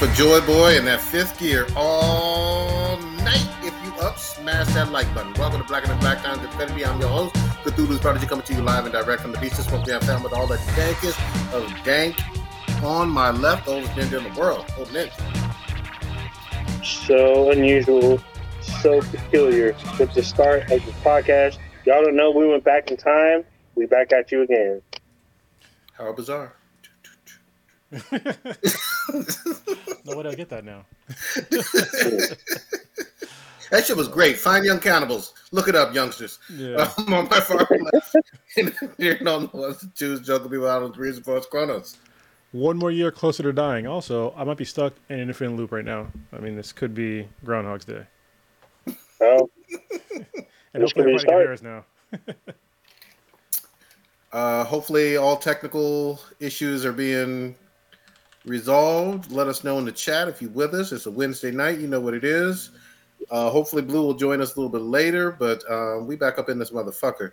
for Joy Boy in that fifth gear all night. If you up, smash that like button. Welcome to Blacker Than Black Times Infinity. I'm your host, Cthulhu's Prodigy, coming to you live and direct from the beach. This one we found with all the dankest of dank. On my left, oldest ninja in the world, old ninja. So unusual, so peculiar. With the start of the podcast, y'all don't know we went back in time. We back at you again. How bizarre. no way to get that now. that shit was great. Fine young cannibals. Look it up, youngsters. Yeah. I'm on my far left. and you don't know what to choose. Joking people out on the and for us Chronos. One more year closer to dying. Also, I might be stuck in an infinite loop right now. I mean, this could be Groundhog's Day. Oh, And hopefully could be a everybody can hear us now. Uh, hopefully, all technical issues are being resolved. Let us know in the chat if you're with us. It's a Wednesday night. You know what it is. Uh, hopefully, Blue will join us a little bit later, but uh, we back up in this motherfucker.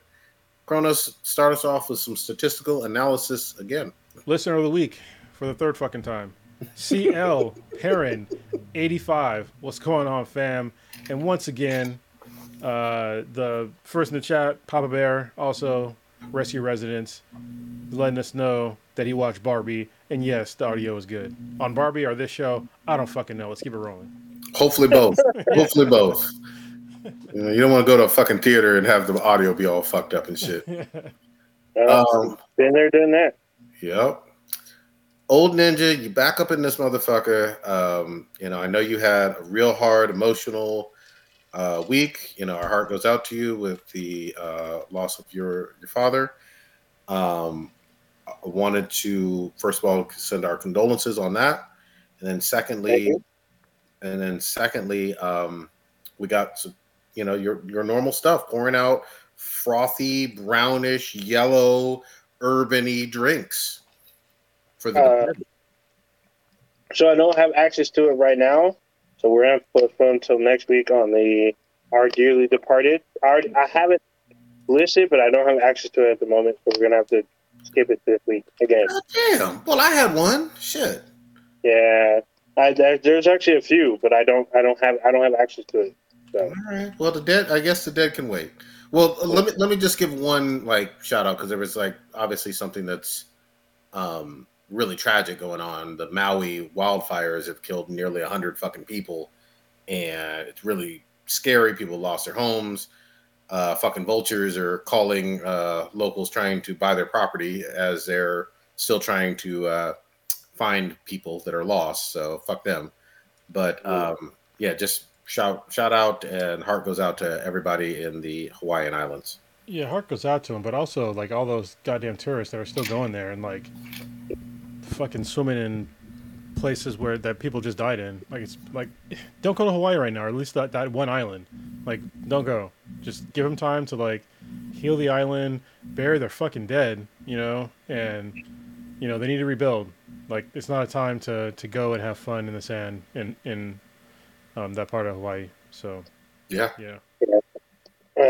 Kronos, start us off with some statistical analysis again. Listener of the week for the third fucking time. CL Perrin, 85. What's going on, fam? And once again, uh, the first in the chat, Papa Bear, also Rescue Residence, letting us know that he watched Barbie. And yes, the audio is good. On Barbie or this show, I don't fucking know. Let's keep it rolling. Hopefully, both. hopefully, both. You, know, you don't want to go to a fucking theater and have the audio be all fucked up and shit. uh, Um, been there, done that. Yep. Old Ninja, you back up in this motherfucker. Um, you know, I know you had a real hard emotional uh, week. You know, our heart goes out to you with the uh, loss of your your father. Um, I wanted to first of all send our condolences on that, and then secondly, and then secondly, um, we got some, you know your your normal stuff pouring out frothy, brownish, yellow, urbany drinks for the Uh. So I don't have access to it right now. So we're gonna postpone until next week on the our dearly departed. I, already, I have it listed, but I don't have access to it at the moment. So we're gonna have to skip it this week again. God damn. Well, I had one. Shit. Yeah, I, there, there's actually a few, but I don't I don't have I don't have access to it. So All right. Well, the dead. I guess the dead can wait. Well, let me let me just give one like shout out because there was like obviously something that's um, really tragic going on. The Maui wildfires have killed nearly hundred fucking people, and it's really scary. People lost their homes. Uh, fucking vultures are calling uh, locals trying to buy their property as they're still trying to uh, find people that are lost. So fuck them. But um, yeah, just shout shout out and heart goes out to everybody in the Hawaiian Islands. Yeah, heart goes out to them, but also like all those goddamn tourists that are still going there and like fucking swimming in places where that people just died in. Like it's like don't go to Hawaii right now, or at least that, that one island. Like don't go. Just give them time to like heal the island, bury their fucking dead, you know, and you know they need to rebuild. Like it's not a time to to go and have fun in the sand in in um, that part of Hawaii. So Yeah, yeah.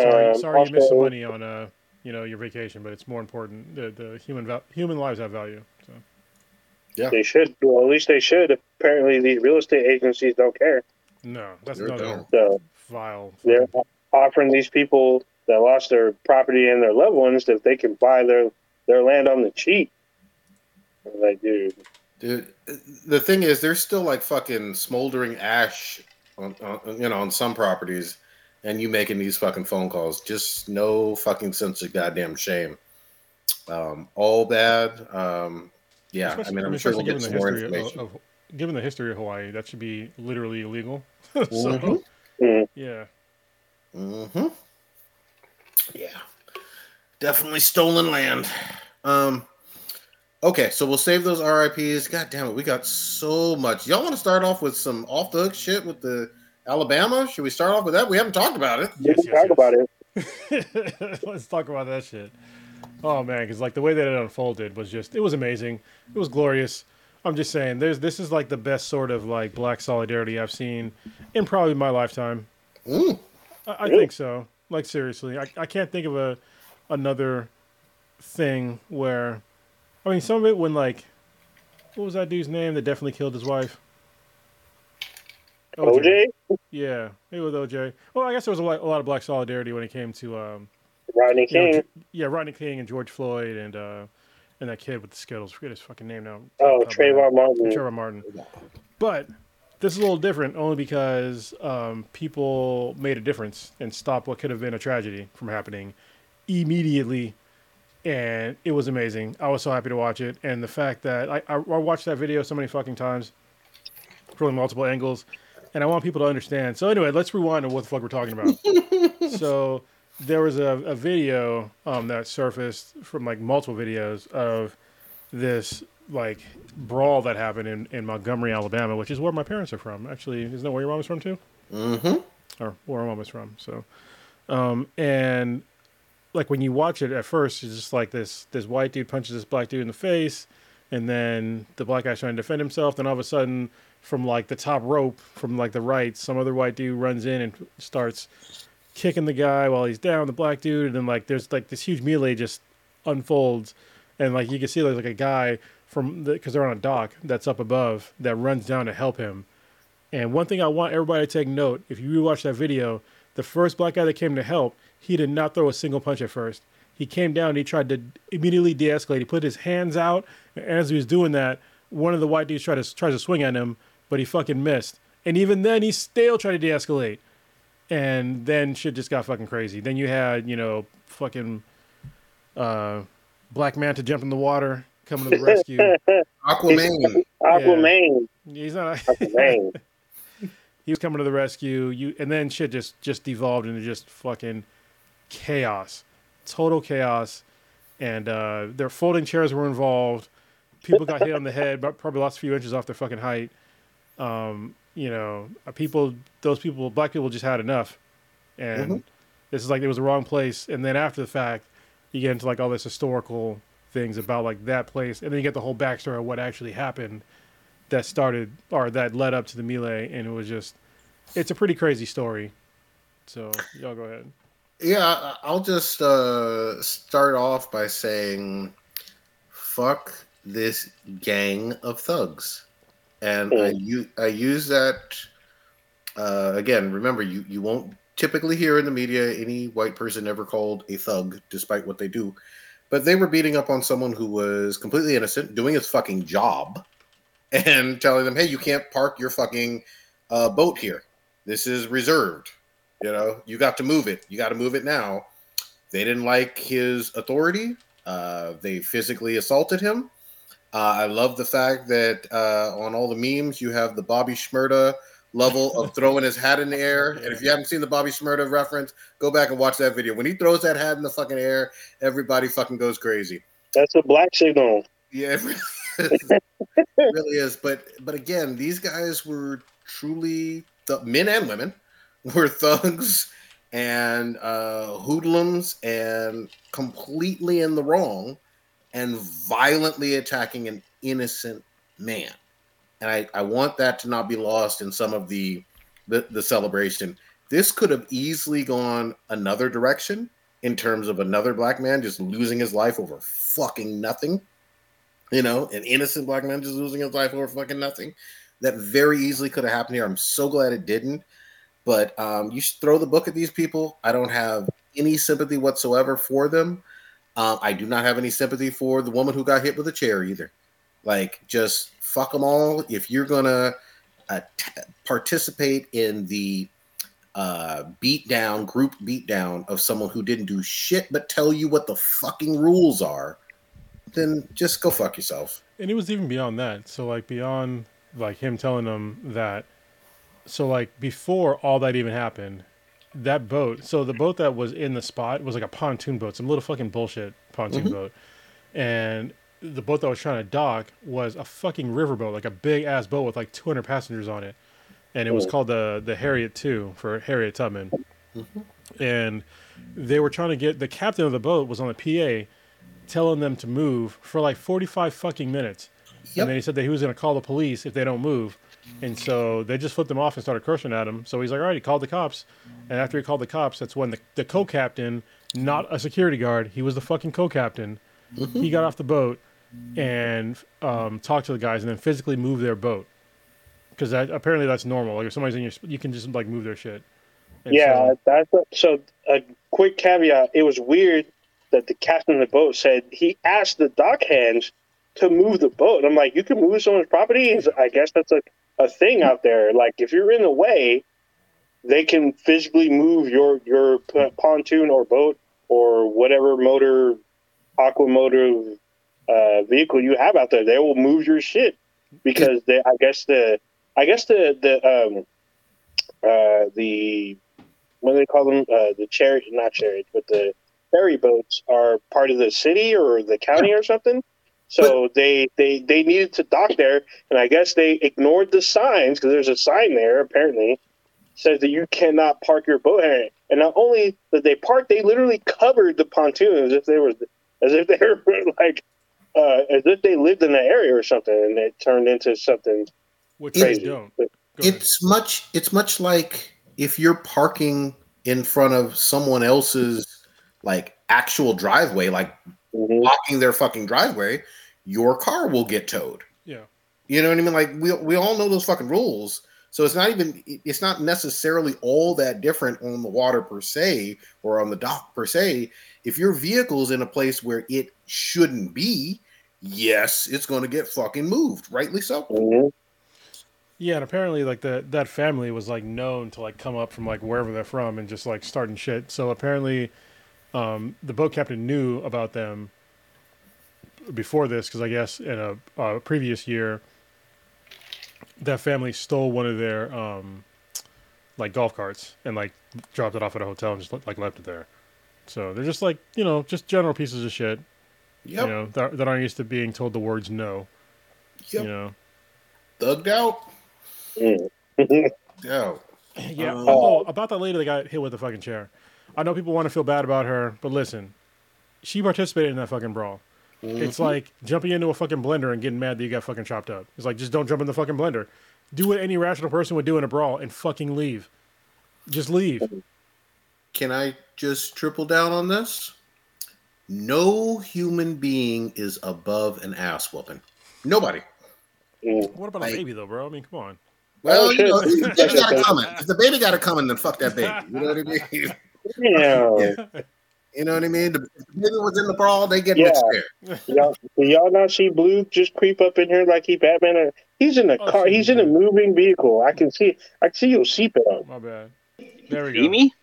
Sorry, sorry you missed some money on uh, you know, your vacation, but it's more important. The the human val- human lives have value. So They should. Well, at least they should. Apparently, these real estate agencies don't care. no, that's They another don't. So vile. they're offering these people that lost their property and their loved ones that they can buy their their land on the cheap. I'm like, dude, dude. The thing is, there's still like fucking smoldering ash on, on you know on some properties, and you making these fucking phone calls. Just no fucking sense of goddamn shame. Um, all bad. Um, yeah, I mean, I'm sure we'll especially get given some the more history of- Of, given the history of Hawaii, that should be literally illegal. so Mhm. mm, yeah, Mm-hmm. Yeah. Definitely stolen land. Um okay, so we'll save those RIPs. God damn it, we got so much. Y'all want to start off with some off the hook shit with the Alabama? Should we start off with that? We haven't talked about it. we Yes, yes, talk yes. about it. let's talk about that shit. Oh man, because like the way that it unfolded was just it was amazing. It was glorious. I'm just saying, there's this is like the best sort of like black solidarity I've seen in probably my lifetime. Mm. I, I Really? think so. Like seriously, I, I can't think of a another thing where I mean some of it when like what was that dude's name that definitely killed his wife? OJ, Yeah, maybe with OJ. Well, I guess there was a lot, a lot of black solidarity when it came to um, Rodney you know, King. J- yeah, Rodney King and George Floyd and uh, and that kid with the Skittles. Forget his fucking name now. Oh, Top of my. Trayvon Martin. Trayvon Martin. But this is a little different only because um, people made a difference and stopped what could have been a tragedy from happening immediately. And it was amazing. I was so happy to watch it. And the fact that I, I, I watched that video so many fucking times from multiple angles. And I want people to understand. So, anyway, let's rewind to what the fuck we're talking about. so, there was a, a video um, that surfaced from like multiple videos of this like brawl that happened in, in Montgomery, Alabama, which is where my parents are from. Actually, isn't that where your mom is from too? Mm-hmm. Or where my mom is from. So, um, and like when you watch it at first, it's just like this this white dude punches this black dude in the face, and then the black guy's trying to defend himself. Then all of a sudden, from like the top rope, from like the right, some other white dude runs in and starts kicking the guy while he's down, the black dude, and then like there's like this huge melee just unfolds, and like you can see like, like a guy from the because they're on a dock that's up above that runs down to help him. And one thing I want everybody to take note: if you rewatch that video, the first black guy that came to help, he did not throw a single punch at first. He came down, and he tried to immediately de-escalate. He put his hands out, and as he was doing that, one of the white dudes tried to tries to swing at him, but he fucking missed. And even then, he still tried to de-escalate and then shit just got fucking crazy. Then you had, you know, fucking uh, Black Manta jump in the water, coming to the rescue. Aquaman. Aquaman. He's not. Aquaman. he was coming to the rescue. You and then shit just just devolved into just fucking chaos, total chaos. And uh, their folding chairs were involved. People got hit on the head, but probably lost a few inches off their fucking height. Um, you know, people, those people, black people just had enough. And Mhm. this is like it was the wrong place. And then after the fact, you get into like all this historical things about like that place, and then you get the whole backstory of what actually happened that started or that led up to the melee, and it was just, it's a pretty crazy story. So y'all go ahead. Yeah, I'll just uh, start off by saying, "Fuck this gang of thugs," and I, u- I use that uh, again. Remember, you you won't typically hear in the media any white person ever called a thug, despite what they do. But they were beating up on someone who was completely innocent, doing his fucking job, and telling them, "Hey, you can't park your fucking uh, boat here. This is reserved." You know, you got to move it. You got to move it now. They didn't like his authority. Uh, they physically assaulted him. Uh, I love the fact that uh, on all the memes you have the Bobby Shmurda level of throwing his hat in the air. And if you haven't seen the Bobby Shmurda reference, go back and watch that video. When he throws that hat in the fucking air, everybody fucking goes crazy. That's a black signal. Yeah, it really, it really is. But but again, these guys were truly the men and women were thugs and uh, hoodlums and completely in the wrong and violently attacking an innocent man. And I, I want that to not be lost in some of the, the the celebration. This could have easily gone another direction in terms of another black man just losing his life over fucking nothing. You know, an innocent black man just losing his life over fucking nothing. That very easily could have happened here. I'm so glad it didn't. But um, you should throw the book at these people. I don't have any sympathy whatsoever for them. Um, I do not have any sympathy for the woman who got hit with a chair either. Like, just fuck them all. If you're gonna uh, t- participate in the uh, beat down, group beat down of someone who didn't do shit but tell you what the fucking rules are, then just go fuck yourself. and it was even beyond that so like beyond like him telling them that so like before all that even happened that boat so the boat that was in the spot was like a pontoon boat some little fucking bullshit pontoon Mhm. boat and the boat that was trying to dock was a fucking riverboat like a big ass boat with like 200 passengers on it and it was Oh. called the the harriet 2 for harriet tubman Mhm. and they were trying to get the captain of the boat was on the pa telling them to move for like 45 fucking minutes Yep. and then he said that he was going to call the police if they don't move. And so they just flipped him off and started cursing at him. So he's like, all right, he called the cops. And after he called the cops, that's when the, the co captain, not a security guard, he was the fucking co captain, he got off the boat and um, talked to the guys and then physically moved their boat because that apparently that's normal. Like if somebody's in your, you can just like move their shit. And yeah, so- that's what, so. A quick caveat: It was weird that the captain of the boat said he asked the dock hands to move the boat. And I'm like, you can move someone's property. He's- I guess that's a a thing out there. Like if you're in the way, they can physically move your your pontoon or boat or whatever motor, aquamotive uh, vehicle you have out there. They will move your shit because they, I guess the I guess the the um uh the what do they call them uh the chariot not chariots but the ferry boats are part of the city or the county or something. So they, they they needed to dock there, and I guess they ignored the signs because there's a sign there apparently says that you cannot park your boat here. And not only that they parked, they literally covered the pontoon as if they were as if they were like uh, as if they lived in the area or something, and it turned into something which It's- they don't. Go ahead. It's much. It's much like if you're parking in front of someone else's like actual driveway, like blocking their fucking driveway, your car will get towed. yeah. You know what I mean? Like we we all know those fucking rules. So it's not even it's not necessarily all that different on the water per se or on the dock per se. If your vehicle's in a place where it shouldn't be, yes, it's going to get fucking moved. Rightly so. Mhm. Yeah, and apparently like the that family was like known to like come up from like wherever they're from and just like starting shit. So apparently, um, the boat captain knew about them before this because I guess in a, uh previous year, that family stole one of their um, like golf carts and like dropped it off at a hotel and just like left it there. So they're just like you know just general pieces of shit. Yep. You know that, that aren't used to being told the words no. Yep. You know. Thugged out. Mm. Yeah. Yeah. Um, oh, about that lady that got hit with the fucking chair. I know people want to feel bad about her, but listen, she participated in that fucking brawl. It's like jumping into a fucking blender and getting mad that you got fucking chopped up. It's like just don't jump in the fucking blender. Do what any rational person would do in a brawl and fucking leave. Just leave. Can I just triple down on this? No human being is above an ass whooping. Nobody. Mm. What about Like- a baby though, bro? I mean, come on. Well, Oh, you know, if the baby got to coming. If the baby got to coming, then fuck that baby. You know what I mean? Yeah. You know what I mean? The if baby was in the brawl, they get Yeah. mixed there. y'all, y'all not see Blue just creep up in here like he Batman? He's in a Oh, car. He's in a moving vehicle. I can see. I can see your seatbelt on. My bad. There we See go. me?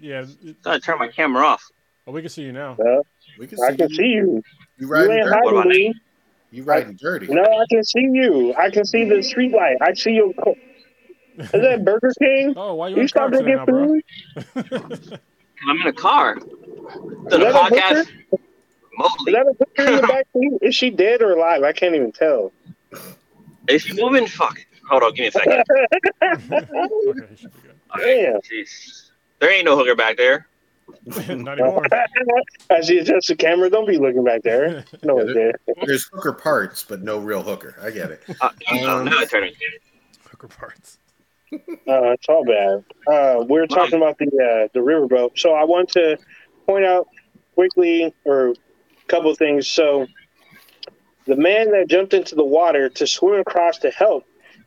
Yeah. it- Thought I turned my camera off. Oh, we can see you now. Uh, We can I can you. see you. You You riding ain't dirty. Hiding me. You riding dirty. No, I can see you. I can see the street light. I see your. Co- Is that Burger King? Oh, why you You in stop to get now, food? I'm in a car. Is Doing a that a podcast. Is that a picture in the back seat? Is she dead or alive? I can't even tell. Is she moving? Fuck. Hold on, give me a second. okay, he Damn. Jeez. There ain't no hooker back there. good. Not anymore. As you adjust the camera, don't be looking back there. No one's there. There's hooker parts, but no real hooker. I get it. Uh, oh, Um, now I turn it. Hooker parts. Uh, it's all bad. Uh, we are talking about the uh, the riverboat. So I want to point out quickly or a couple of things. So the man that jumped into the water to swim across to help,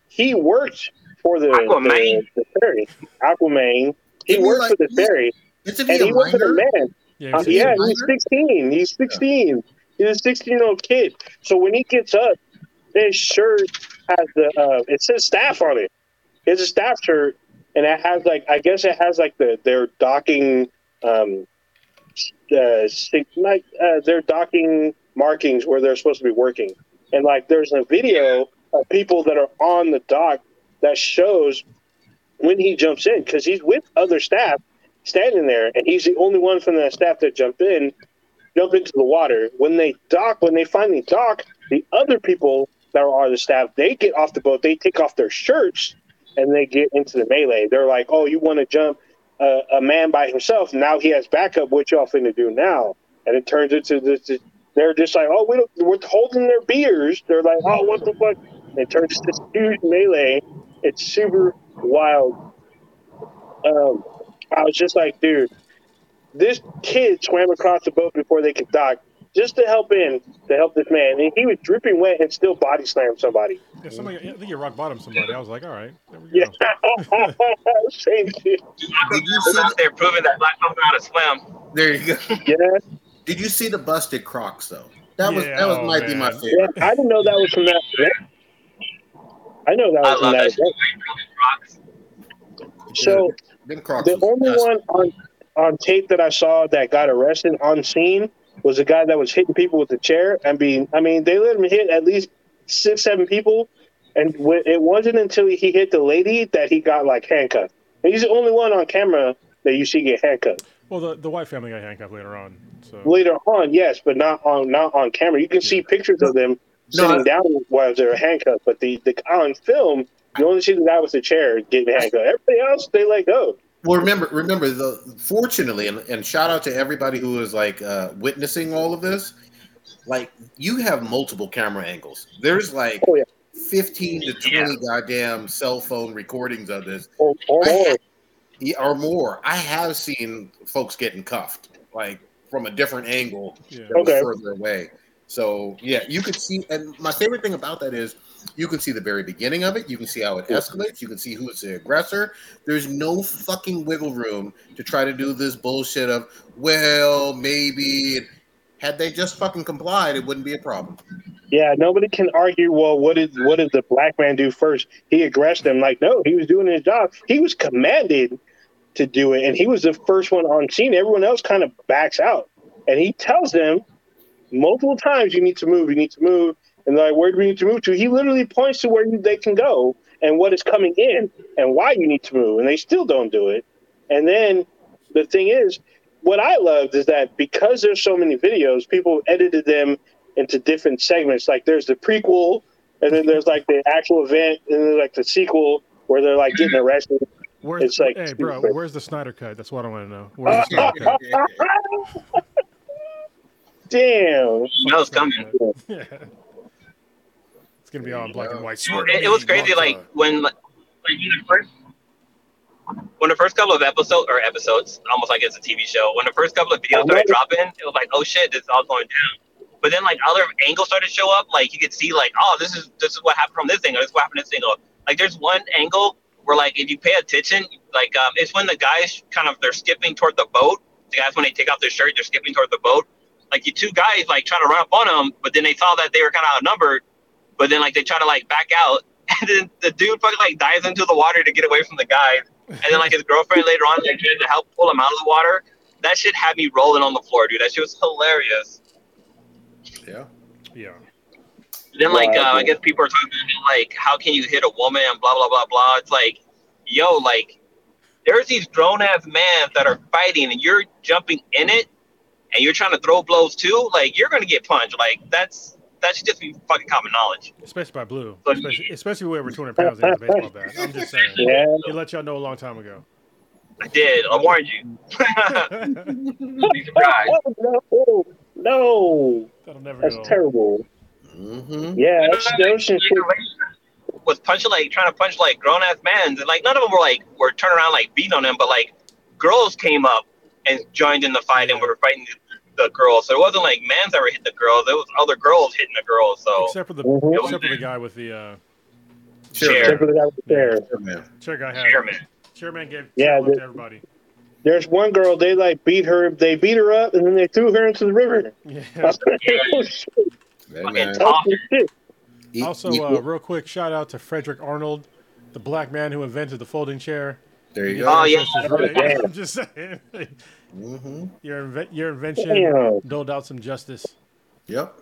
he worked for the Aquaman. the, the ferry. Aquaman. He Isn't worked like- for the ferry, and he he a wasn't a man. Yeah, Uh, he's- yeah, he's 16. He's 16. He's a 16 year old kid. So when he gets up, his shirt has the uh, it says staff on it. It's a staff shirt, and it has like I guess it has like the their docking um uh, like uh, their docking markings where they're supposed to be working. And like there's a video of people that are on the dock that shows when he jumps in because he's with other staff standing there, and he's the only one from that staff that jumped in, jump into the water. When they dock, when they finally dock, the other people that are the staff, they get off the boat, they take off their shirts, and they get into the melee. They're like, "Oh, you want to jump uh, a man by himself? Now he has backup. What y'all finna do now?" And it turns into this. they're just like, "Oh, we don't." We're holding their beers. They're like, "Oh, what the fuck?" And it turns to this huge melee. It's super wild. Um, I was just like, dude, this kid swam across the boat before they could dock. Just to help in to help this man, and he was dripping wet and still body slammed somebody. Yeah, somebody, I think you rock bottom somebody. I was like, all right, there we Yeah, go. Oh, oh, oh, same shit. Did you They're see? out there proving that black folks know how to swim. There you go. Yeah, Did you see the busted Crocs though? That was that was oh, might be my man. yeah. favorite. I didn't know that was from that. event. I know that I was from that. that shit. event. So Them Crocs. the only best. one on on tape that I saw that got arrested on scene was a guy that was hitting people with a chair and being. I mean, they let him hit at least six, seven people, and it wasn't until he hit the lady that he got like handcuffed. And he's the only one on camera that you see get handcuffed. Well, the, the white family got handcuffed later on. So Later on, yes, but not on not on camera. You can see pictures of them No, sitting I- down while they're handcuffed, but the, the on film, you only see the guy with the chair getting handcuffed. Everybody else, they let go. Well, remember, remember the fortunately, and, and shout out to everybody who is like uh, witnessing all of this. Like you have multiple camera angles. There's like Oh, yeah. fifteen to twenty goddamn cell phone recordings of this, Or, or more. Yeah, or more. I have seen folks getting cuffed, like from a different angle yeah, Okay. further away. So yeah, you could see. And my favorite thing about that is you can see the very beginning of it. You can see how it escalates. You can see who's the aggressor. There's no fucking wiggle room to try to do this bullshit of well, maybe. Had they just fucking complied, it wouldn't be a problem. Yeah, nobody can argue. Well, what did what did the black man do first? He aggressed them. Like, no, he was doing his job. He was commanded to do it, and he was the first one on scene. Everyone else kind of backs out, and he tells them multiple times, "You need to move. You need to move." And they're like, "Where do we need to move to?" He literally points to where they can go and what is coming in and why you need to move, and they still don't do it. And then the thing is, what I loved is that because there's so many videos, people edited them into different segments. Like there's the prequel, and then there's like the actual event, and then like the sequel where they're like getting arrested. where's, it's like hey, bro, stupid. where's the Snyder cut? That's what I want to know. Where's the Snyder cut? Damn. That was coming. yeah. It's gonna be all black and white. It, it was crazy. Like when, like when the first, when the first couple of episodes or episodes, almost like it's a TV show. When the first couple of videos started dropping, it was like, oh shit, this is all going down. But then like other angles started to show up. Like you could see like, oh, this is this is what happened from this angle. This is what happened from this angle. Like there's one angle where like if you pay attention, like um, it's when the guys kind of they're skipping toward the boat. The guys when they take off their shirt, they're skipping toward the boat. Like you two guys like trying to run up on them, but then they saw that they were kind of outnumbered. But then like they try to like back out, and then the dude fucking like dives into the water to get away from the guys. And then like his girlfriend later on like tried to help pull him out of the water. That shit had me rolling on the floor, dude. That shit was hilarious. Yeah. Yeah. Then like uh, Wow. I guess people are talking about like how can you hit a woman and blah blah blah blah. It's like, yo, like there's these grown ass men that are fighting and you're jumping in it and you're trying to throw blows too. Like you're gonna get punched. Like that's that should just be fucking common knowledge. Especially by Blue. But- Especially, especially way over 200 pounds in a baseball bat. I'm just saying. Yeah. He let y'all know a long time ago. I did. I warned you. Be surprised. no, no, That'll never that's go. terrible. Mm-hmm. Yeah, that's, there's some shit. was punching like trying to punch like grown ass men, and like none of them were like were turning around like beating on him, but like girls came up and joined in the fight and were fighting the, the girls. So it wasn't like mans that were hitting the girls; it was other girls hitting the girls. So Except for the Mhm. except for the guy with the uh, Chair. Except for the guy with the chair. Sure, man. chair guy had. chairman. Chairman gave Yeah, yeah, the- to everybody. There's one girl they like beat her. They beat her up and then they threw her into the river. Yeah. Oh, shit. Hey, Fucking man. talk. Oh, shit. Also, equal- uh, real quick, shout out to Frederick Arnold, the black man who invented the folding chair. there you go. Oh, yeah. ancestors Oh, really- damn. I'm just saying. Hmm Your, inve- your invention Damn. doled out some justice. Yep.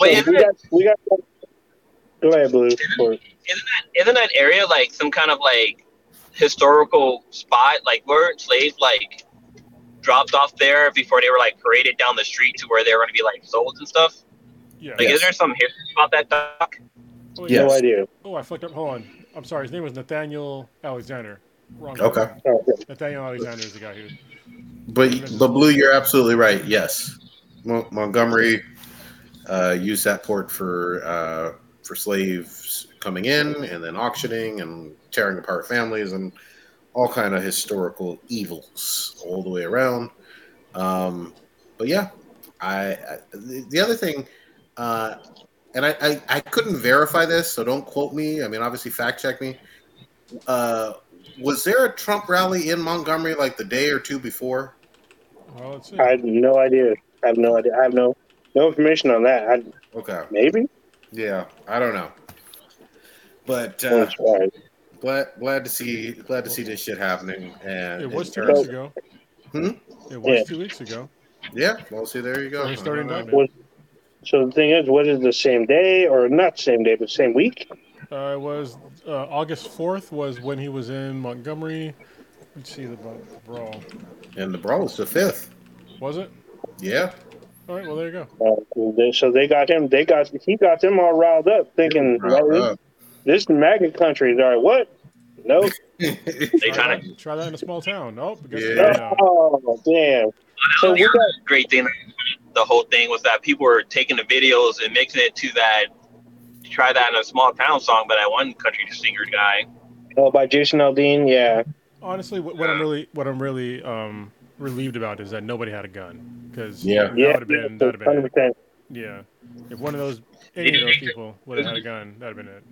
Wait, we got, it, we got. Go ahead, Blue. Or- isn't that isn't that area like some kind of like historical spot? Like weren't slaves like dropped off there before they were like paraded down the street to where they were going to be like sold and stuff? Yeah. Like, Yes. is there some history about that doc? Oh, Yeah. No idea. Oh, I flicked up. Hold on. I'm sorry. His name was Nathaniel Alexander. Wrong. Okay. Okay. Nathaniel Alexander is the guy who. But but blue, you're absolutely right. Yes, Mon- Montgomery uh, used that port for uh, for slaves coming in and then auctioning and tearing apart families and all kind of historical evils all the way around. Um, but yeah, I, I the other thing, uh, and I, I, I couldn't verify this, so don't quote me. I mean, obviously, fact check me. Uh, was there a Trump rally in Montgomery like the day or two before? Well. I have no idea. I have no idea. I have no no information on that. I, Okay, maybe. yeah, I don't know, but uh, that's right. glad glad to see glad to see this shit happening. And It was two weeks ago. Hmm? It was Yeah. two weeks ago. Yeah, well, see, there you go. When he started I don't know. indictment. So the thing is, was it the same day or not same day, but same week? Uh, was uh, August fourth was when he was in Montgomery. Let's see the bu- brawl. And the brawl was the fifth. Was it? Yeah, All right. Well, there you go. Uh, they- so they got him. They got he got them all riled up, thinking Riled well, up. this is magnet country. They're like, what? Nope. They Try trying to. try that in a small town. Nope. Yeah. you don't know. Oh damn. So we the got great thing, the whole thing was that people were taking the videos and mixing it to that. Try that in a small town song by that one country singer guy. oh by Jason Aldean. Yeah. Honestly, what, what I'm really what I'm really um, relieved about is that nobody had a gun because Yeah. that Yeah. would have been that would have been 100%. Yeah, if one of those any of those people would have had a gun, that'd have been it.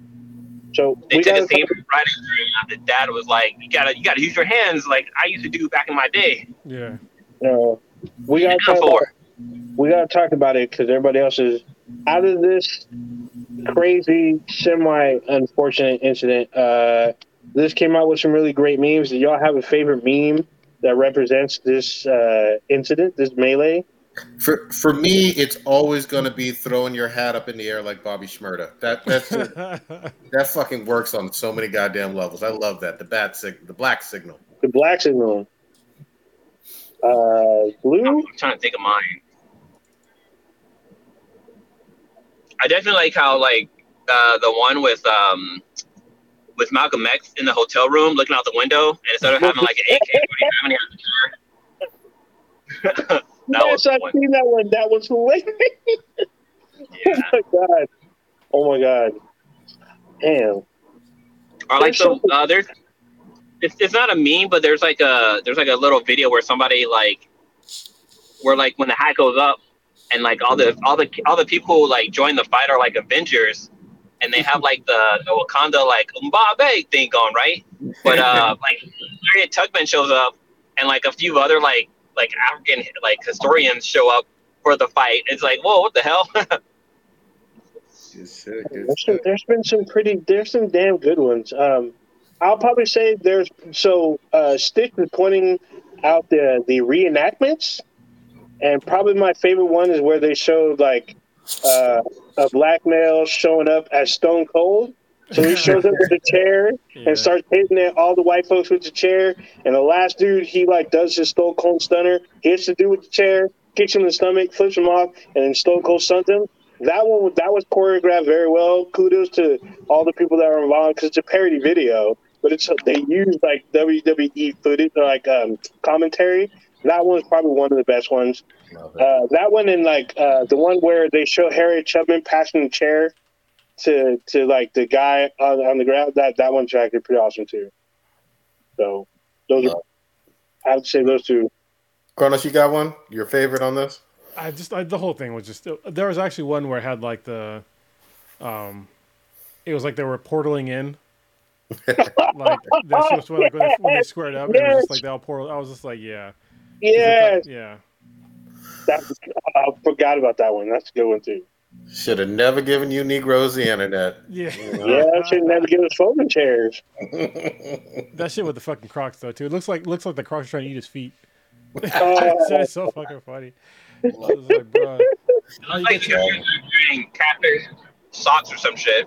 So They we did the same writing room. The dad was like, "You gotta, you gotta use your hands like I used to do back in my day." Yeah, No, we got to talk. for. About, we got to talk about it because everybody else is out of this crazy, semi unfortunate incident. Uh, this came out with some really great memes. Do y'all have a favorite meme that represents this uh, incident, this melee? For for me, it's always going to be throwing your hat up in the air like Bobby Shmurda. That that's that fucking works on so many goddamn levels. I love that. The bat sig, the black signal. The black signal. Uh, blue. I'm trying to think of mine. I definitely like how like uh, the one with um with Malcolm X in the hotel room looking out the window, and instead of having like an AK, you have in here? that yes, I've seen that one. That was hilarious. Yeah. Oh my god. Oh my god. Damn. Or like so uh, there's it's, it's not a meme, but there's like a there's like a little video where somebody like where like when the hat goes up and like all the all the all the people who, like join the fight are like Avengers and they have like the, the Wakanda like Mbappe thing going right, but uh like Harriet Tubman shows up and like a few other like like African like historians show up for the fight. It's like whoa, what the hell? It's sick, it's There's, some, there's been some pretty, there's some damn good ones. Um, I'll probably say there's so uh, Stitch is pointing out the the reenactments, and probably my favorite one is where they showed like uh, a black male showing up as Stone Cold. So he shows up with a chair Yeah. and starts hitting at all the white folks with the chair. And the last dude, he like does his Stone Cold stunner, hits the dude with the chair, kicks him in the stomach, flips him off, and then Stone Cold stuns him. That one, that was choreographed very well. Kudos to all the people that were involved because it's a parody video, but it's they used like WWE footage, or like um, commentary. That one's probably one of the best ones. Uh, that one and like uh, the one where they show Harriet Tubman passing the chair to to like the guy on, on the ground. That that one's actually pretty awesome too. So those are, I would say those two. Carlos, you got one? Your favorite on this? I just I, the whole thing was just there was actually one where it had like the um it was like they were portaling in like that shit was like when they, when they squared up it was just like they all portal I was just like yeah Yes, yeah. That, I forgot about that one. That's a good one too. Should have never given you Negroes the internet. yeah. Yeah, I should never give us folding chairs. that shit with the fucking Crocs though too. It looks like looks like the Crocs are trying to eat his feet. Oh, it's so fucking funny. I was like bro It's like you're wearing catfish socks or some shit.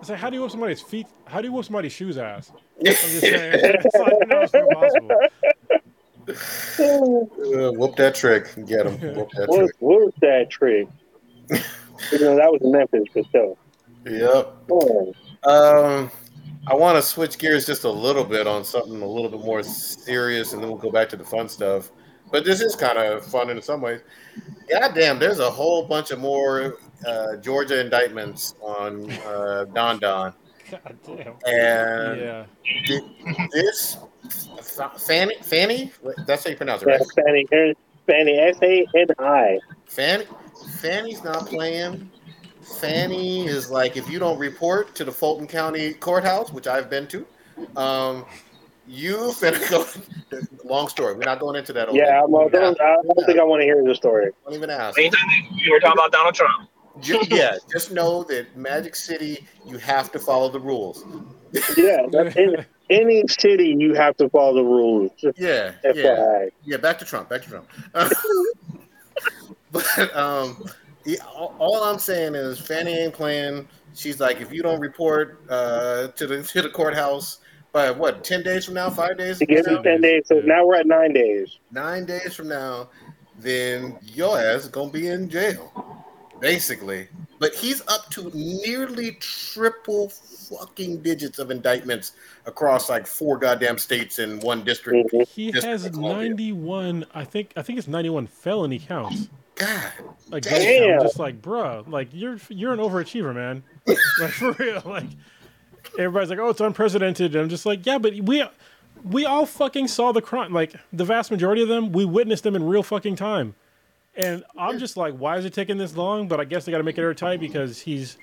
it's like how do you whip somebody's feet how do you whip somebody's shoes ass? I'm just saying. It's like no, it's not possible Uh, whoop that trick. Get him. Whoop that what, trick. what was that trick? you know, that was Memphis for sure. Yep. Oh, Um, I want to switch gears just a little bit on something a little bit more serious, and then we'll go back to the fun stuff. But this is kind of fun in some ways. Goddamn, there's a whole bunch of more uh, Georgia indictments on uh, Don Don, God damn and yeah thi- this Fani Fani. That's how you pronounce it, yeah, right? Fani, Fani, F A N I. Fani, Fani's not playing. Fani is like, if you don't report to the Fulton County Courthouse, which I've been to, um, you finna go. long story. We're not going into that. Yeah, I'm, I don't, I don't think I want to hear the story. Don't even ask. Anytime we're talking about Donald Trump. Just, yeah, just know that Magic City, you have to follow the rules. yeah, in any city, you have to follow the rules. Yeah, yeah, yeah. Back to Trump. Back to Trump. but um, all I'm saying is Fani ain't playing. She's like, if you don't report uh, to the to the courthouse by what ten days from now, five days? Give me ten days. So now we're at nine days. Nine days from now, then your ass is gonna be in jail basically. But he's up to nearly triple fucking digits of indictments across like four goddamn states in one district. He district has ninety one. I think. I think it's ninety one felony counts. God, like damn. I'm just like, bruh, like you're you're an overachiever, man. like for real, like everybody's like, oh, it's unprecedented. And I'm just like, yeah, but we we all fucking saw the crime. Like the vast majority of them, we witnessed them in real fucking time. And I'm just like, why is it taking this long? But I guess they got to make it airtight because he's.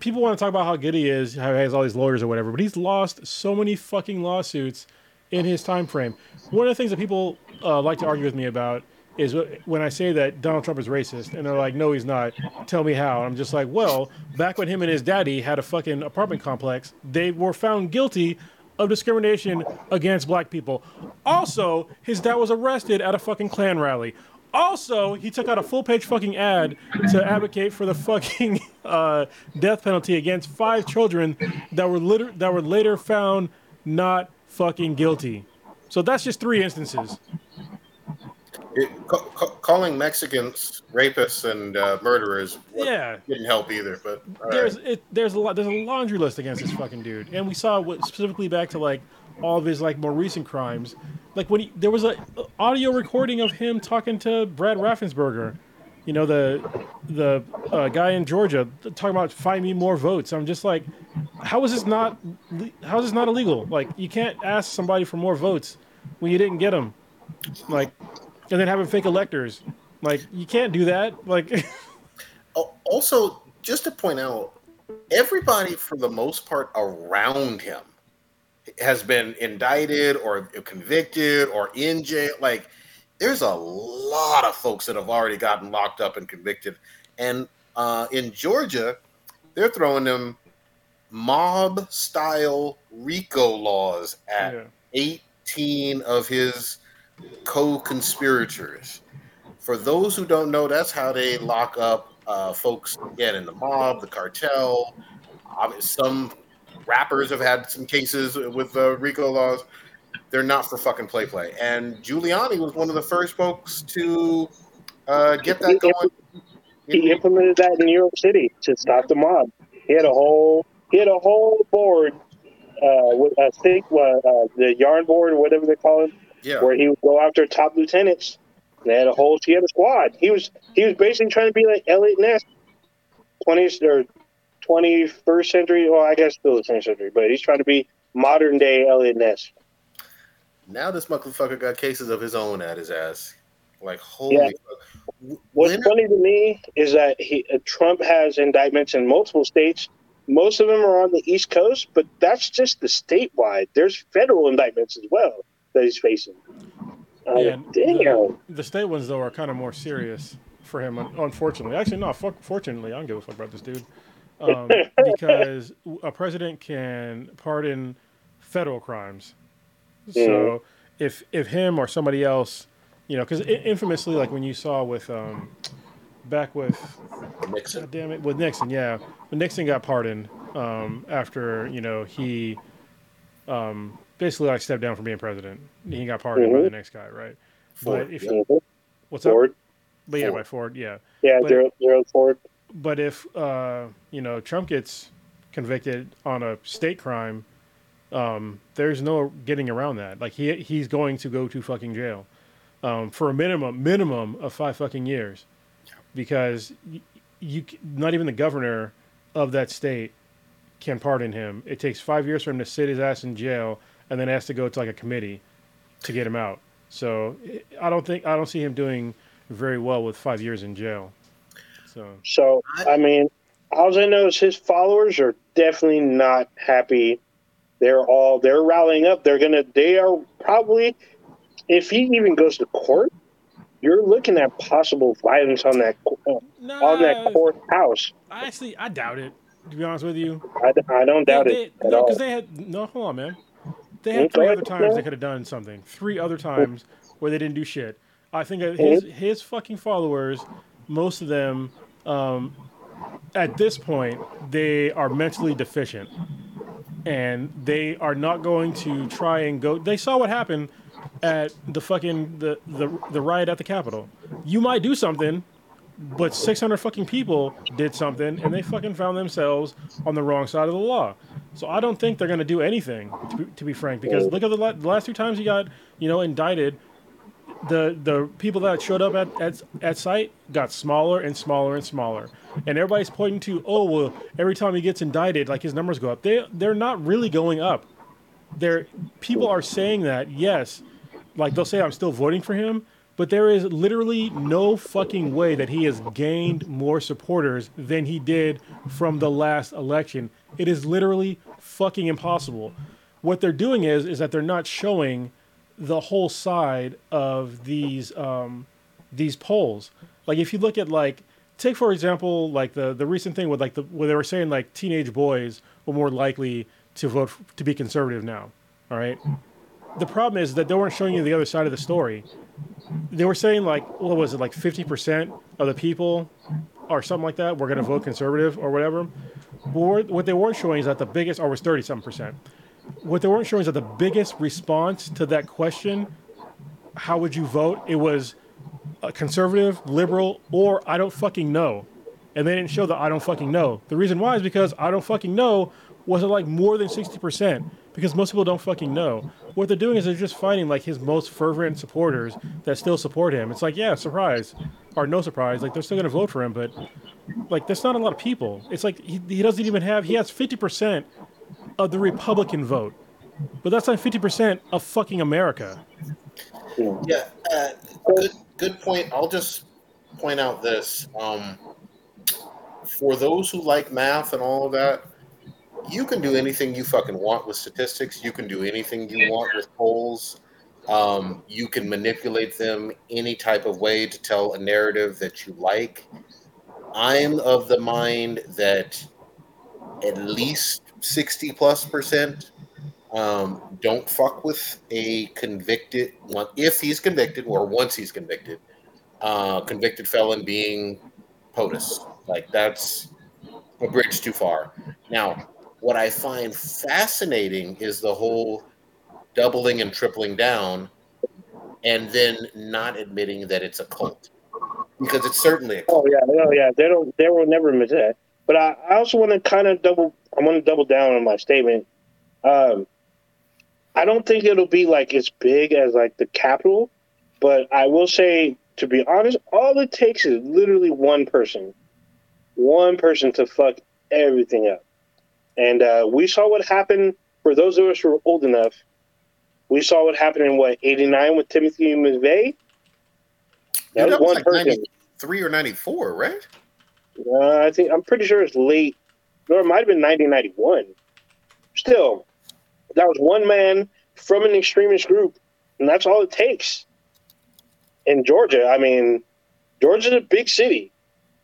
People want to talk about how good he is, how he has all these lawyers or whatever, but he's lost so many fucking lawsuits in his time frame. One of the things that people uh, like to argue with me about is when I say that Donald Trump is racist, and they're like, "No, he's not." Tell me how. And I'm just like, "Well, back when him and his daddy had a fucking apartment complex, they were found guilty of discrimination against black people. Also, his dad was arrested at a fucking Klan rally. Also, he took out a full page fucking ad to advocate for the fucking uh, death penalty against five children that were liter- that were later found not fucking guilty. So that's just three instances. It, ca- ca- calling Mexicans rapists and uh, murderers yeah didn't help either. But there's right. it, there's a lot there's a laundry list against this fucking dude, and we saw what specifically back to like all of his like more recent crimes like when he there was a audio recording of him talking to Brad Raffensperger, you know the the uh, guy in Georgia talking about find me more votes. I'm just like, how is this not how is this not illegal? Like you can't ask somebody for more votes when you didn't get them, like, and then having fake electors. Like you can't do that. Like, also just to point out, everybody for the most part around him has been indicted or convicted or in jail. Like, there's a lot of folks that have already gotten locked up and convicted. And uh, in Georgia, they're throwing them mob style RICO laws at yeah. 18 of his co conspirators. For those who don't know, that's how they lock up uh, folks again in the mob, the cartel. Some rappers have had some cases with uh, RICO laws. They're not for fucking play play. And Giuliani was one of the first folks to uh, get that going. He implemented that in New York City to stop the mob. He had a whole he had a whole board uh, with I think uh, the yarn board, or whatever they call it, yeah. where he would go after top lieutenants. They had a whole he had a squad. He was he was basically trying to be like Eliot Ness, twenties or 21st century. Well, I guess still the 20th century, but he's trying to be modern day Eliot Ness. Now this motherfucker got cases of his own at his ass. Like holy. Yeah. Fuck. What's when funny to me is that he, uh, Trump has indictments in multiple states. Most of them are on the East Coast, but that's just the statewide. There's federal indictments as well that he's facing. Uh, yeah, damn. The, the, state ones though are kind of more serious for him, unfortunately. Actually, no. Fortunately, I don't give a fuck about this dude um, because a president can pardon federal crimes. So if if him or somebody else, you know, because infamously, like when you saw with um, back with Nixon, God damn it, with Nixon, yeah, when Nixon got pardoned um, after you know he um, basically like stepped down from being president, he got pardoned mm-hmm. by the next guy, right? Ford, but if mm-hmm. what's Ford. up? But yeah, Ford. by Ford, yeah. Yeah, but, Gerald, Gerald Ford but if uh, you know Trump gets convicted on a state crime, um, there's no getting around that. Like he he's going to go to fucking jail um, for a minimum minimum of five fucking years, because you, you not even the governor of that state can pardon him. It takes five years for him to sit his ass in jail and then has to go to like a committee to get him out. So I don't think I don't see him doing very well with five years in jail. So, So I mean, all I know is his followers are definitely not happy. They're all they're rallying up. They're gonna. They are probably, if he even goes to court, you're looking at possible violence on that on that courthouse. I actually I doubt it. To be honest with you, I, I don't doubt they, it they, at no, because they had no. Hold on, man. They had Mm, three other times they could have done something. Three other times where they didn't do shit. I think that his Mm-hmm. his fucking followers, most of them, um, at this point, they are mentally deficient, and they are not going to try and go. They saw what happened at the fucking the the, the riot at the Capitol. You might do something, but 600 fucking people did something and they fucking found themselves on the wrong side of the law. So I don't think they're going to do anything, to be, to be frank, because look at the, la- the last two times he got, you know, indicted. The the people that showed up at, at at site got smaller and smaller and smaller, and everybody's pointing to, oh well, every time he gets indicted, like his numbers go up. They they're not really going up. They're people are saying that yes, like they'll say I'm still voting for him, but there is literally no fucking way that he has gained more supporters than he did from the last election. It is literally fucking impossible. What they're doing is is that they're not showing the whole side of these um, these polls. Like if you look at like take for example like the the recent thing with like the where they were saying like teenage boys were more likely to vote to be conservative now. All right. The problem is that they weren't showing you the other side of the story. They were saying like what was it like fifty percent of the people or something like that were going to vote conservative or whatever. But what- they weren't showing is that the biggest or was thirty something percent. What they weren't showing is that the biggest response to that question, how would you vote? It was a conservative, liberal, or I don't fucking know. And they didn't show the I don't fucking know. The reason why is because I don't fucking know wasn't like more than 60% because most people don't fucking know. What they're doing is they're just finding like his most fervent supporters that still support him. It's like, yeah, surprise. Or no surprise. Like they're still going to vote for him, but like there's not a lot of people. It's like he, he doesn't even have, he has 50% of the Republican vote. But that's not 50% of fucking America. Yeah, uh, good good point. I'll just point out this. Um, for those who like math and all of that, you can do anything you fucking want with statistics. You can do anything you want with polls. Um, you can manipulate them any type of way to tell a narrative that you like. I'm of the mind that at least 60 plus percent um, don't fuck with a convicted one if he's convicted or once he's convicted uh, convicted felon being POTUS. Like that's a bridge too far. Now, what I find fascinating is the whole doubling and tripling down, and then not admitting that it's a cult because it's certainly a cult. Oh yeah, no, yeah. They don't. They will never admit that. But I, I also want to kind of double. I want to double down on my statement. Um, I don't think it'll be like as big as like the Capitol, but I will say, to be honest, all it takes is literally one person, one person to fuck everything up. And uh, we saw what happened for those of us who are old enough. We saw what happened in what '89 with Timothy McVeigh. Yeah, That was was one like person. 93 or 94, right? Uh, I think I'm pretty sure it's late, or it might have been 1991. Still, that was one man from an extremist group, and that's all it takes. In Georgia, I mean, Georgia's a big city.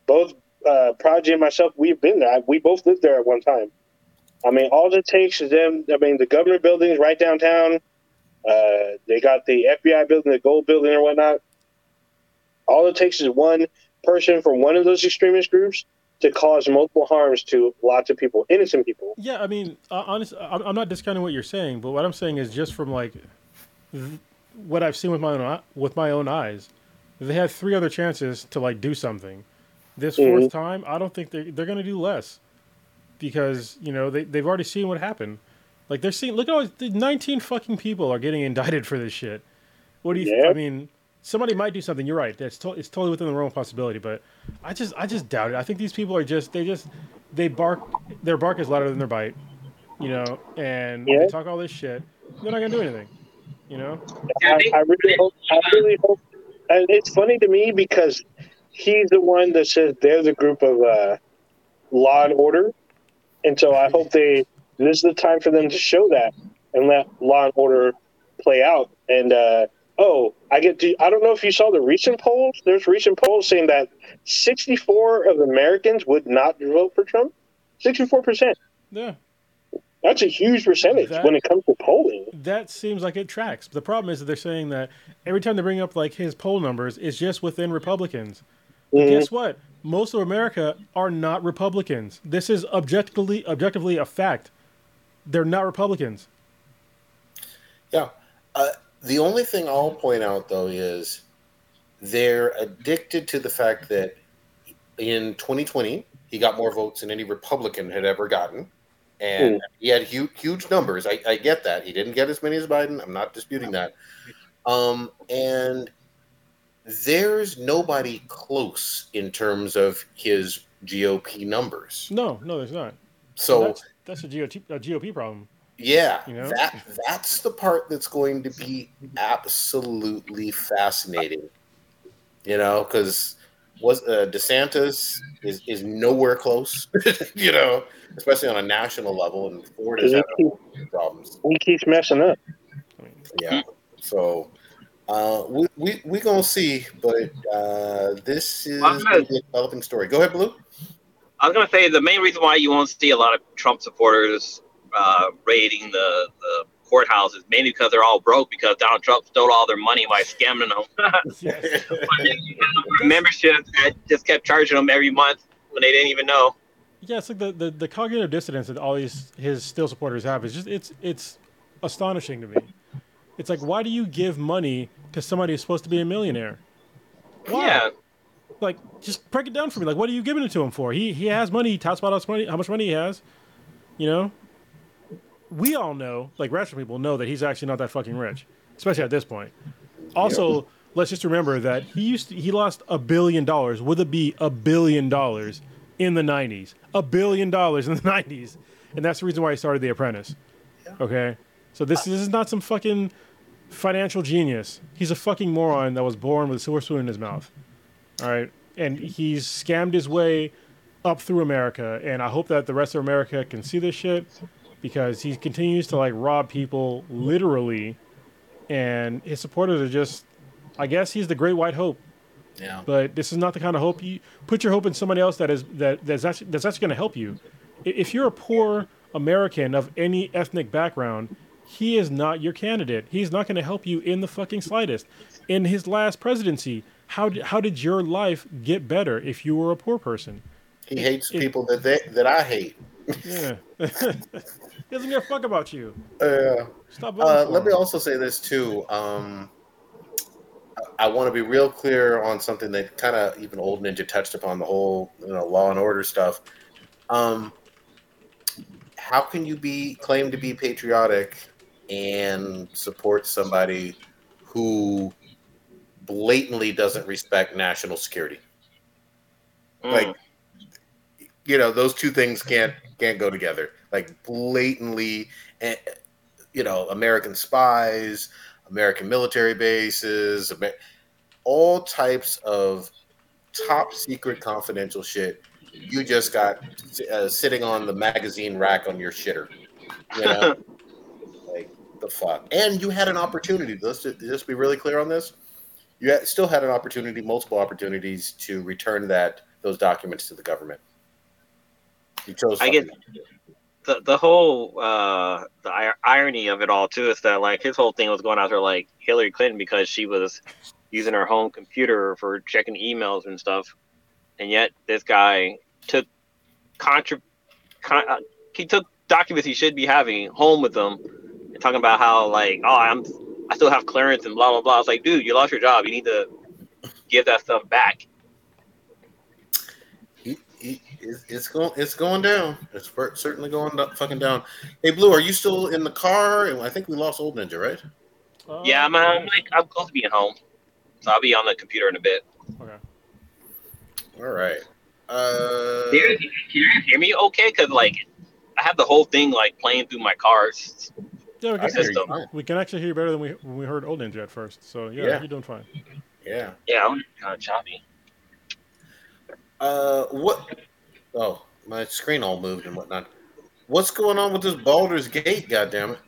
Both uh, Prodigy and myself, we've been there. We both lived there at one time. I mean, all it takes is them. I mean, the government building is right downtown. Uh, they got the FBI building, the gold building, or whatnot. All it takes is one person from one of those extremist groups to cause multiple harms to lots of people, innocent people. Yeah, I mean, uh, honest, I'm, not discounting what you're saying, but what I'm saying is just from like th- what I've seen with my own with my own eyes. They had three other chances to like do something. This 4th Mhm. time, I don't think they're they're gonna do less because you know they they've already seen what happened. Like they're seeing, look at all the 19 fucking people are getting indicted for this shit. What do you? Yeah. I mean, somebody might do something. You're right. That's to, it's totally within the realm of possibility, but I just I just doubt it. I think these people are just they just they bark. Their bark is louder than their bite. You know, and Yeah. they talk all this shit. They're not gonna do anything. You know. I, I really hope. I really hope. And it's funny to me because he's the one that says they're the group of uh, law and order, and so I hope they. This is the time for them to show that and let law and order play out. And uh, oh, I get to. I don't know if you saw the recent polls. There's recent polls saying that 64 of Americans would not vote for Trump. 64 percent. Yeah. That's a huge percentage That- when it comes to polling. That seems like it tracks. The problem is that they're saying that every time they bring up like his poll numbers, it's just within Republicans. Mhm. Guess what? Most of America are not Republicans. This is objectively objectively a fact. They're not Republicans. Yeah. Uh, the only thing I'll point out though is they're addicted to the fact that in 2020 he got more votes than any Republican had ever gotten, and he had huge, huge numbers. I, I get that he didn't get as many as Biden. I'm not disputing that. Um, and there's nobody close in terms of his GOP numbers. No, no, there's not. So that's, that's a GOP, a GOP problem. Yeah, You know? that that's the part that's going to be absolutely fascinating. You know, because was uh, DeSantis is is nowhere close. you know, especially on a national level, and Florida's He, having problems. he keeps messing up. Yeah, so. Uh, we we we gonna see, but uh, this is gonna a developing story. Go ahead, Blue. I was gonna say the main reason why you won't see a lot of Trump supporters uh, raiding the, the courthouse is mainly because they're all broke because Donald Trump stole all their money by scamming them. yes. Memberships that just kept charging them every month when they didn't even know. Yeah, it's like the, the, the cognitive dissonance that all these his still supporters have is just it's it's astonishing to me. It's like why do you give money to somebody who's supposed to be a millionaire? Why? Yeah, Like just break it down for me. Like what are you giving it to him for? He he has money. He talks about how much money how much money he has. You know. We all know, like rational people know that he's actually not that fucking rich, especially at this point. Also, let's just remember that he used to, he lost a billion dollars with a B, a billion dollars in the '90s, a billion dollars in the '90s, and that's the reason why he started The Apprentice. Okay, so this, this is not some fucking financial genius. He's a fucking moron that was born with a silver spoon in his mouth. All right, and he's scammed his way up through America, and I hope that the rest of America can see this shit because he continues to like rob people literally, and his supporters are just. I guess he's the great white hope, Yeah, but this is not the kind of hope you put your hope in somebody else that is that that's actually that's actually going to help you. If you're a poor American of any ethnic background, he is not your candidate. He's not going to help you in the fucking slightest. In his last presidency, how did, how did your life get better if you were a poor person? he hates it- people that they, that I hate. Yeah. he doesn't give a fuck about you. Uh, Stop Uh, for let me also say this too. Um, I want to be real clear on something that kind of even old ninja touched upon the whole you know law and order stuff. Um, how can you be claim to be patriotic and support somebody who blatantly doesn't respect national security? Mm. Like, you know, those two things can't can't go together. Like blatantly, eh, you know, American spies, American military bases, all types of top secret confidential shit. You just got uh, sitting on the magazine rack on your shitter. You know, like the fuck. And you had an opportunity. Let's just, just be really clear on this. You had, still had an opportunity, multiple opportunities to return that those documents to the government. You chose. I get the the whole uh, the ir- irony of it all too is that like his whole thing was going after like Hillary Clinton because she was using her home computer for checking emails and stuff, and yet this guy took contra con- uh, he took documents he should be having home with him and talking about how like oh I'm I still have clearance and blah blah blah. It's like dude you lost your job you need to give that stuff back. He, he, it's, it's going. It's going down. It's certainly going do- fucking down. Hey, Blue, are you still in the car? And I think we lost Old Ninja, right? Uh, Yeah, I'm, I'm like I'm close to being home, so I'll be on the computer in a bit. Okay. All right. Uh, Can you, can you hear me okay? Because, like, I have the whole thing, like, playing through my cars. Yeah, we can, can hear you we can actually hear you better than we when we heard Old Ninja at first. So yeah, Yeah. you're doing fine. Yeah. Yeah, I'm kind of choppy. Uh, what? Oh, my screen all moved and whatnot. What's going on with this Baldur's Gate? Goddamn it!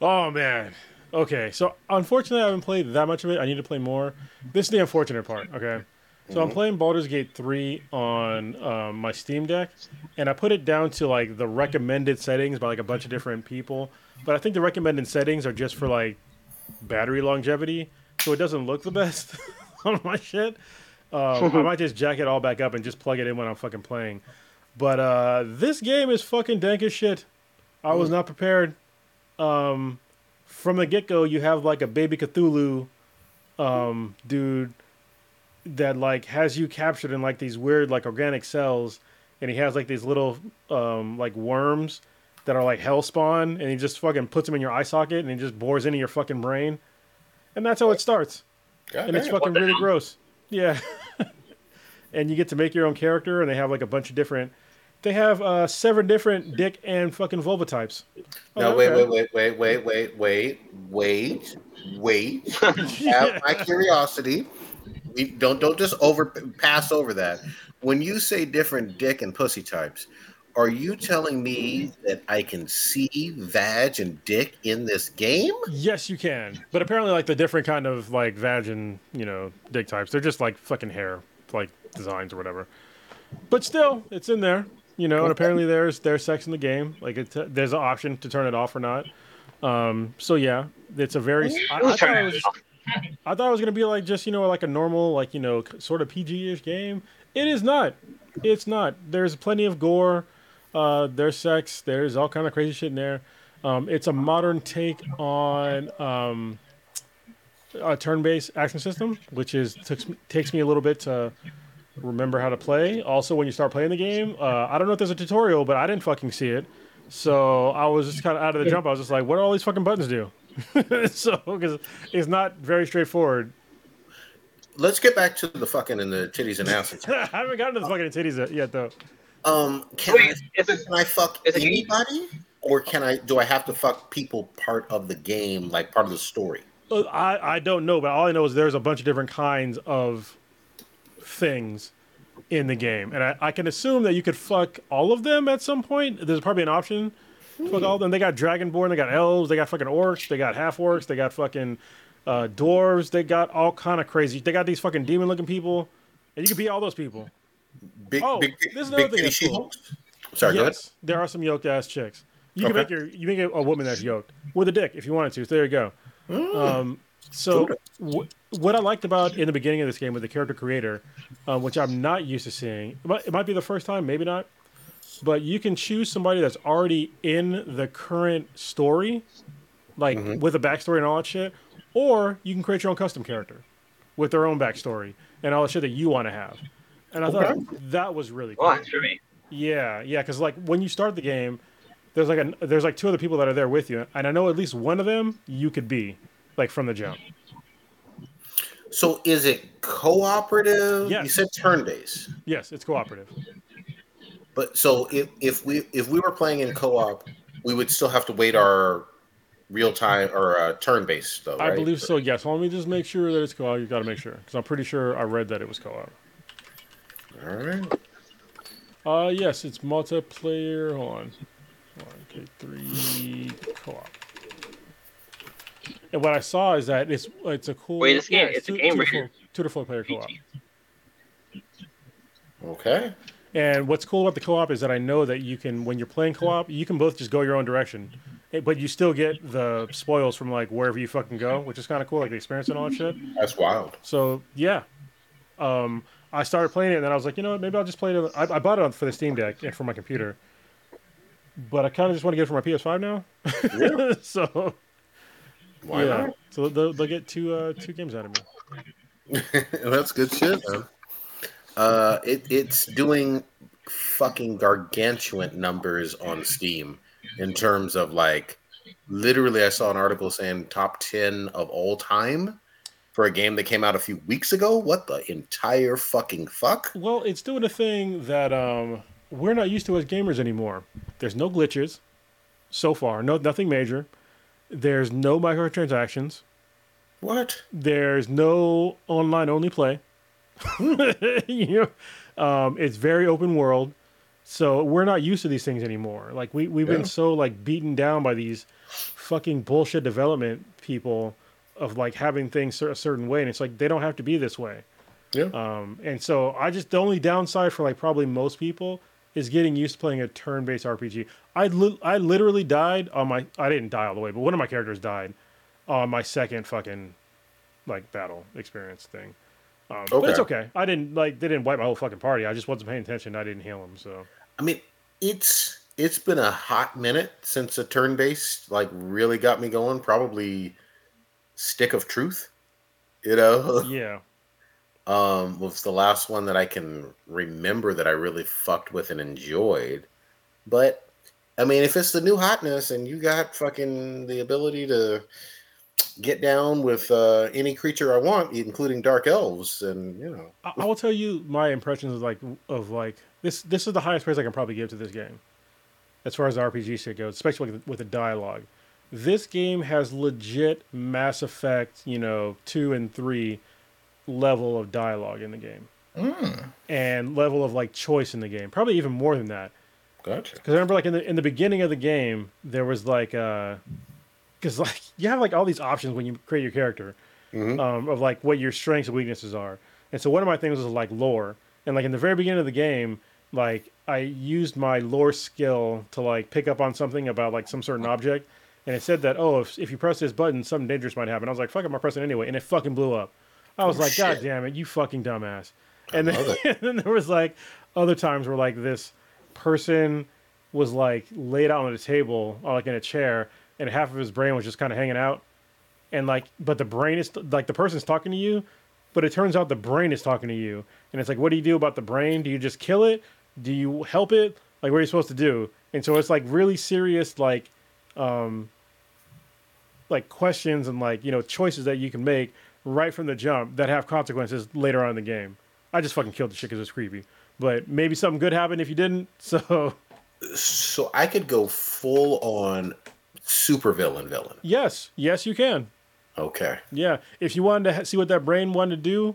Oh man. Okay, so unfortunately, I haven't played that much of it. I need to play more. This is the unfortunate part. Okay, so I'm playing Baldur's Gate three on um, my Steam Deck, and I put it down to like the recommended settings by like a bunch of different people. But I think the recommended settings are just for like battery longevity, so it doesn't look the best on my shit. Um, I might just jack it all back up and just plug it in when I'm fucking playing. But uh, this game is fucking dank as shit. I was not prepared. Um, from the get go, you have like a baby Cthulhu um, dude that like has you captured in like these weird like organic cells, and he has like these little um, like worms that are like hell spawn, and he just fucking puts them in your eye socket, and he just bores into your fucking brain, and that's how it starts, and it's fucking really gross. Yeah, and you get to make your own character, and they have like a bunch of different. They have uh, seven different dick and fucking vulva types. No, Oh, wait, okay. wait, wait, wait, wait, wait, wait, wait, wait. Have my curiosity. We don't don't just over pass over that. When you say different dick and pussy types, are you telling me that I can see vag and dick in this game? Yes, you can. But apparently, like the different kind of like vag and you know, dick types, they're just like fucking hair, like designs or whatever. But still, it's in there, you know. And apparently, there's there's sex in the game. Like it's there's an option to turn it off or not. Um, so yeah, it's a very. I, I thought turning it it was. I thought it was gonna be like just you know like a normal like you know sort of PG-ish game. It is not. It's not. There's plenty of gore. Uh, there's sex. There's all kind of crazy shit in there. Um, it's a modern take on um, a turn-based action system, which is takes, takes me a little bit to remember how to play. Also, when you start playing the game, uh, I don't know if there's a tutorial, but I didn't fucking see it. So I was just kind of out of the jump. I was just like, "What do all these fucking buttons do?" so because it's not very straightforward. Let's get back to the fucking and the titties and asses. I haven't gotten to the fucking titties yet, though. Um, can Wait, I is it can I fuck anybody, or can I? Do I have to fuck people part of the game, like part of the story? Uh, I I don't know, but all I know is there's a bunch of different kinds of things in the game, and I, I can assume that you could fuck all of them at some point. There's probably an option to fuck all of them. They got dragonborn, they got elves, they got fucking orcs, they got half orcs, they got fucking uh, dwarves, they got all kind of crazy. They got these fucking demon looking people, and you could be all those people. Big, Oh, big, big another thing titty cool. Sorry, yes, there are some yoked ass chicks. You can make your you make a, a woman that's yoked with a dick if you wanted to. So there you go. Um, so wh- what I liked about in the beginning of this game with the character creator, um, which I'm not used to seeing, it might, it might be the first time, maybe not, but you can choose somebody that's already in the current story, like with a backstory and all that shit, or you can create your own custom character with their own backstory and all the shit that you want to have. And I thought that was really cool. Oh, that's for me. Yeah, yeah, because like when you start the game, there's like a there's like two other people that are there with you, and I know at least one of them you could be, like from the jump. So is it cooperative? Yes. You said turn based. Yes, it's cooperative. But so if, if we if we were playing in co-op, we would still have to wait our real time or uh, turn based though, I right? believe so. Yes. Let me just make sure that it's co-op. You got to make sure because I'm pretty sure I read that it was co-op. All right. Uh, yes, it's multiplayer. Hold on. Hold on. Okay, three co-op. And what I saw is that it's it's a cool. Wait, this game- it's a game two, to rated four, two to four player co-op. Okay. And what's cool about the co-op is that I know that you can, when you're playing co-op, you can both just go your own direction, but you still get the spoils from like wherever you fucking go, which is kind of cool, like the experience and all that shit. That's wild. So yeah, um, I started playing it, and then I was like, you know what, maybe I'll just play it. I, I bought it for the Steam Deck and for my computer, but I kind of just want to get it for my PS5 now. so Why yeah, not? so they'll, they'll get two uh, two games out of me. That's good shit, man. Uh, it, it's doing fucking gargantuan numbers on Steam in terms of like, literally, I saw an article saying top 10 of all time for a game that came out a few weeks ago. What the entire fucking fuck? Well, it's doing a thing that um, we're not used to as gamers anymore. There's no glitches so far, no nothing major. There's no microtransactions. What? There's no online only play. you know, um, it's very open world. So we're not used to these things anymore. Like we we've Yeah. been so like beaten down by these fucking bullshit development people of like having things a certain way, and it's like they don't have to be this way. Yeah. Um, and so I just the only downside for like probably most people is getting used to playing a turn-based RPG. I li- I literally died on my I didn't die all the way, but one of my characters died on my second fucking like battle experience thing. Um, But it's Okay. okay. I didn't like they didn't wipe my whole fucking party. I just wasn't paying attention. I didn't heal them. So I mean, it's it's been a hot minute since a turn based like really got me going. Probably Stick of Truth. You know, yeah, um, was the last one that I can remember that I really fucked with and enjoyed. But I mean, if it's the new hotness and you got fucking the ability to get down with uh, any creature I want, including dark elves, and you know, I, I will tell you my impressions of like of like this. This is the highest praise I can probably give to this game, as far as the RPG shit goes, especially with, with the dialogue. This game has legit Mass Effect, you know, two and three level of dialogue in the game, mm, and level of like choice in the game. Probably even more than that. gotcha. Because I remember, like in the in the beginning of the game, there was like, uh because like you have like all these options when you create your character, Mhm. um, of like what your strengths and weaknesses are. And so one of my things was like lore, and like in the very beginning of the game, like I used my lore skill to like pick up on something about like some certain object, and it said that oh if if you press this button, something dangerous might happen. I was like fuck it, I'm pressing it anyway, and it fucking blew up. I was Oh, like, God damn it, you fucking dumbass. And then, and then there was like other times where like this person was like laid out on the table, or like in a chair, and half of his brain was just kind of hanging out. And like, but the brain is like the person's talking to you, but it turns out the brain is talking to you. And it's like, what do you do about the brain? Do you just kill it? Do you help it? Like, what are you supposed to do? And so it's like really serious, like, um, like questions and like you know choices that you can make right from the jump that have consequences later on in the game. I just fucking killed the shit because it's creepy. But maybe something good happened if you didn't. So So I could go full on super villain villain. yes, yes, you can. Okay. Yeah, if you wanted to ha- see what that brain wanted to do,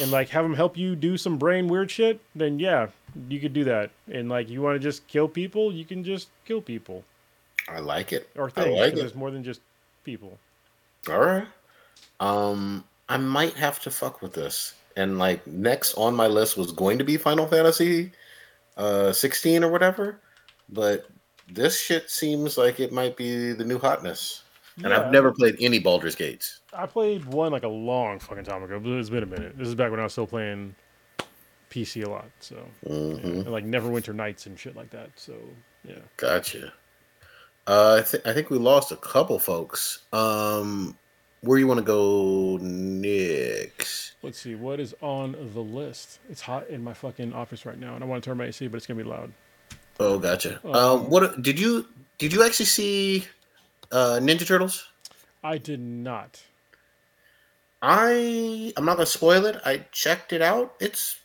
and like have him help you do some brain weird shit, then yeah, you could do that. And like you want to just kill people, you can just kill people I like it. or I things. like 'cause it. There's more than just people. All right. Um, I might have to fuck with this. And like next on my list was going to be Final Fantasy uh 16 or whatever, but this shit seems like it might be the new hotness. And I've never played any Baldur's Gates. I played one like a long fucking time ago, but it's been a minute. This is back when I was still playing PC a lot, so hmm and like Neverwinter Nights and shit like that. So yeah, Gotcha. Uh, I, th- I think we lost a couple folks. Um, where you want to go next? let's see what is on the list. It's hot in my fucking office right now, and I want to turn my AC, but it's gonna be loud. Oh, gotcha. Uh, Um, what did you did you actually see uh, Ninja Turtles? I did not. I I'm not gonna spoil it. I checked it out. It's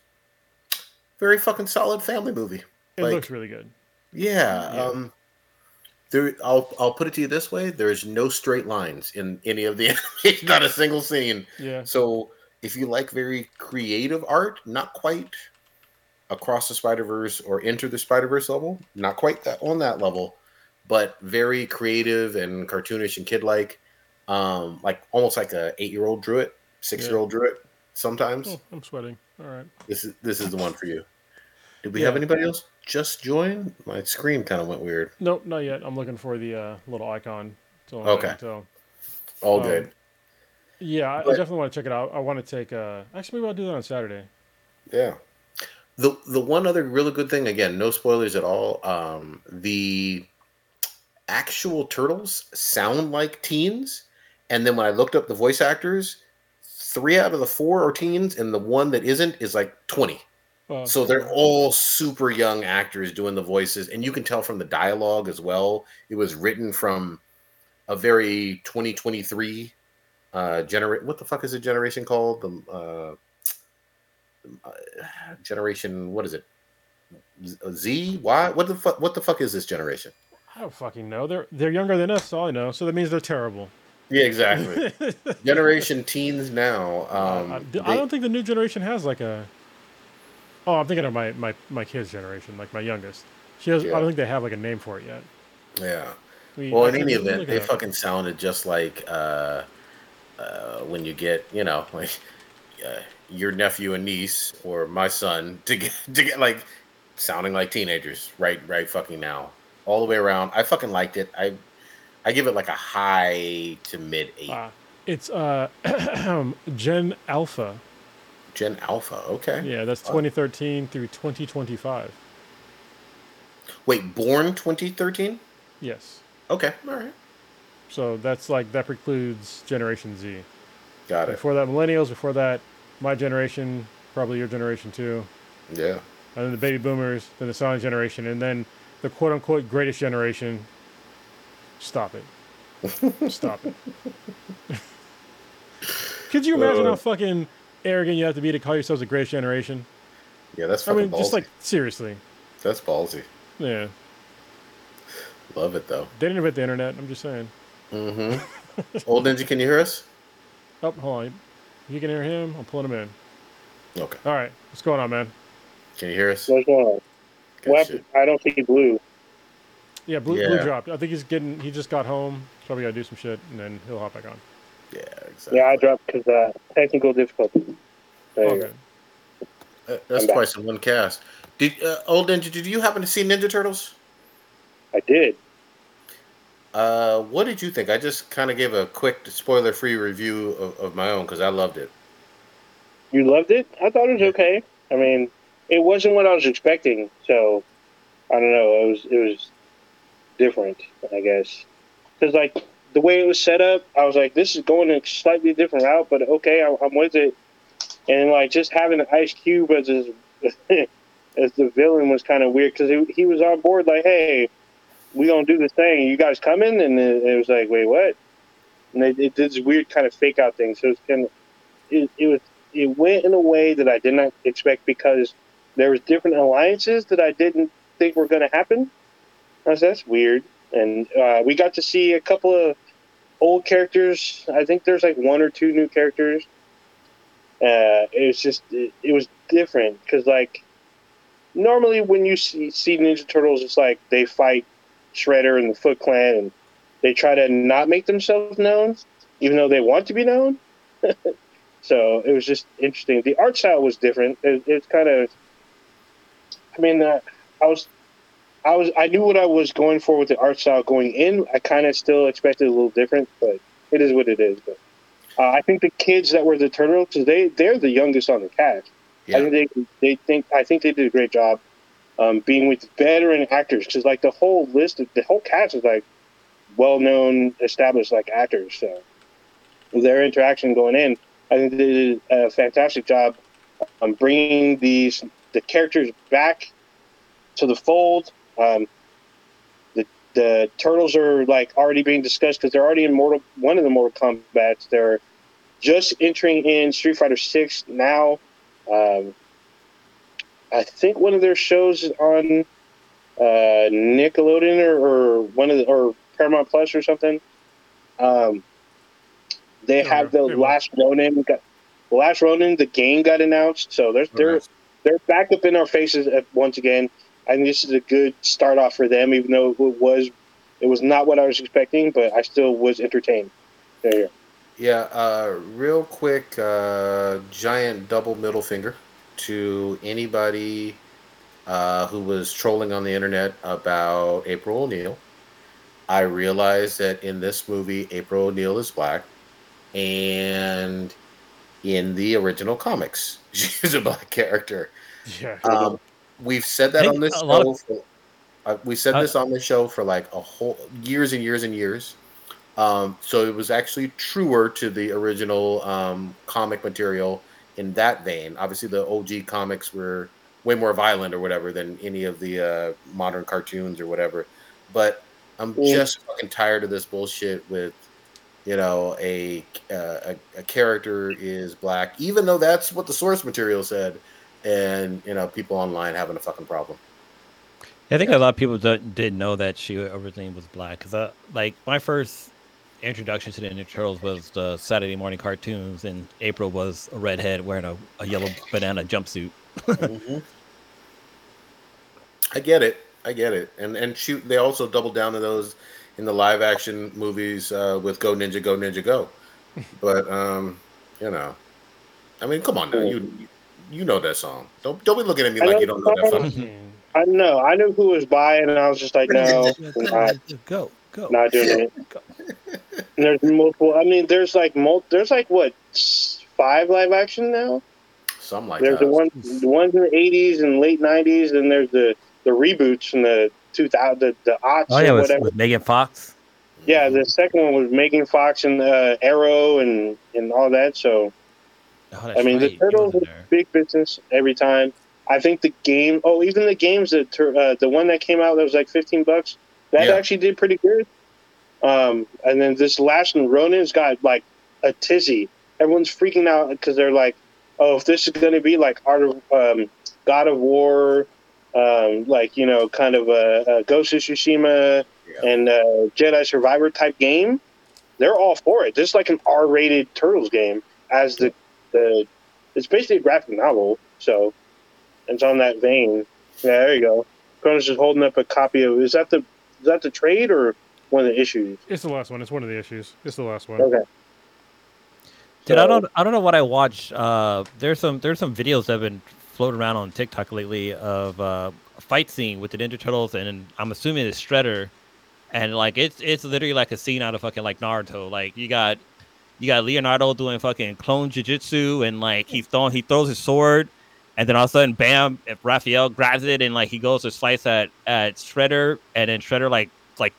very fucking solid family movie. It Like- looks really good. Yeah. Yeah. Um there I'll I'll put it to you this way. There's no straight lines in any of the animation, not a single scene. Yeah, So if you like very creative art, not quite across the Spider-Verse or Into the Spider-Verse level, not quite that on that level, but very creative and cartoonish and kid-like. Um, like almost like a eight-year-old drew it, six-year-old drew it sometimes. oh, I'm sweating. All right. This is this is the one for you. Did we Yeah. have anybody else just join? My screen kind of went weird. Nope, not yet. I'm looking for the uh, little icon. Okay. So All Um, good. yeah, I, I definitely want to check it out. I want to take. Uh, actually, maybe I'll do that on Saturday. Yeah. The the one other really good thing, again, no spoilers at all. Um, the actual turtles sound like teens, and then when I looked up the voice actors, three out of the four are teens, and the one that isn't is like twenty. Uh, So they're all super young actors doing the voices, and you can tell from the dialogue as well. It was written from a very 2023 uh generate. What the fuck is the generation called? The uh, uh, generation. What is it? Z? Y? What the fuck? What the fuck is this generation? I don't fucking know. They're they're younger than us. All I know. So that means they're terrible. Yeah, exactly. generation teens now. Um, I, I, I don't think the new generation has like a. Oh, I'm thinking of my my my kids' generation, like my youngest. She has. I don't think they have like a name for it yet. yeah. Mean, Well, in any event, they up. fucking sounded just like uh, uh, when you get, you know, like uh, your nephew and niece or my son to get to get like sounding like teenagers right right fucking now all the way around. I fucking liked it. I I give it like a high to mid eight. It's uh, Gen Alpha. Gen Alpha. Okay. Yeah, that's Wow. 2013 through 2025. Wait, born 2013. Yes. Okay. All right. So that's like that precludes Generation Z. Got it. Before that, millennials. Before that, my generation, probably your generation too. Yeah. And then the baby boomers, then the silent generation, and then the quote unquote greatest generation. Stop it. Stop it. Could you imagine Uh. how fucking arrogant you have to be to call yourselves the greatest generation? Yeah. That's I fucking mean, just like seriously. that's ballsy. Yeah. Love it though. They didn't invent the internet. I'm just saying. Mm-hmm. Old Ninja, can you hear us? Oh, hold on. If you can hear him, I'm pulling him in. Okay. All right. What's going on, man? Can you hear us? What's going on? What shit. I don't see blue. Yeah, Blue, Blue dropped. I think he's getting. He just got home. Probably got to do some shit, and then he'll hop back on. Yeah, exactly. Yeah, I dropped because uh, technical difficulty. There All you go. Uh, that's I'm back. twice in one cast. Did uh, old Ninja? Did you happen to see Ninja Turtles? I did. Uh, what did you think? I just kind of gave a quick spoiler-free review of, of my own because I loved it. You loved it? I thought it was okay. I mean, it wasn't what I was expecting, so I don't know. It was it was different, I guess. Because like the way it was set up, I was like, this is going a slightly different route, but okay, I, I'm with it. And like just having the Ice Cube as his, as the villain was kind of weird because he, he was on board like, hey, we gonna do this thing. You guys coming? And it, it was like, wait, what? And it did this weird kind of fake out thing. So it's kind of it, it was it went in a way that I did not expect because there was different alliances that I didn't think were going to happen. I was that's weird, and uh, we got to see a couple of old characters. I think there's like one or two new characters. Uh, it was just it, it was different because like normally when you see, see Ninja Turtles, it's like they fight Shredder and the Foot Clan, and they try to not make themselves known, even though they want to be known. So it was just interesting. The art style was different. It, it's kind of, I mean, uh, I was, I was, I knew what I was going for with the art style going in. I kind of still expected a little different, but it is what it is. But uh, I think the kids that were the turtles, because they they're the youngest on the cast. I think they they think I think they did a great job um, being with veteran actors because like the whole list, of, the whole cast is like well known, established like actors. So their interaction going in, I think they did a fantastic job um, bringing these the characters back to the fold. Um, the the turtles are like already being discussed because they're already in Mortal one of the Mortal Kombat's. They're just entering in Street Fighter Six now. Um, I think one of their shows is on uh, Nickelodeon or, or one of the, or Paramount Plus or something. Um, they Yeah, have the last Ronin. Got, the last Ronin, the game got announced, so they're they're Alright. they're back up in our faces at, once again. I think this is a good start off for them, even though it was it was not what I was expecting, but I still was entertained. There you go. yeah. Uh, real quick, uh, giant double middle finger to anybody uh, who was trolling on the internet about April O'Neil. I realized that in this movie, April O'Neil is black, and in the original comics, she's a black character. Yeah. Um, we've said that on this show. of- for, uh, we said Uh, this on the show for like a whole years and years and years. Um, so it was actually truer to the original um, comic material in that vein. Obviously, the OG comics were way more violent or whatever than any of the uh, modern cartoons or whatever. But I'm Yeah. just fucking tired of this bullshit with, you know, a, uh, a a character is black, even though that's what the source material said, and you know, people online having a fucking problem. I think a lot of people don't, didn't know that she originally was black because, uh, like, my first introduction to the Ninja Turtles was the Saturday morning cartoons, and April was a redhead wearing a, a yellow banana jumpsuit. mm-hmm. I get it. I get it. And and shoot, they also doubled down to those in the live action movies uh, with Go Ninja, Go Ninja, Go. But um, you know, I mean, come on now, you you know that song. Don't don't be looking at me like you don't know that song. I know. I knew who was buying, and I was just like, no, not, go, go, not doing it. there's multiple. I mean, there's like mul- There's like what five live action now. Some like there's that. the one, the ones in the '80s and late '90s, and there's the the reboots from the 2000, the, the aughts oh, yeah, or with, whatever. With Megan Fox. Yeah, the second one was Megan Fox and uh, Arrow and and all that. So, oh, I mean, right. the Turtles big business every time. I think the game. Oh, even the games that uh, the one that came out that was like fifteen bucks. That Yeah. actually did pretty good. Um, and then this last one, Ronin's got like a tizzy. Everyone's freaking out because they're like, "Oh, if this is going to be like Art of um, God of War, um, like you know, kind of a, a Ghost of Tsushima Yeah. and uh, Jedi Survivor type game, they're all for it. This is like an R-rated Turtles game, as the the it's basically a graphic novel, so it's on that vein. Yeah, there you go. Cronus is holding up a copy of. Is that the is that the trade or one of the issues? It's the last one. It's one of the issues. It's the last one. Okay. Dude, I don't I don't know what I watch. Uh, there's some there's some videos that have been floating around on TikTok lately of uh, a fight scene with the Ninja Turtles, and I'm assuming it's Shredder, and like it's it's literally like a scene out of fucking like Naruto. Like you got you got Leonardo doing fucking clone jujitsu, and like he's throwing he throws his sword, and then all of a sudden, bam! If Raphael grabs it and like he goes to slice at at Shredder, and then Shredder like like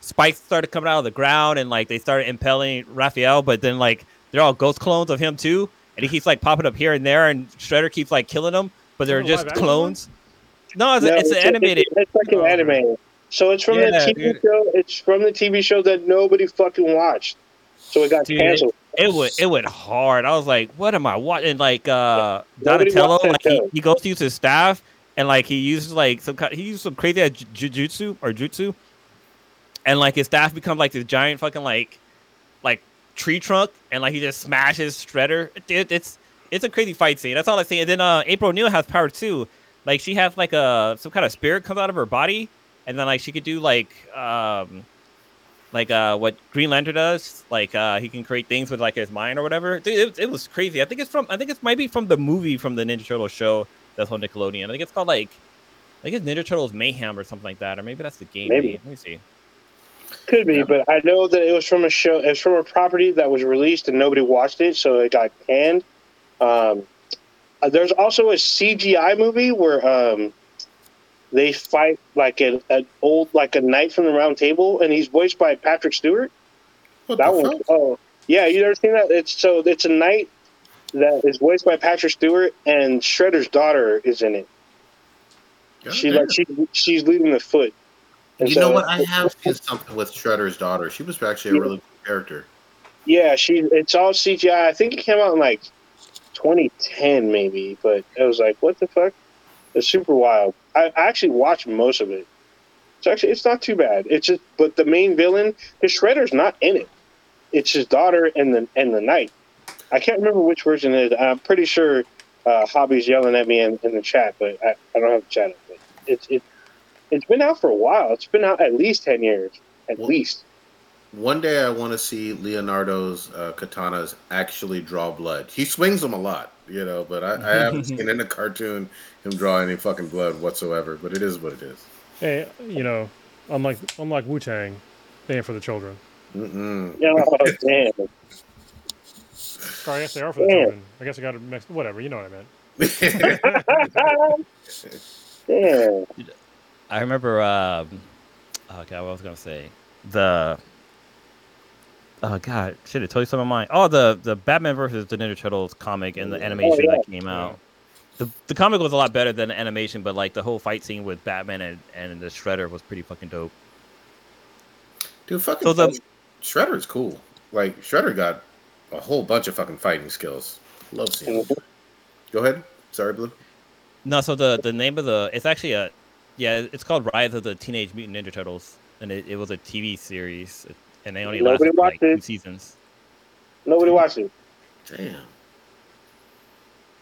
spikes started coming out of the ground, and like they started impelling Raphael, but then like they're all ghost clones of him too, and he keeps like popping up here and there, and Shredder keeps like killing them, but they're Oh, just live clones. No, it's, No, it's, an animated. It's, it's like an Oh, okay. anime. So it's from Yeah, the TV dude. show. It's from the TV show that nobody fucking watched. So it got Dude, canceled. It went it went hard. I was like, what am I watching? Like uh Donatello, like he, he goes to use his staff and like he uses like some kind he used some crazy ju- jujutsu or jutsu. And like his staff becomes like this giant fucking like like tree trunk and like he just smashes Shredder. It, it's it's a crazy fight scene. That's all I see. And then uh April O'Neil has power too. Like she has like a some kind of spirit comes out of her body and then like she could do like um like uh what Green Lantern does. Like uh he can create things with like his mind or whatever. Dude, it, it was crazy. I think it's from I think it's might be from the movie from the Ninja Turtle show that's on Nickelodeon. I think it's called like I think it's Ninja Turtles Mayhem or something like that, or maybe that's the game. Maybe. Let me see. Could be, Yeah. but I know that it was from a show. It was from a property that was released and nobody watched it, so it got canned. Um, uh, there's also a CGI movie where um, they fight like an, an old, like a knight from the Round Table, and he's voiced by Patrick Stewart. What That the one, fuck? oh yeah, you ever seen that? It's so it's a knight that is voiced by Patrick Stewart, and Shredder's daughter is in it. God She damn. like she she's leading the foot. And you so- know what? I have seen something with Shredder's daughter. She was actually a really cool character. Yeah, she. It's all CGI. I think it came out in like 2010, maybe. But it was like, what the fuck? It's super wild. I, I actually watched most of it. It's actually it's not too bad. It's just, but the main villain, the Shredder's not in it. It's his daughter and the and the knight. I can't remember which version it is. I'm pretty sure uh, Hobby's yelling at me in, in the chat, but I, I don't have the chat. But it's it it's been out for a while. It's been out at least ten years, at Well- least. One day I want to see Leonardo's uh, katanas actually draw blood. He swings them a lot, you know, but I, I haven't seen in a cartoon him draw any fucking blood whatsoever. But it is what it is. Hey, you know, unlike unlike Wu Tang, they ain't for the children. Mm-mm. Oh damn. Or I guess they are for the Yeah. children. I guess I got to mix. Whatever, you know what I meant. Damn. I remember um okay, what was I gonna say? The Oh god, shit, it told you something of mine. Oh the the Batman versus the Ninja Turtles comic and the oh, animation yeah. that came out. The, the comic was a lot better than the animation, but like the whole fight scene with Batman and, and the Shredder was pretty fucking dope. Dude, fucking So the- Shredder's cool. Like Shredder got a whole bunch of fucking fighting skills. Love seeing. it. Go ahead. Sorry, Blue. No, so the the name of the it's actually a yeah, it's called Rise of the Teenage Mutant Ninja Turtles, and it, it was a TV series. It, and they only Nobody lasted for, like two seasons. Nobody watched it. Damn.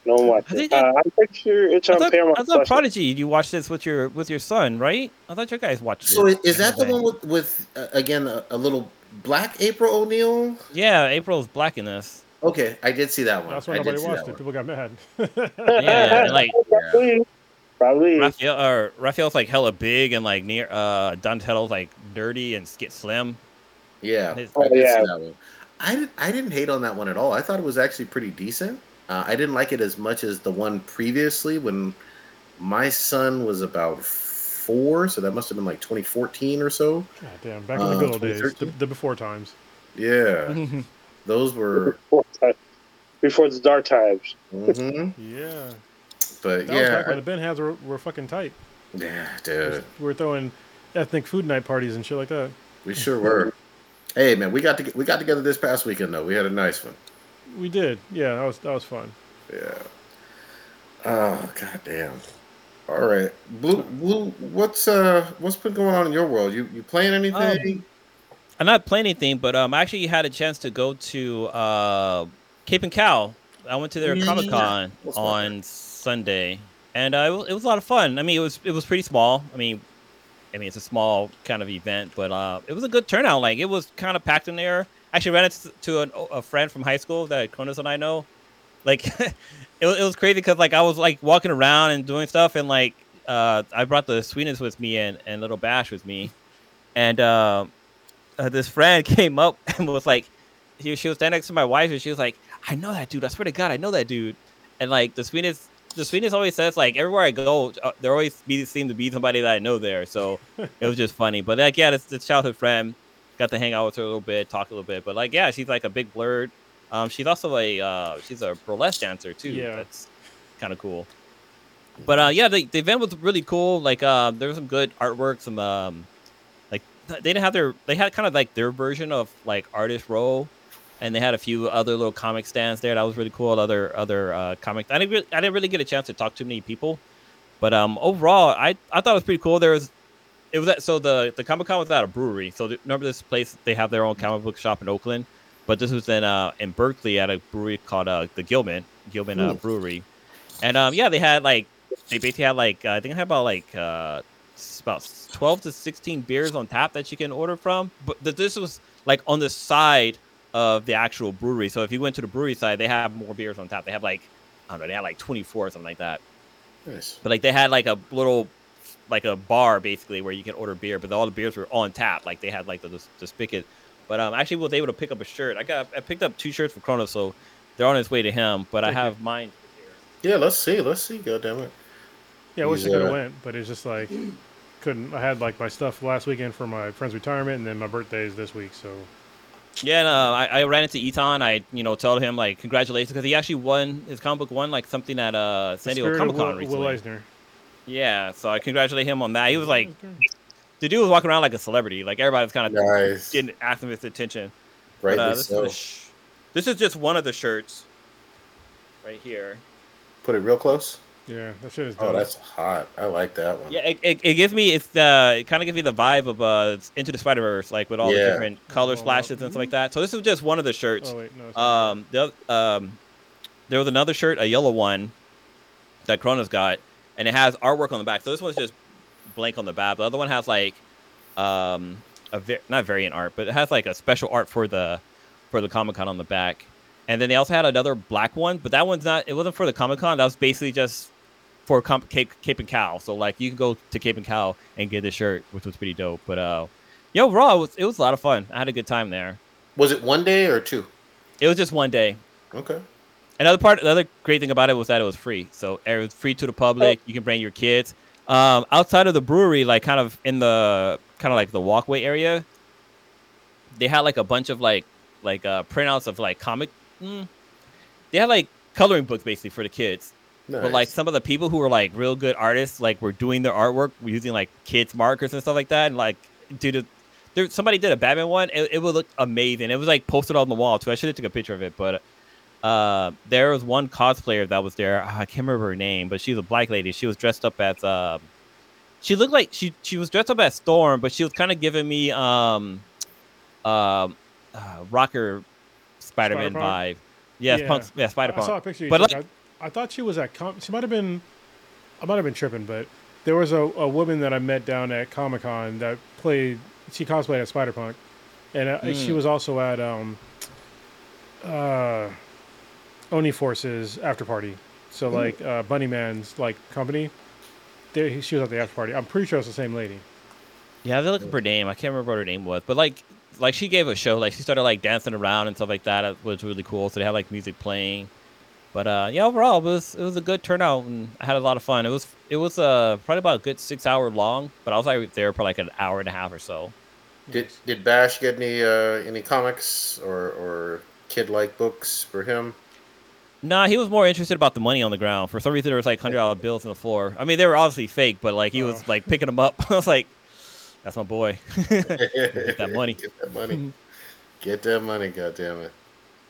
No one watched I it. Uh, I'm pretty sure it's I on thought, Paramount. I thought Plus. Prodigy. You watched this with your with your son, right? I thought you guys watched So it. is that the Okay. one with, with uh, again a, a little black April O'Neil? Yeah, April's black in this. Okay, I did see that one. That's why I did nobody watched it. one. People got mad. Yeah, like Probably. Probably. Raphael or Raphael's like hella big and like near uh Donatello's like dirty and skit slim. Yeah, His- I yeah. That one. I, I didn't hate on that one at all. I thought it was actually pretty decent. Uh, I didn't like it as much as the one previously when my son was about four, so that must have been like 2014 or so. God damn, back in the Uh, good old days, the, the before times. Yeah, those were. Before, time- before the dark times. hmm Yeah, But that was yeah, back when the Been Hads were, were fucking tight. yeah, dude, We were throwing ethnic food night parties and shit like that. we sure were. Hey man, we got to we got together this past weekend though. We had a nice one. We did. Yeah, that was that was fun. Yeah. Oh god damn. All right, Blue. Blue. What's uh what's been going on in your world? You you playing anything? I'm not playing anything, but um, I actually had a chance to go to uh, Cape and Cowl. I went to their Yeah. Comic Con on Sunday, and uh, it was a lot of fun. I mean, it was it was pretty small. I mean, I mean it's a small kind of event, but uh, it was a good turnout. Like it was kind of packed in there. Actually, ran into to an, a friend from high school that Cronus and I know. Like it, was- it was crazy because like I was like walking around and doing stuff, and like uh, I brought the sweetness with me and and little Bash with me, and. Uh, uh, this friend came up and was like, she, she was standing next to my wife and she was like, I know that dude. I swear to God, I know that dude. And like the sweetness, the sweetness always says like everywhere I go, uh, there always be seem to be somebody that I know there. So it was just funny. But like yeah, this, this childhood friend got to hang out with her a little bit, talk a little bit. But like yeah, she's like a big blurred. Um, she's also a uh, she's a burlesque dancer too. Yeah. that's kind of cool. But uh, yeah, the, the event was really cool. Like uh, there was some good artwork, some um, like they didn't have their they had kind of like their version of like artist row, and they had a few other little comic stands there. That was really cool. Other other uh, comic. I didn't really, I didn't really get a chance to talk to many people, but um overall I I thought it was pretty cool. There was it was at, so the the Comic Con was at a brewery. So th- remember this place they have their own comic book shop in Oakland, but this was in uh in Berkeley at a brewery called uh the Gilman Gilman uh. Brewery, and um yeah they had like they basically had like uh, I think they had about like uh about twelve to sixteen beers on tap that you can order from. But this was like on the side of the actual brewery. So if you went to the brewery side, they have more beers on tap. They have like I don't know, they had like twenty four or something like that. Nice. But like they had like a little like a bar basically where you can order beer, but all the beers were on tap. Like they had like the the, the spigot. But um, actually was able to pick up a shirt. I got I picked up two shirts for Chrono, so they're on its way to him. But I Thank you. have mine. Yeah, let's see. Let's see. God damn it. Yeah, I wish I He's, could have uh, went, but it's just like couldn't. I had like my stuff last weekend for my friend's retirement, and then my birthday is this week. So Yeah, no, I, I ran into Eton. I you know told him like congratulations because he actually won his comic book won like something at uh San Diego Spirit Comic Con recently. Will Eisner. Yeah, so I congratulate him on that. He was like the dude was walking around like a celebrity. Like everybody was kind of Nice. getting asking his attention. Rightly But, uh, this, so. is sh- this is just one of the shirts right here. Put it real close. Yeah, that shit is. Oh, that's hot. I like that one. Yeah, it, it, it gives me it's uh it kind of gives me the vibe of uh Into the Spider Verse, like with all the different color Oh, splashes and stuff like that. So this is just one of the shirts. Oh wait, no. Um, the, um, there was another shirt, a yellow one, that Kronos got, and it has artwork on the back. So this one's just blank on the back. The other one has like, um, a va- not variant art, but it has like a special art for the for the Comic Con on the back. And then they also had another black one, but that one's not. It wasn't for the Comic Con. That was basically just for Com- Cape Cape and Cowl. So like you can go to Cape and Cowl and get this shirt, which was pretty dope. But uh, yo, raw, it was it was a lot of fun. I had a good time there. Was it one day or two? It was just one day. Okay. Another part, another great thing about it was that it was free. So it was free to the public. You can bring your kids. Um, outside of the brewery, like kind of in the kind of like the walkway area, they had like a bunch of like like uh, printouts of like comic. Mm, they had like coloring books basically for the kids. Nice. But like some of the people who were like real good artists, like were doing their artwork using like kids markers and stuff like that. And like, dude, it- there somebody did a Batman one. It, it would look amazing. It was like posted on the wall too. I should have took a picture of it, but uh, there was one cosplayer that was there. Ah, I can't remember her name, but she's a black lady. She was dressed up as um, she looked like she she was dressed up as Storm, but she was kind of giving me um, um, uh, rocker Spider-Man Spider-Punk? vibe. Yeah, Yeah. Punk, yeah, Spider I saw a Punk. picture. you But took. like, I, thought she was at. Com- she might have been. I might have been tripping, but there was a, a woman that I met down at Comic Con that played. She cosplayed as Spider Punk, and uh, she Mm. was also at um, uh, Oni Force's after party. So like uh, Bunny Man's like company. There, she was at the after party. I'm pretty sure it's the same lady. yeah, they're looking for her name. I can't remember what her name was, but like, like she gave a show. Like she started like dancing around and stuff like that. It was really cool. So they had like music playing. But uh, yeah, overall it was it was a good turnout and I had a lot of fun. It was it was uh probably about a good six hour long, but I was like there for like an hour and a half or so. Did did Bash get any uh, any comics or or kid like books for him? Nah, he was more interested about the money on the ground. For some reason, there was like hundred dollar bills on the floor. I mean, they were obviously fake, but like he was Oh. like picking them up. I was like, "That's my boy." Get that money. Get that money. Get that money. God damn it.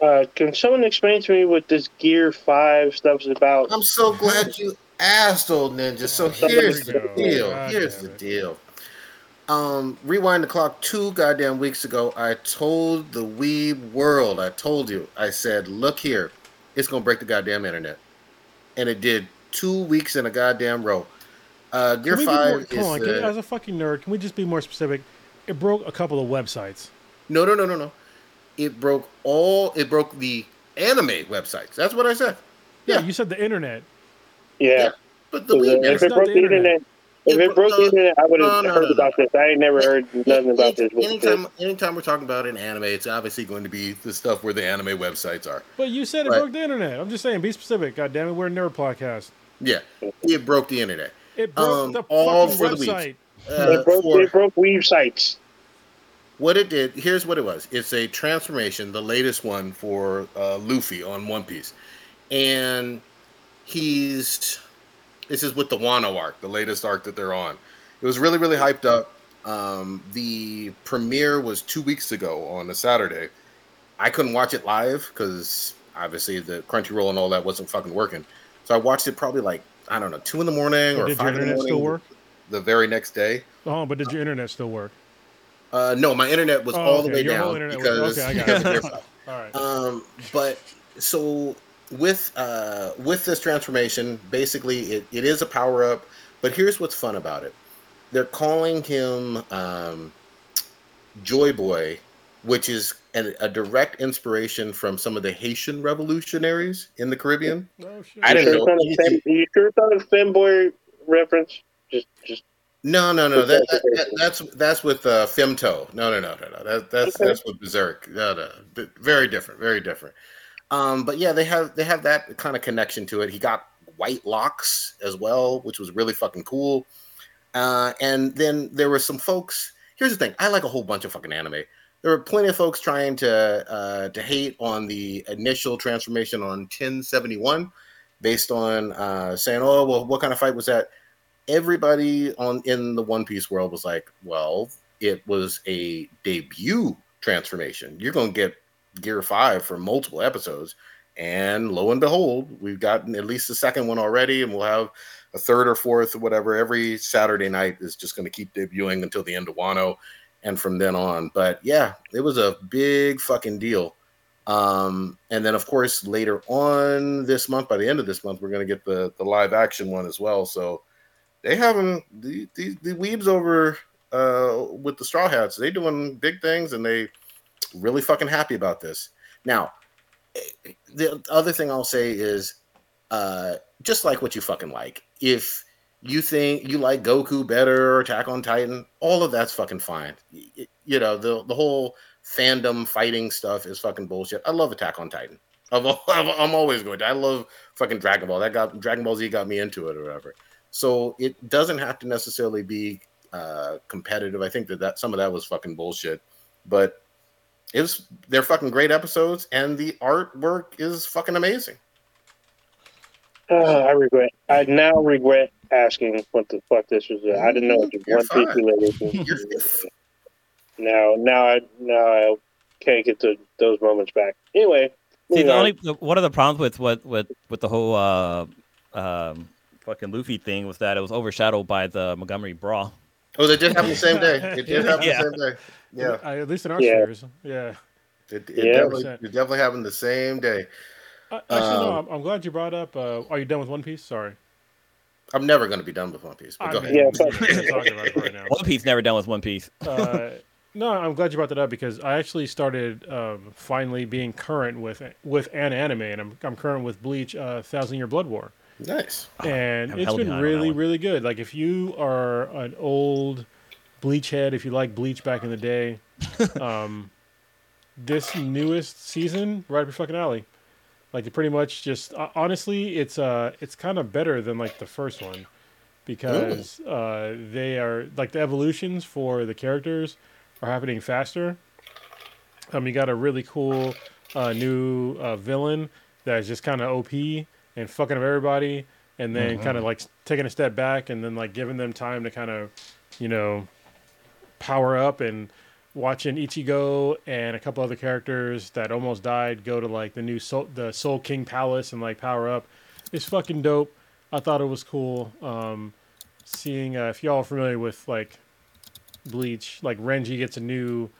Uh, can someone explain to me what this Gear Five stuff is about? I'm so glad you asked, old ninja. So Oh, here's the deal. Here's the deal. Um, rewind the clock two goddamn weeks ago. I told the weeb world. I told you. I said, look here, it's gonna break the goddamn internet, and it did. Two weeks in a goddamn row. Uh, Gear Can we more, come is on, can, uh, as a fucking nerd, can we just be more specific? It broke a couple of websites. no, no, no, no, no. It broke all. It broke the anime websites. That's what I said. Yeah, Yeah. you said the internet. Yeah, But the if weeb. It's it broke the the internet. internet, if It it broke the internet, I would have no, no, heard no, no. about this. I ain't never heard nothing about this. Anytime, anytime we're talking about an anime, it's obviously going to be the stuff where the anime websites are. But you said it Right. broke the internet. I'm just saying, be specific. God damn it, we're a nerd podcast. Yeah, it broke the internet. It broke Um, the all fucking for the weebs. website. Uh, It broke, for it broke weave sites. What it did, here's what it was. It's a transformation, the latest one for uh, Luffy on One Piece, and he's this is with the Wano arc, the latest arc that they're on. It was really, really hyped up. Um, the premiere was two weeks ago on a Saturday. I couldn't watch it live because obviously the Crunchyroll and all that wasn't fucking working. So I watched it probably like I don't know two in the morning But or did your five in the internet morning. still work? The very next day. Oh, but did your internet still work? Uh, no, my internet was Oh, all the way your whole down internet was- because, okay, I got because it. of Gear All right. Um, but so with uh, with this transformation, basically it, it is a power up. But here's what's fun about it: they're calling him um, Joy Boy, which is an, a direct inspiration from some of the Haitian revolutionaries in the Caribbean. oh, shit. I didn't sure know. it's not a fem- you sure it's not a femboy reference? Just, just No, no, no. That, that, that- that's that's with uh, Femto. No, no, no, no, no. That, that's Okay. that's with Berserk. No, no. Very different. Very different. Um, but yeah, they have they have that kind of connection to it. He got white locks as well, which was really fucking cool. Uh, and then there were some folks. Here's the thing: I like a whole bunch of fucking anime. There were plenty of folks trying to uh, to hate on the initial transformation on 1071, based on uh, saying, "Oh, well, what kind of fight was that?" Everybody on in the One Piece world was like, well, it was a debut transformation. You're going to get Gear 5 for multiple episodes. And lo and behold, we've gotten at least the second one already, and we'll have a third or fourth or whatever every Saturday night is just going to keep debuting until the end of Wano and from then on. But yeah, it was a big fucking deal. Um, and then, of course, later on this month, by the end of this month, we're going to get the, the live action one as well. So, they having the, the the weebs over uh with the straw hats they doing big things and they really fucking happy about this now the other thing i'll say is uh just like what you fucking like if you think you like goku better or attack on titan all of that's fucking fine you know the the whole fandom fighting stuff is fucking bullshit i love attack on titan I'm, I'm always going to. I love fucking Dragon Ball. That got Dragon Ball Z got me into it or whatever. So it doesn't have to necessarily be uh, competitive. I think that, that some of that was fucking bullshit, but it was they're fucking great episodes, and the artwork is fucking amazing. uh, I regret. I now regret asking what the fuck this was. I didn't know it was You're One Piece fine. related. Now, now I now I can't get to those moments back. Anyway, See, the on. only one of the problems with what with with the whole uh, um, fucking Luffy thing was that it was overshadowed by the Montgomery Brawl. oh, they did happen the same day. It did happen Yeah. the same day. Yeah, at least in our Yeah. spheres. Yeah. it, it Yeah. definitely, it definitely happened the same day. Uh, actually, no. Um, I'm, I'm glad you brought up. Uh, are you done with One Piece? Sorry. I'm never going to be done with One Piece. But I go mean, ahead. Yeah, we're just talking about it right. One Piece never done with One Piece. uh, no, I'm glad you brought that up because I actually started um, finally being current with with an anime, and I'm I'm current with Bleach, uh, Thousand Year Blood War, Nice. and I'm it's hella been behind on that really really good. Like if you are an old Bleach head, if you like Bleach back in the day, um, this newest season right up your fucking alley. Like it pretty much just uh, honestly, it's uh it's kind of better than like the first one because uh, they are like the evolutions for the characters are happening faster. Um, you got a really cool uh, new uh, villain that is just kind of OP and fucking up everybody, and then kind of like taking a step back and then like giving them time to kind of, you know, power up and watching Ichigo and a couple other characters that almost died go to like the new Soul, the Soul King Palace and like power up. It's fucking dope. I thought it was cool. Um, seeing uh, if y'all are familiar with like Bleach, like Renji gets a new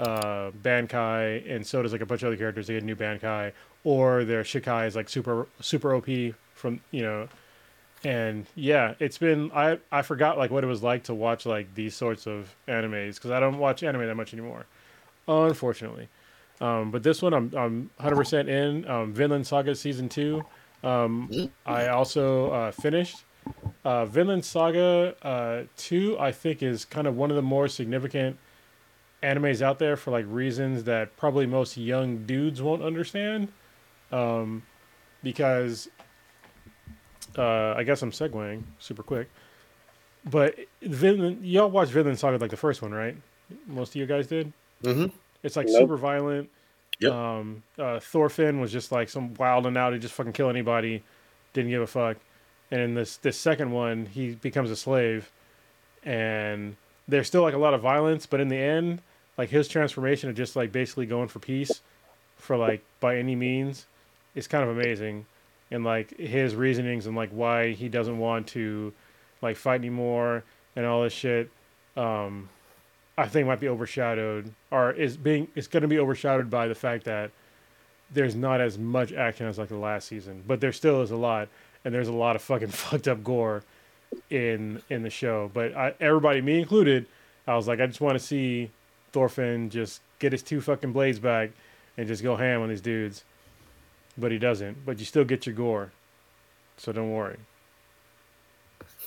uh, Bankai, and so does like a bunch of other characters. They get a new Bankai, or their Shikai is like super super OP from you know. And yeah, it's been I I forgot like what it was like to watch like these sorts of animes because I don't watch anime that much anymore, unfortunately. Um, but this one I'm I'm 100% in. Um, Vinland Saga season two. Um, I also uh, finished. Uh, Vinland Saga uh, 2, I think, is kind of one of the more significant animes out there for like reasons that probably most young dudes won't understand. Um, because uh, I guess I'm segueing super quick. But Vinland, y'all watched Vinland Saga like the first one, right? Most of you guys did. hmm It's like Nope. super violent. Yep. Um, uh, Thorfinn was just like some wild and out. He just fucking kill anybody. Didn't give a fuck. And in this this second one, he becomes a slave, and there's still like a lot of violence. But in the end, like his transformation of just like basically going for peace, for like by any means, is kind of amazing. And like his reasonings and like why he doesn't want to, like fight anymore and all this shit. Um, I think might be overshadowed or is being it's going to be overshadowed by the fact that there's not as much action as like the last season, but there still is a lot, and there's a lot of fucking fucked up gore in in the show. But I, everybody, me included, I was like, I just want to see Thorfinn just get his two fucking blades back and just go ham on these dudes. But he doesn't. But you still get your gore, so don't worry.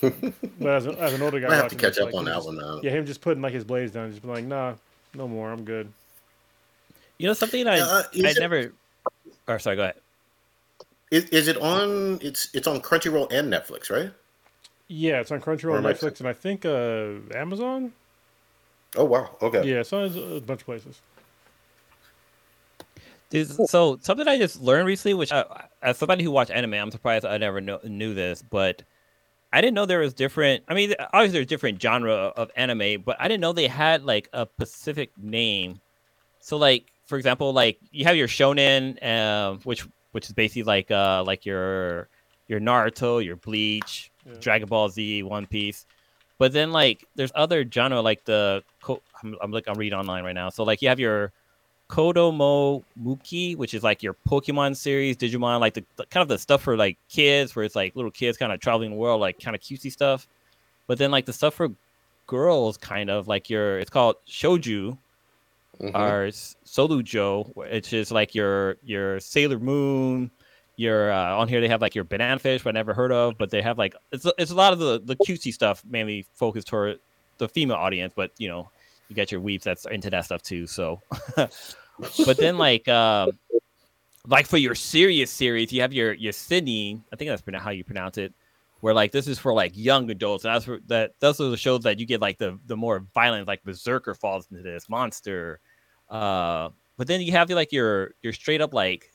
but as, a, as an older guy, I have to catch up like, on that just- one now. yeah, him just putting like his blades down, just be like, nah, no more, I'm good. You know something I Uh, I it- never. Or sorry, go ahead. Is, is it on? It's it's on Crunchyroll and Netflix, right? Yeah, it's on Crunchyroll, Or am I- Netflix, and I think uh, Amazon. Oh wow. Okay. Yeah, so it's a bunch of places. Dude, so something I just learned recently, which I, as somebody who watched anime, I'm surprised I never know, knew this, but I didn't know there was different. I mean, obviously there's different genre of anime, but I didn't know they had like a specific name. So, like for example, like you have your shonen, uh, which which is basically like uh like your your Naruto, your Bleach, Yeah. Dragon Ball Z, One Piece. But then like there's other genre like the I'm, I'm like I'm reading online right now. So like you have your Kodomo Muke, which is like your Pokemon series, Digimon, like the, the- kind of the stuff for like kids, where it's like little kids kind of traveling the world, like kind of cutesy stuff. But then like the stuff for girls, kind of like your it's called Shoujo Mhm. or Solujo, which is like your your Sailor Moon. Your uh, on here they have like your banana fish, but I never heard of. But they have like it's it's a lot of the the cutesy stuff, mainly focused toward the female audience. But you know, you get your weeps that's into that stuff too. So, but then like um, like for your serious series, you have your your Sydney. I think that's how you pronounce it. Where like this is for like young adults. And that's for, that. Those are the shows that you get like the the more violent, like Berserker falls into this monster. Uh, but then you have like your your straight up like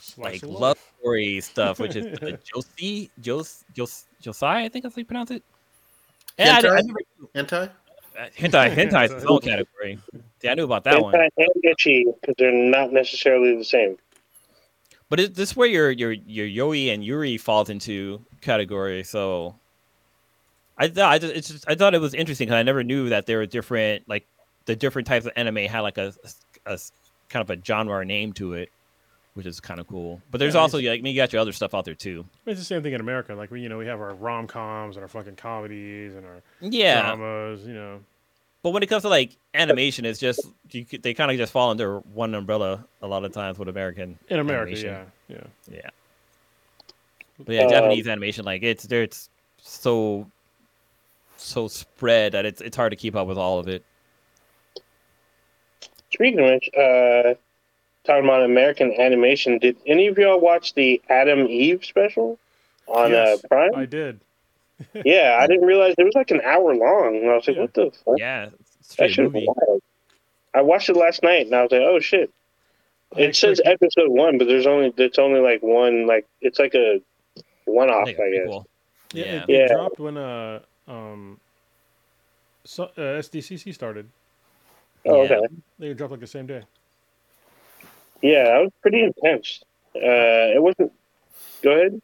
Slice like of love story stuff, which is uh, Josie, Jos, Jos, Josiah, I think that's how you pronounce it. Yeah, I, I Hentai? never, Hentai. uh, hentai, hentai is its own category. Yeah, I knew about that one. Hentai and ecchi because they're not necessarily the same. But it, this is where your your your Yaoi and Yuri falls into category. So I thought I just, it's just, I thought it was interesting because I never knew that there were different like the different types of anime had like a, a, a kind of a genre or name to it, which is kind of cool. But there's Yeah, also like you got your other stuff out there too. It's the same thing in America. Like we, you know, we have our rom coms and our fucking comedies and our Yeah, dramas. You know, but when it comes to like animation, it's just you, they kind of just fall under one umbrella a lot of times with American in America, animation. yeah, yeah. Yeah. But yeah, Um, Japanese animation, like it's there, it's so so spread that it's it's hard to keep up with all of it. Speaking of which, uh, talking about American animation, did any of y'all watch the Atom Eve special on Yes, uh, Prime? I did. Yeah, I didn't realize it was like an hour long. And I was like, Yeah. what the fuck? Yeah, it's that straight shit movie. wild. I watched it last night and I was like, oh shit. I It says expect- episode one, but there's only it's only like one like it's like a one off, Like I a guess. prequel. yeah, Yeah. It, it dropped when uh um so, uh, SDCC started. Oh, Yeah. okay. They dropped like the same day. Yeah, that was pretty intense. Uh, it wasn't. Go ahead.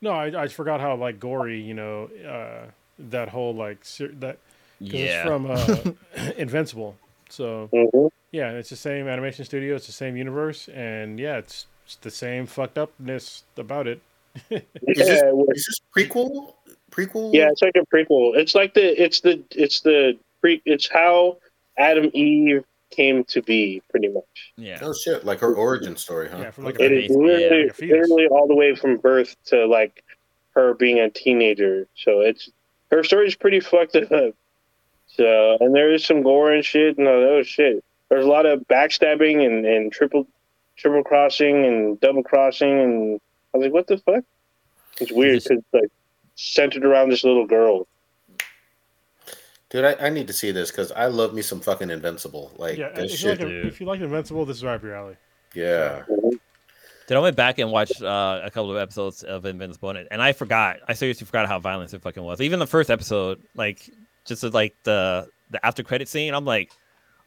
No, I, I forgot how like gory, you know, uh, that whole like ser- that because Yeah. it's from uh, Invincible. So hmm yeah, it's the same animation studio, it's the same universe, and yeah, it's, it's the same fucked upness about it. Yeah, this- it was- Is this prequel? Prequel? yeah, it's like a prequel. It's like the it's the it's the pre it's how Atom Eve came to be, pretty much. yeah. Oh shit! Like her origin story, huh? Yeah, from like Okay. It is Basically, yeah. literally, Like a fetus. literally all the way from birth to like her being a teenager. So it's her story's pretty fucked up. So and there is some gore and shit and all that shit. There's a lot of backstabbing and, and triple triple crossing and double crossing and I was like, what the fuck? It's weird Just- because like centered around this little girl. Dude, I, I need to see this because I love me some fucking Invincible. Like yeah, this if you, like, dude. if you like Invincible, this is right up your alley. yeah. Then I went back and watched uh, a couple of episodes of Invincible, and, and I forgot. I seriously forgot how violent it fucking was. Even the first episode, like just like the the after credit scene, I'm like,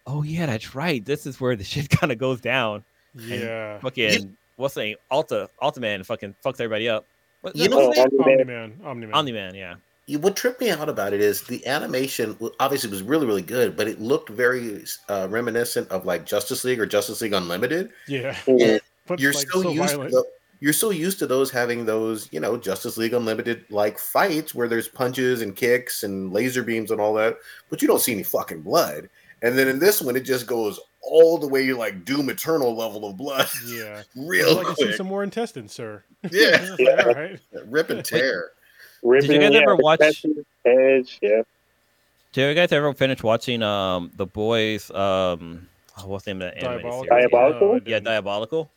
oh yeah, that's right. This is where the shit kind of goes down. Yeah, Fucking what's the name? Alta Altaman fucking fucks everybody up. What, You what's know- his? Omni Man, Omni Man. Omni Man, yeah. What tripped me out about it is the animation obviously was really, really good, but it looked very uh, reminiscent of like Justice League or Justice League Unlimited. Yeah, Mhm. but You're like, so, so used violent. to tho- you're so used to those having those, you know, Justice League Unlimited like fights where there's punches and kicks and laser beams and all that, but you don't see any fucking blood. And then in this one, it just goes all the way to like Doom Eternal level of blood, yeah, real I'd like to see quick. some more intestines, sir. Yeah. Like, all right. Rip and tear. Ripping, guys yeah, ever watch- protecting Heads, yeah. Did you guys ever finish watching um the boys um oh, what's the name of that anime Diabolical. series? Diabolical? No, Yeah. Diabolical.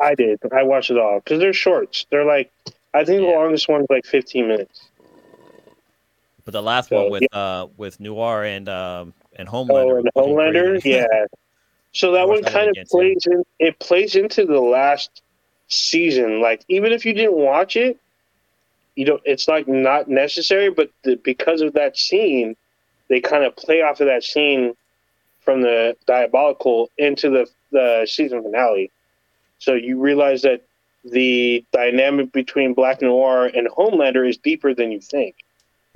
I did. I watched it all because they're shorts. They're like, I think the Yeah. longest one's like 15 minutes. But the last So, one with uh with Noir and um and Homelander. Oh, and fucking Homelander, yeah. So that one kind of plays in. It plays into the last season. Like even if you didn't watch it, you don't. It's like not necessary, but the, because of that scene, they kind of play off of that scene from the diabolical into the the season finale. So you realize that the dynamic between Black Noir and Homelander is deeper than you think.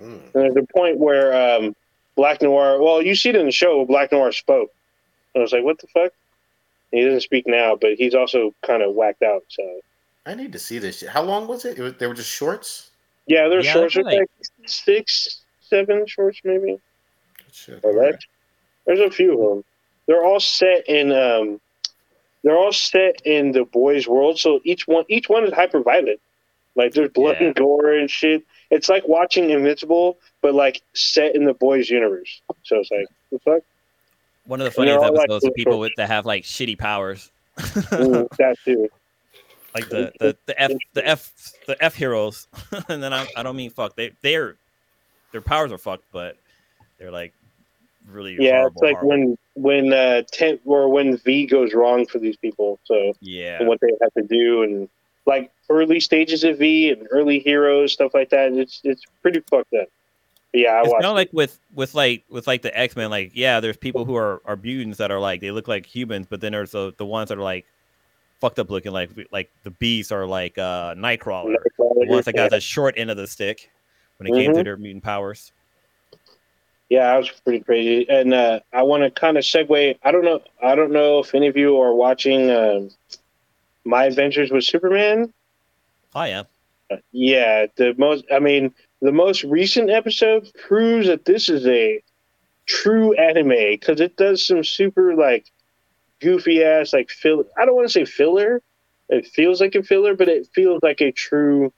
Mm. And there's a point where um, Black Noir, well, you see it in the show, Black Noir spoke. I was like, what the fuck? He doesn't speak now, but he's also kind of whacked out. So, I need to see this shit. How long was it? it was, they were just shorts? Yeah, there's Yeah, shorts they're like six, seven shorts, maybe. Shit. Or less. There's a few of them. They're all set in. Um, they're all set in the boys' world, so each one each one is hyper violent. Like there's blood Yeah. and gore and shit. It's like watching Invincible, but like set in the boys' universe. So it's like the fuck. One of the funniest all, like, episodes of people little- with that have like shitty powers. Mm, that too. Like the, the, the F the F the F heroes. and then I, I don't mean fuck. They they're their powers are fucked, but they're like really Yeah, horrible, it's like horrible. when when uh ten or when V goes wrong for these people. So yeah what they have to do and like early stages of V and early heroes stuff like that. It's it's pretty fucked up. But yeah, I it's watched. kind of like with with like with like the X Men. Like yeah, there's people who are are mutants that are like they look like humans, but then there's the the ones that are like fucked up looking, like like the beasts are like uh Nightcrawler. The ones that got the short end of the stick when it came to Mhm. their mutant powers. Yeah, I was pretty crazy. And uh, I want to kind of segue. I don't know. I don't know if any of you are watching uh, My Adventures with Superman. Oh yeah. Uh, yeah, the most. I mean, the most recent episode proves that this is a true anime because it does some super like goofy ass like fill. I don't want to say filler. It feels like a filler, but it feels like a true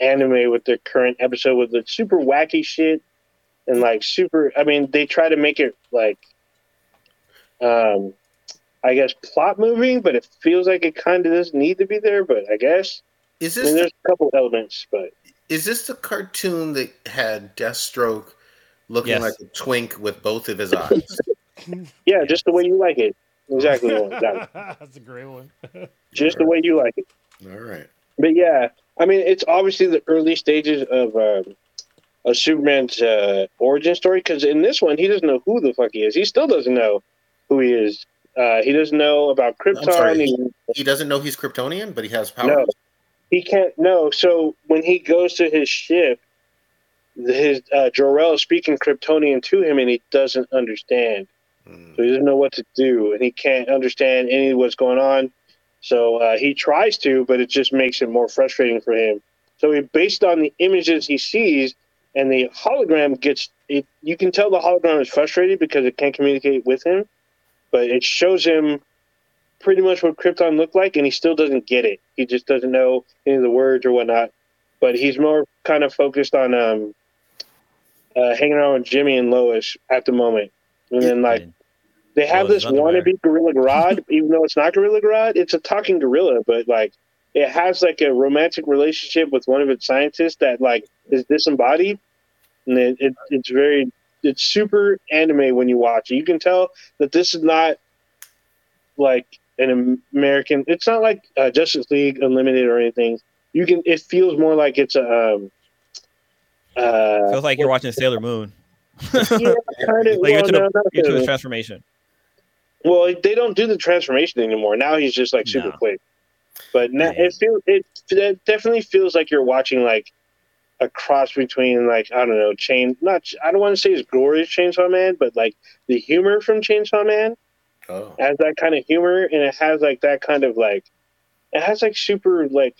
anime with the current episode with the super wacky shit and like super. I mean, they try to make it like, um, I guess plot moving, but it feels like it kind of doesn't need to be there. But I guess Is I this mean, the, there's a couple elements, but is this the cartoon that had Deathstroke looking Yes. like a twink with both of his eyes? yeah, just the way you like it. Exactly, the one. That- That's a great one. just the way you like it. All right. But yeah, I mean, it's obviously the early stages of um, of Superman's uh, origin story. Because in this one, he doesn't know who the fuck he is. He still doesn't know who he is. Uh, he doesn't know about Krypton. sorry, He- He doesn't know he's Kryptonian, but he has powers. No. he can't know. So when he goes to his ship, his uh, Jor-El is speaking Kryptonian to him, and he doesn't understand. Hmm. So he doesn't know what to do, and he can't understand any of what's going on. So uh, he tries to, but it just makes it more frustrating for him. So he, based on the images he sees, and the hologram gets, it, you can tell the hologram is frustrated because it can't communicate with him, but it shows him pretty much what Krypton looked like, and he still doesn't get it. He just doesn't know any of the words or whatnot. But he's more kind of focused on um, uh, hanging around with Jimmy and Lois at the moment, and then like. They have Well, this wannabe Gorilla Grodd, even though it's not Gorilla Grodd. It's a talking gorilla, but like it has like a romantic relationship with one of its scientists that like is disembodied, and it, it it's very it's super anime when you watch it. You can tell that this is not like an American. It's not like uh, Justice League Unlimited or anything. You can. It feels more like it's a. Um, uh, Feels like you're watching Sailor Moon. yeah, kind of. Like you're to no, the, you're to his transformation. Well, they don't do the transformation anymore. Now he's just like super No. quick. But now it feels it, it definitely feels like you're watching like a cross between like I don't know chain not I don't want to say it's glorious Chainsaw Man, but like the humor from Chainsaw Man Oh. has that kind of humor, and it has like that kind of like it has like super like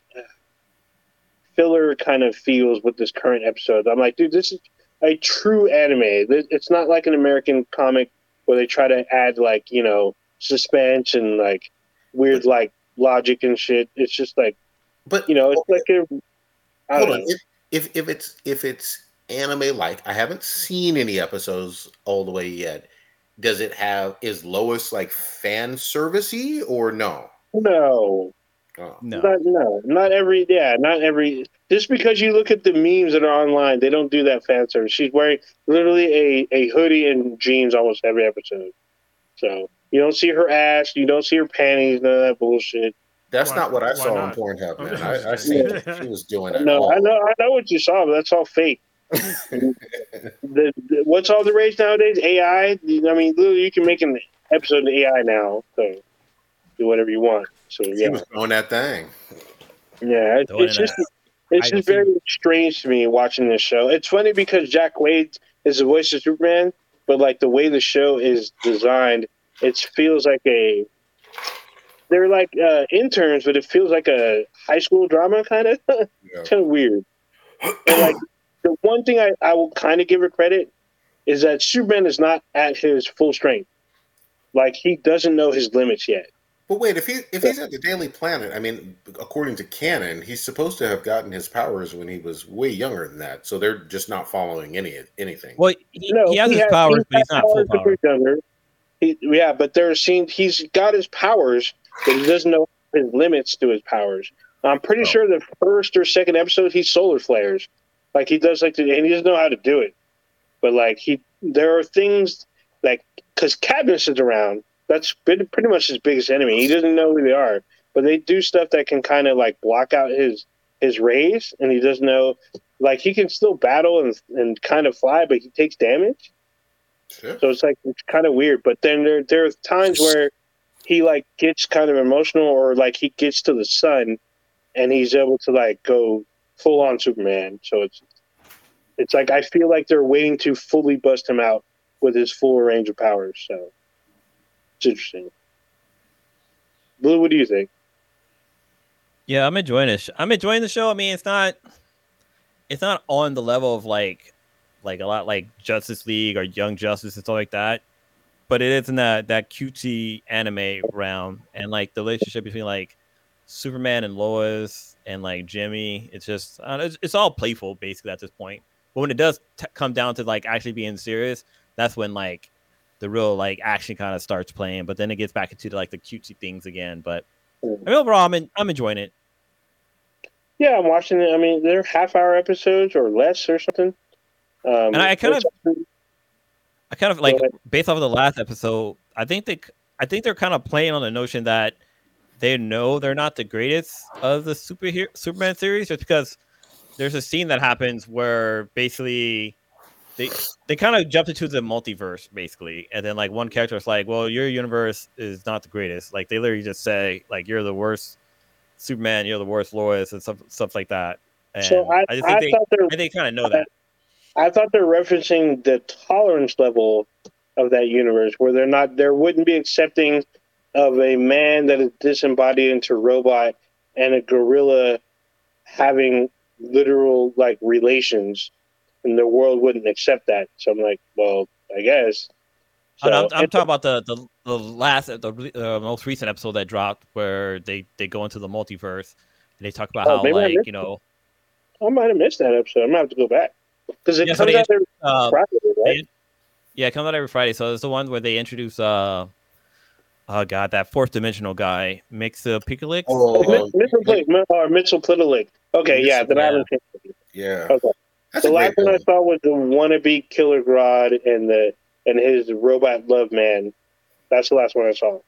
filler kind of feels with this current episode. I'm like, dude, this is a true anime. It's not like an American comic where they try to add like you know suspense and like weird like logic and shit. It's just like But you know, it's like a I hold don't on. If, if if it's if it's anime like, I haven't seen any episodes all the way yet. Does it have is Lois like fan servicey or no? No, Oh. No. Not, no, not every. Yeah, not every. Just because you look at the memes that are online, they don't do that fan service. She's wearing literally a, a hoodie and jeans almost every episode. So you don't see her ass, you don't see her panties, none of that bullshit. That's Why- not what I why saw on not? Pornhub, man. I, I see she was doing it. No, all. I know, I know what you saw, but that's all fake. the, the, what's all the rage nowadays? AI. I mean, literally, you can make an episode of AI now, so do whatever you want. So She yeah, was throwing that thing. Yeah, it, it's just out. it's I just see. very strange to me watching this show. It's funny because Jack Quaid is the voice of Superman, but like the way the show is designed, it feels like a they're like uh, interns, but it feels like a high school drama kind of Yeah. kind of weird. And like the one thing I, I will kind of give her credit is that Superman is not at his full strength. Like he doesn't know his limits yet. But wait, if he if he's at the Daily Planet, I mean, according to canon, he's supposed to have gotten his powers when he was way younger than that. So they're just not following any anything. Well, he, No, he has his has- powers, but has he's not full power. younger. He, yeah, but they're seeing he's got his powers, but he doesn't know his limits to his powers. I'm pretty Oh. sure the first or second episode he solar flares, like he does like, the, and he doesn't know how to do it. But like he, there are things like because Cadmus is around. That's pretty, pretty much his biggest enemy. He doesn't know who they are, but they do stuff that can kind of like block out his his rays, and he doesn't know. Like he can still battle and and kind of fly, but he takes damage. Shit. So it's like it's kind of weird. But then there there are times where he like gets kind of emotional, or like he gets to the sun, and he's able to like go full on Superman. So it's it's like I feel like they're waiting to fully bust him out with his full range of powers. So it's interesting. Blue, what do you think? Yeah, I'm enjoying it. I'm enjoying the show. I mean, it's not it's not on the level of like like a lot like Justice League or Young Justice and stuff like that. But it is in that that cutesy anime realm and like the relationship between like Superman and Lois and like Jimmy. It's just uh, it's, it's all playful basically at this point. But when it does t- come down to like actually being serious, that's when like the real like action kind of starts playing. But then it gets back into the, like the cutesy things again. But I mean, overall, I'm in, I'm enjoying it. Yeah, I'm watching it. I mean, they're half hour episodes or less or something. Um, And I kind of I kind of like based off of the last episode. I think they, I think they're kind of playing on the notion that they know they're not the greatest of the superhero Superman series, just because there's a scene that happens where basically they they kind of jumped into the multiverse basically, and then like one character is like, "Well, your universe is not the greatest." Like they literally just say like, "You're the worst Superman, you're the worst Lois," and stuff stuff like that. And so I, I just I they, thought they're I think they kind of know that. I thought they're referencing the tolerance level of that universe, where they're not, there wouldn't be accepting of a man that is disembodied into robot and a gorilla having literal like relations, and the world wouldn't accept that. So I'm like, well, I guess. Oh, no, I'm, I'm talking about the, the the last the uh, most recent episode that dropped where they they go into the multiverse and they talk about Oh, how maybe like you know I might have missed that episode. I'm gonna have to go back because it Yeah, so comes they- out there uh, Friday, right? they- yeah it comes out every Friday so it's the one where they introduce uh oh god that fourth dimensional guy Mix uh, Picolix Oh, Mi- Mitchell Plit- Mi- or Mitchell Plitterlick. Okay, yeah, then I haven't seen it. yeah. Okay. That's the a last great one I saw was the wannabe Killer Grodd and the and his robot love man. That's the last one I saw.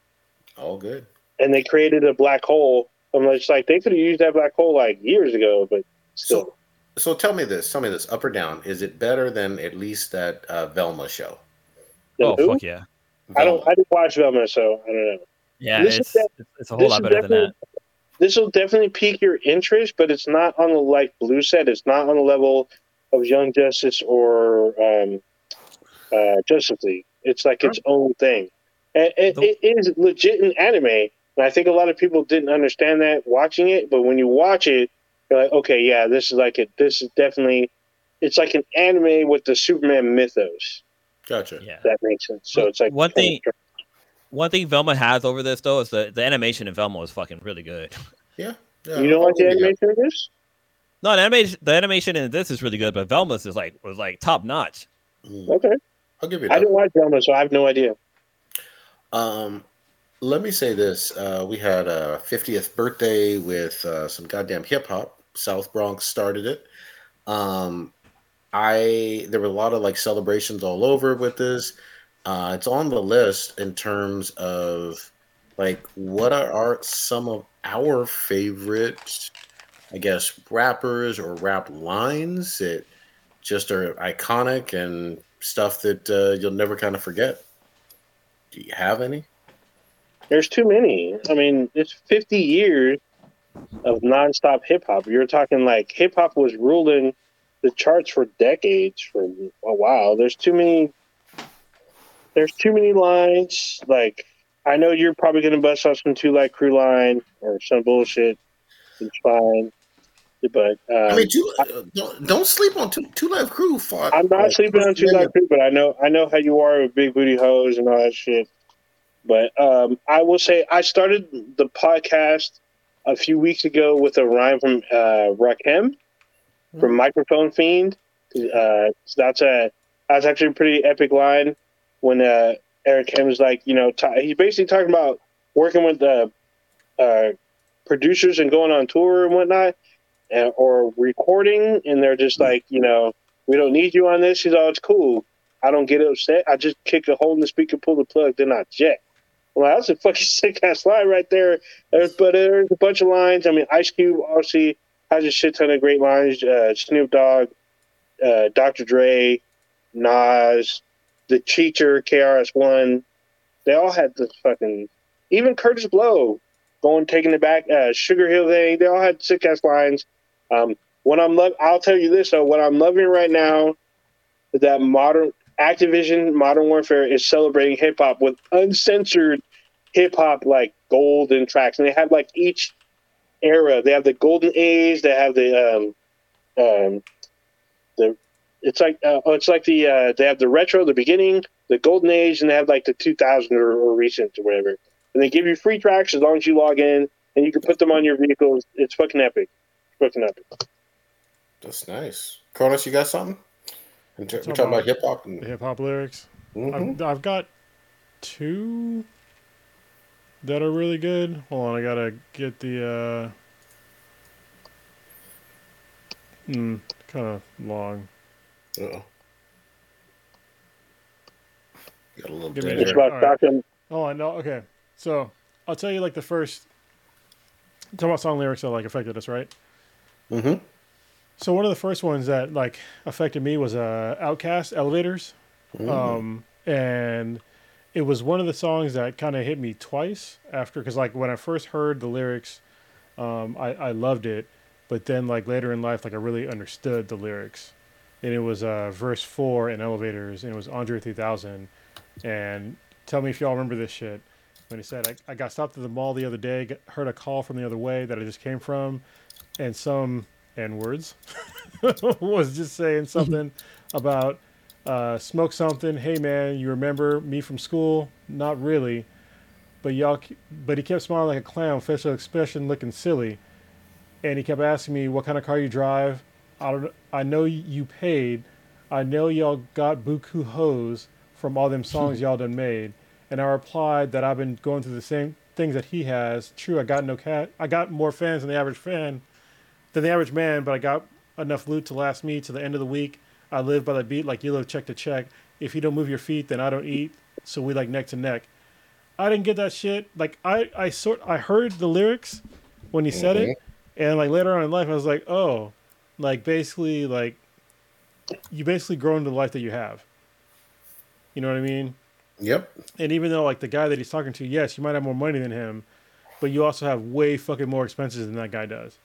All good. And they created a black hole. I'm just like they could have used that black hole like years ago, but still. So, so tell me this. Tell me this. Up or down? Is it better than at least that uh, Velma show? The oh who? fuck yeah I don't. I didn't watch Velma, so I don't know. yeah This is it's, def- it's it's a whole this lot better than that This will definitely pique your interest, but it's not on the like Blue said. It's not on the level of Young Justice or um, uh, Justice League. It's like its own thing. And it, it is legit in anime, and I think a lot of people didn't understand that watching it. But when you watch it, you're like, okay, yeah, this is like it. This is definitely. It's like an anime with the Superman mythos. Gotcha. yeah that makes sense. So it's like One thing- one thing Velma has over this though is the the animation in Velma is fucking really good Yeah. yeah. You don't like the Yeah. animation of this? No the animation the animation in this is really good but Velma's is like was like top notch Mm, Okay, I'll give you. That. I didn't watch Velma, so I have no idea. Um, let me say this: uh, we had a 50th birthday with uh, some goddamn hip hop. South Bronx started it. Um, I there were a lot of like celebrations all over with this. Uh, it's on the list in terms of like what are our, some of our favorite, I guess, rappers or rap lines that just are iconic and stuff that uh, you'll never kind of forget. Do you have any? There's too many. I mean, it's 50 years of nonstop hip hop. You're talking like hip hop was ruling the charts for decades for a while. There's too many. There's too many lines. Like I know you're probably gonna bust out some two Live Crew line or some bullshit. It's fine, but um, I mean, two, uh, don't, don't sleep on two, two Live Crew. Fought, I'm not sleeping on two Live Crew, but I know I know how you are with big booty hoes and all that shit. But um, I will say I started the podcast a few weeks ago with a rhyme from uh, Rakim from Microphone Fiend. Uh, so that's a that's actually a pretty epic line when uh, Eric M is like, you know, t- he's basically talking about working with the uh, producers and going on tour and whatnot, and, or recording, and they're just like, you know, we don't need you on this. He's all, it's cool. I don't get upset. I just kick a hole in the speaker, pull the plug, then I jet. Well, that's a fucking sick ass line right there. There's, but there's a bunch of lines. I mean, Ice Cube obviously has a shit ton of great lines. Uh, Snoop Dogg, uh, Dr. Dre, Nas, the Cheater, KRS One. They all had the fucking. Even Kurtis Blow, going taking it back. Uh, Sugar Hill thing. They all had sick ass lines. Um, what I'm I'll tell you this though. What I'm loving right now is that modern Activision Modern Warfare is celebrating hip hop with uncensored hip hop like golden tracks, and they have like each era. They have the golden age. They have the um, um, the it's like uh, oh, it's like the uh, they have the retro, the beginning, the golden age, and they have like the 2000 or, or recent or whatever. And they give you free tracks as long as you log in, and you can put them on your vehicles. It's fucking epic. It's fucking epic. That's nice. Cronus, you got something? We're talking, talking about hip hop and hip hop lyrics. Mm-hmm. I've, I've got two that are really good. Hold on, I gotta get the. uh Hmm, kind of long. oh. Got a little Give me dead a air. right. Oh, I know. Okay, so I'll tell you like the first. Talk about song lyrics that like affected us, right? Mm-hmm. So one of the first ones that like affected me was uh OutKast Elevators. Mm. Um and it was one of the songs that kind of hit me twice after because like when I first heard the lyrics, um, I, I loved it, but then like later in life, like I really understood the lyrics, and it was uh, verse four in Elevators, and it was Andre 3000, and tell me if y'all remember this shit when he said I, I got stopped at the mall the other day, got, heard a call from the other way that I just came from, and some n words was just saying something about uh, smoke something. Hey man, you remember me from school? Not really, but y'all. But he kept smiling like a clown, facial expression looking silly, and he kept asking me what kind of car you drive. I don't. I know you paid. I know y'all got buku hoes from all them songs y'all done made, and I replied that I've been going through the same things that he has. True, I got no cat. I got more fans than the average fan, than the average man, but I got enough loot to last me to the end of the week. I live by the beat like you live check to check. If you don't move your feet, then I don't eat. So we like neck to neck. I didn't get that shit. Like I, I sort I heard the lyrics when he said it, mm-hmm. and like later on in life, I was like, oh, like basically like you basically grow into the life that you have. You know what I mean? Yep. And even though like the guy that he's talking to, yes, you might have more money than him, but you also have way fucking more expenses than that guy does.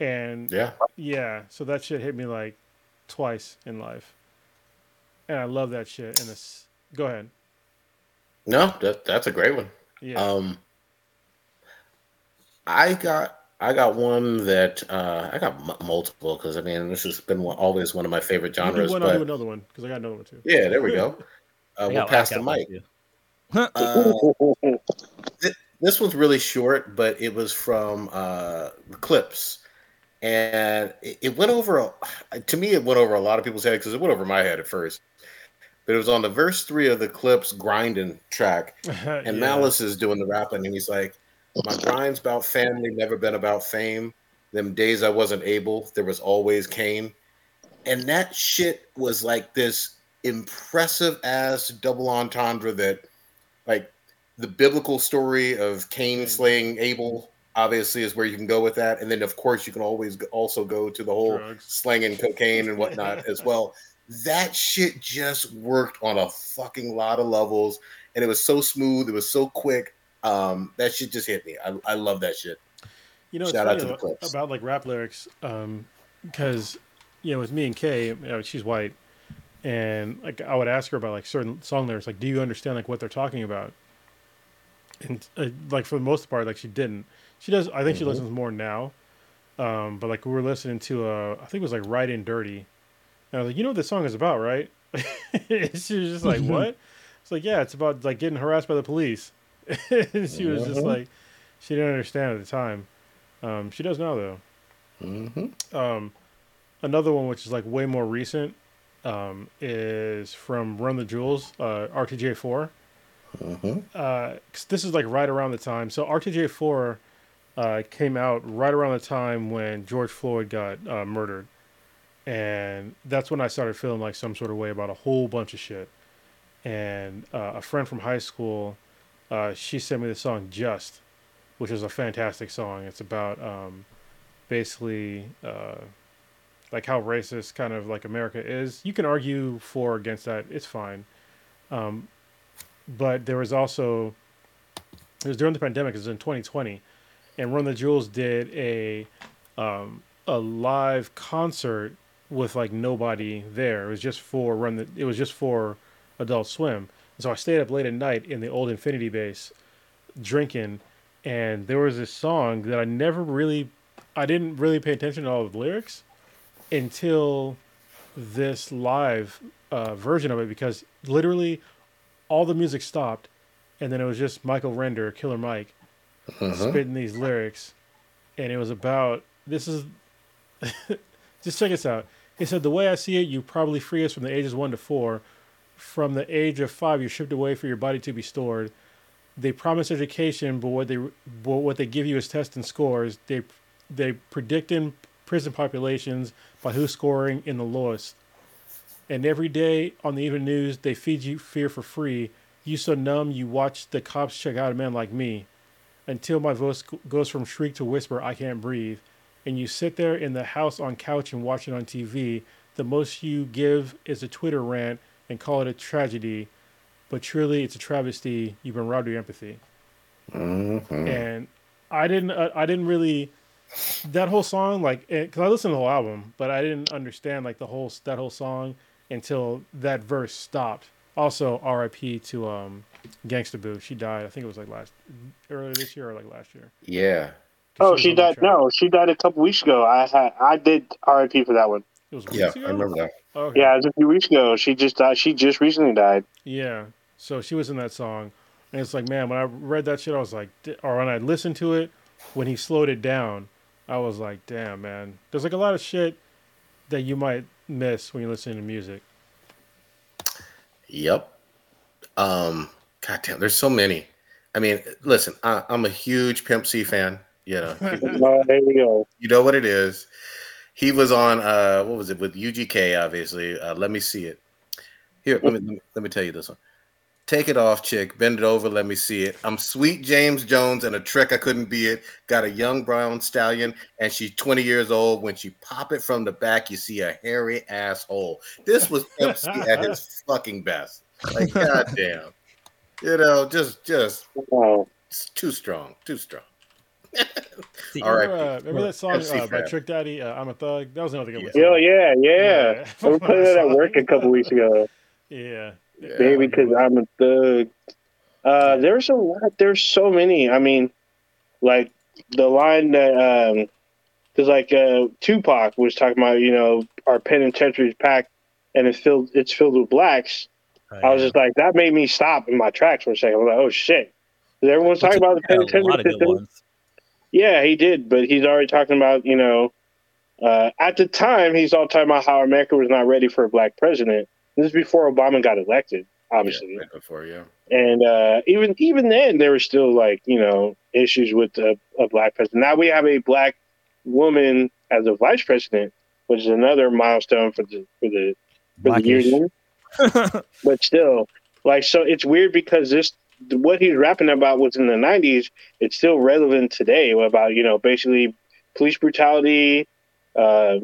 And Yeah. yeah, so that shit hit me like twice in life, and I love that shit. And this, go ahead. No, that that's a great one. Yeah. Um, I got I got one that uh, I got m- multiple because I mean this has been one, always one of my favorite genres. one, I'll do another one because I got another one too. yeah, there we go. Uh, we'll got- pass the mic. too. Uh, this one's really short, but it was from uh, Clipse, and it, went over. To me, it went over a lot of people's head because it went over my head at first. But it was on the verse three of the Clipse grinding track, and Yeah. Malice is doing the rapping, and he's like, "My grind's about family, never been about fame. Them days I wasn't able, there was always Kane." And that shit was like this impressive ass double entendre that, like, the biblical story of Cain mm-hmm. slaying Abel obviously is where you can go with that, and then of course you can always also go to the whole Drugs. slanging cocaine and whatnot as well. That shit just worked on a fucking lot of levels, and it was so smooth. It was so quick. Um, that shit just hit me. I, I love that shit. You know, it's Shout out to the about, Clipse. about like rap lyrics, because you know, with me and Kay, you know, she's white, and like I would ask her about like certain song lyrics, like, do you understand like what they're talking about? And uh, like for the most part, like she didn't. She does. I think she Mhm. listens more now. Um, but like we were listening to, uh, I think it was like "Ridin' Dirty," and I was like, you know what this song is about, right? she was just like, what? It's like, yeah, it's about like getting harassed by the police. and she was just Mhm. like, she didn't understand at the time. Um, she does now though. Mm-hmm. Um, another one which is like way more recent um, is from Run the Jewels, uh, RTJ4. Mm-hmm. Uh, 'cause this is like right around the time. So RTJ4 uh, came out right around the time when George Floyd got uh, murdered, and that's when I started feeling like some sort of way about a whole bunch of shit. And uh, a friend from high school, uh, she sent me the song "Just," which is a fantastic song. It's about um, basically uh, like how racist kind of like America is. You can argue for or against that. It's fine. Um, but there was also it was during the pandemic. It was in 2020, and Run the Jewels did a um, a live concert with like nobody there. It was just for run the. It was just for Adult Swim. So I stayed up late at night in the old Infinity base, drinking, and there was this song that I never really, I didn't really pay attention to all the lyrics until this live uh, version of it because literally all the music stopped, and then it was just Michael Render, Killer Mike, Uh-huh. spitting these lyrics, and it was about this is just check this out. He said, "The way I see it, you probably free us from the ages one to four. From the age of five, you're shipped away for your body to be stored. They promise education, but what they but what they give you is tests and scores. They they predict in prison populations by who's scoring in the lowest. And every day on the evening news, they feed you fear for free. You so numb, you watch the cops check out a man like me. Until my voice goes from shriek to whisper, I can't breathe. And you sit there in the house on couch and watch it on TV. The most you give is a Twitter rant and call it a tragedy. But truly, it's a travesty. You've been robbed of your empathy. Mhm. And I didn't, uh, I didn't really, that whole song, like, because I listened to the whole album, but I didn't understand like the whole that whole song until that verse stopped. Also, R.I.P. to um, Gangsta Boo. She died. I think it was like last earlier this year or like last year. Yeah. Oh, was she died. No, she died a couple weeks ago. I had I did RIP for that one. It was Yeah, ago? I remember that. Okay. Yeah, it was a few weeks ago. She just died. She just recently died. Yeah. So she was in that song. And it's like, man, when I read that shit, I was like, or when I listened to it, when he slowed it down, I was like, damn, man. There's like a lot of shit that you might miss when you listen to music. Yep. Um, God damn, there's so many. I mean, listen, I, I'm a huge Pimp C fan. You know, Oh, there we go. you know what it is. He was on uh, what was it with UGK? Obviously, uh, let me see it. Here, let me let me tell you this one. Take it off, chick. Bend it over. Let me see it. I'm sweet James Jones and a trick I couldn't be it. Got a young brown stallion and she's 20 years old. When she pop it from the back, you see a hairy asshole. This was Pimp C at his fucking best. Like, goddamn. You know, just just Oh, it's too strong, too strong. See, All right. Remember, uh, remember that song uh, by. Trick Daddy, uh, I'm a Thug? That was another good one. yo, yeah, yeah. Yeah. I was playing that at work a couple weeks ago. Yeah. Yeah. Baby, because I'm a thug. Uh, there's a lot. There's so many. I mean, like the line that, um, because like uh, Tupac was talking about, you know, our penitentiary is packed and it's filled. It's filled with blacks. I was just like, that made me stop in my tracks for a second. I was like, oh shit. Everyone's talking about the penitentiary system. Yeah, he did, but he's already talking about, you know, uh, at the time, he's all talking about how America was not ready for a black president. This is before Obama got elected, obviously. Yeah, right before, yeah. And uh, even even then, there were still like you know issues with a, a black president. Now we have a black woman as a vice president, which is another milestone for the for the for the union. but still, like so, it's weird because this what he's rapping about was in the '90s. It's still relevant today about you know basically police brutality. Uh,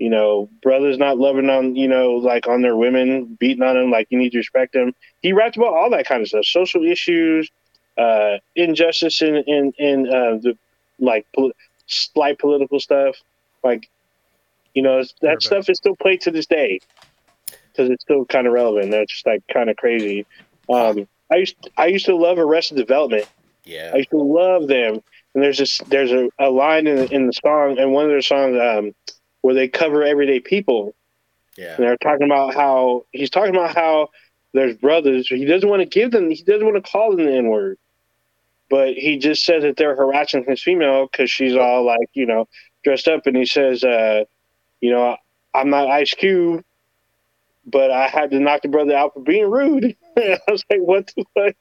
you know, brothers not loving on, you know, like on their women, beating on them, like you need to respect them. He raps about all that kind of stuff, social issues, uh, injustice in in in uh, the like pol- slight political stuff. Like, you know, that Quarterback. stuff is still played to this day because it's still kind of relevant. That's just like kind of crazy. Um, I used I used to love Arrested Development. Yeah. I used to love them. And there's this there's a, a line in the, in the song and one of their songs um, where they cover everyday people. Yeah. and they're talking about how he's talking about how there's brothers. He doesn't want to give them he doesn't want to call them the n word but he just says that they're harassing his female because she's all like you know dressed up. And he says uh you know i'm not ice cube but i had to knock the brother out for being rude. I was like what the fuck?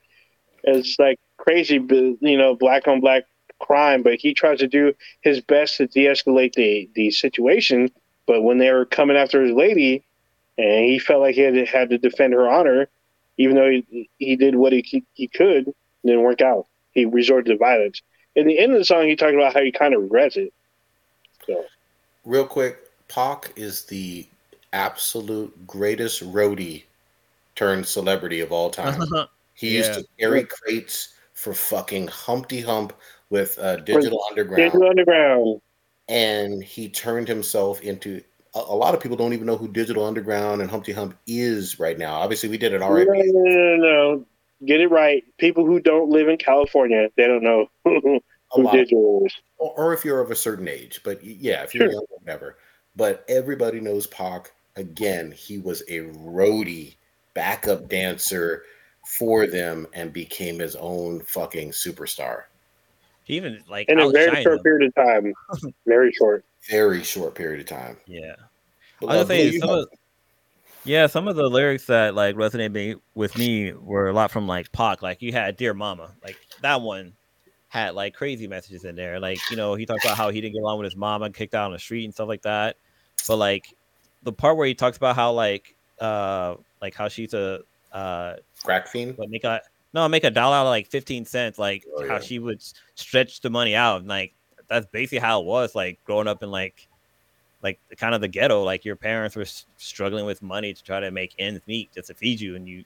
It's like crazy but, you know black on black crime but he tries to do his best to de-escalate the the situation. But when they were coming after his lady and he felt like he had, had to defend her honor even though he, he did what he, he could it didn't work out. He resorted to violence. In the end of the song he talked about how he kind of regrets it. So. Real quick, Pac is the absolute greatest roadie turned celebrity of all time. He used to carry crates for fucking Humpty Hump with uh, Digital Underground, Digital underground and he turned himself into a, a lot of people don't even know who Digital Underground and Humpty Hump is right now. Obviously, we did an No, no, no, no, no. Get it right. People who don't live in California, they don't know who A digital is. or, or if you're of a certain age. But yeah, if you're Sure. young, whatever. But everybody knows Pac. Again, he was a roadie, backup dancer for them, and became his own fucking superstar. He even like In a very outshined short them. period of time. Very short. Very short period of time. Yeah. But, I was gonna say Blue, you some of, yeah, some of the lyrics that like resonated me, with me were a lot from like Pac. Like you had "Dear Mama," like that one had like crazy messages in there. Like you know, he talked about how he didn't get along with his mom and kicked out on the street and stuff like that. But like the part where he talks about how like uh like how she's a uh crack fiend. but make no make a dollar out of like 15 cents like Oh, how yeah. she would stretch the money out and like that's basically how it was like growing up in like like kind of the ghetto like your parents were s- struggling with money to try to make ends meet just to feed you and you,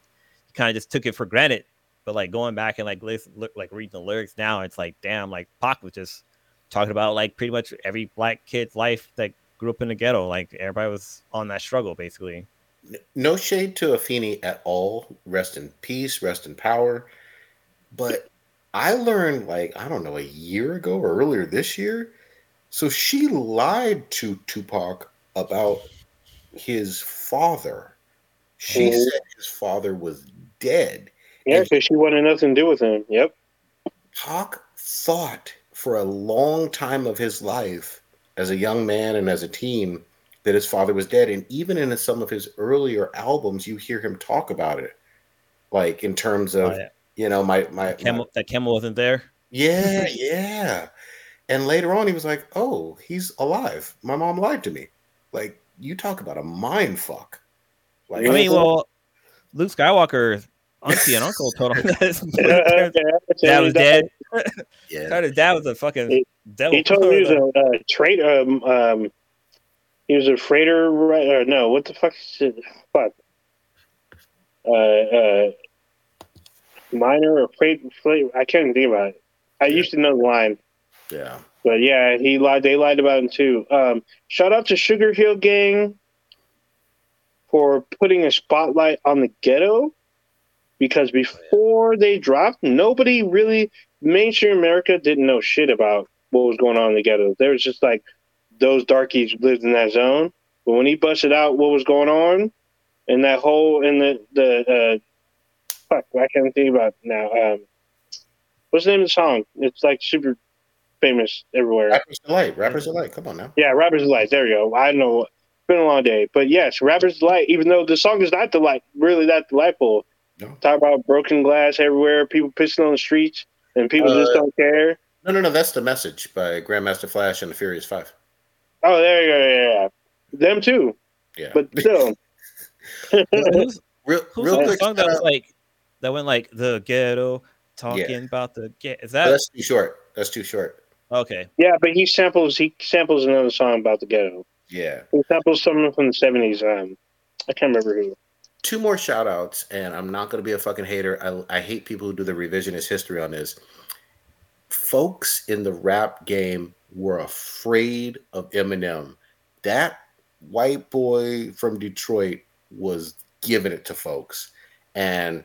kind of just took it for granted but like going back and like listen, look like reading the lyrics now it's like damn like Pac was just talking about like pretty much every black kid's life that grew up in the ghetto like everybody was on that struggle basically No shade to Afeni at all. Rest in peace, rest in power. But I learned like, I don't know, a year ago or earlier this year. So she lied to Tupac about his father. She Mhm. said his father was dead. Yeah, because she wanted nothing to do with him. Yep. Pac thought for a long time of his life as a young man and as a teen that his father was dead. And even in some of his earlier albums, you hear him talk about it. Like in terms of, Oh, yeah. you know, my, my, my Kimmel, that Kimmel wasn't there yeah, yeah. And later on, he was like, "Oh, he's alive. My mom lied to me." Like you talk about a mind fuck. Like I mean, well, Luke Skywalker, auntie and uncle told him that his dad was dead. yeah, Thought his dad was a fucking He- devil. He told me he was a, a traitor. Um, um, he was a freighter. Right? Or no, what the fuck? Is it? Fuck. Uh, uh, minor or freight, freight? I can't even think about it. I used to know the line, yeah. but yeah, he lied. They lied about him too. Um, shout out to Sugar Hill Gang for putting a spotlight on the ghetto because before they dropped, nobody really mainstream America didn't know shit about what was going on in the ghetto. There was just like those darkies lived in that zone. But when he busted out what was going on in that whole in the the uh, fuck, I can't think about it now. Um, what's the name of the song? It's like super famous everywhere. Rappers delight. Rappers delight. Come on now. Yeah, Rappers Delight. There you go. I know. It's been a long day, but yes, Rappers Delight. Even though the song is not delight, really that delightful. No. Talk about broken glass everywhere, people pissing on the streets, and people just Uh, don't care. No, no, no. That's the message by Grandmaster Flash and the Furious Five. Oh, there you go. Yeah, yeah. them too. Yeah, But still, who's, real, who's real the quick. song that shout was like that went like the ghetto talking about the get? Is Oh, that that's too short. That's too short. okay? yeah. But he samples. He samples another song about the ghetto. Yeah. He samples someone from the seventies. Um, I can't remember who. Two more shout outs, and I'm not going to be a fucking hater. I, I hate people who do the revisionist history on this. Folks in the rap game were afraid of Eminem. That white boy from Detroit was giving it to folks. And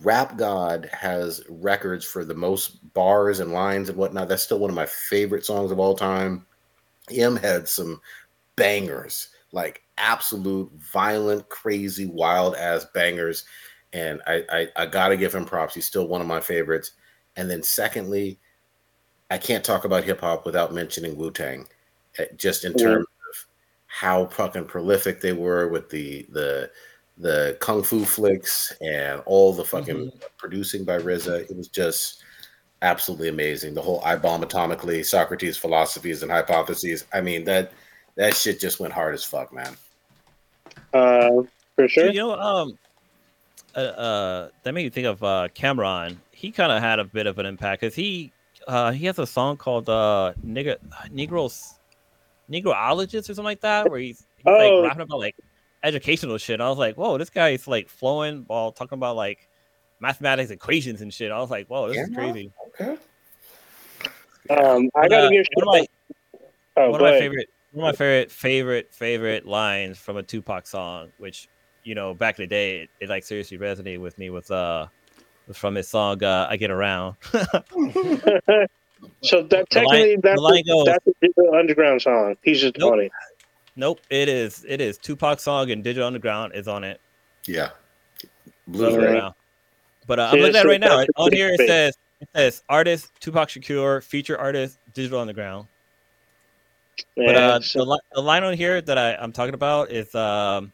Rap God has records for the most bars and lines and whatnot. That's still one of my favorite songs of all time. M had some bangers, like absolute violent, crazy, wild ass bangers. And I, I, I gotta give him props. He's still one of my favorites. And then secondly, I can't talk about hip hop without mentioning Wu Tang, just in terms of how fucking prolific they were with the the the kung fu flicks and all the fucking producing by RZA. It was just absolutely amazing. The whole I bomb atomically, Socrates philosophies and hypotheses. I mean that that shit just went hard as fuck, man. Uh, for sure. You know, um, uh, uh, that made me think of uh, Cameron. He kind of had a bit of an impact because he uh, he has a song called uh, "Nigga Negroes Negroologist" or something like that, where he's, he's Oh. like rapping about like educational shit. I was like, whoa, this guy is like flowing while talking about like mathematics equations and shit. I was like, whoa, this is crazy. Okay. Um, I gotta uh, give. one of my Oh, one of my favorite one of my favorite favorite favorite lines from a Tupac song, which you know back in the day it, it like seriously resonated with me was uh from his song uh, "I Get Around." So that The line- technically the that's line a, goes- that's a digital underground song. He's just Nope. funny. nope, it is it is Tupac song and Digital Underground is on it. Yeah. Digital Blues Alright. Ray. But uh, See, I'm looking at it right now. that's On here it big. says it says artist Tupac Shakur, feature artist Digital Underground. But uh, so- the, li- the line on here that I, I'm talking about is um,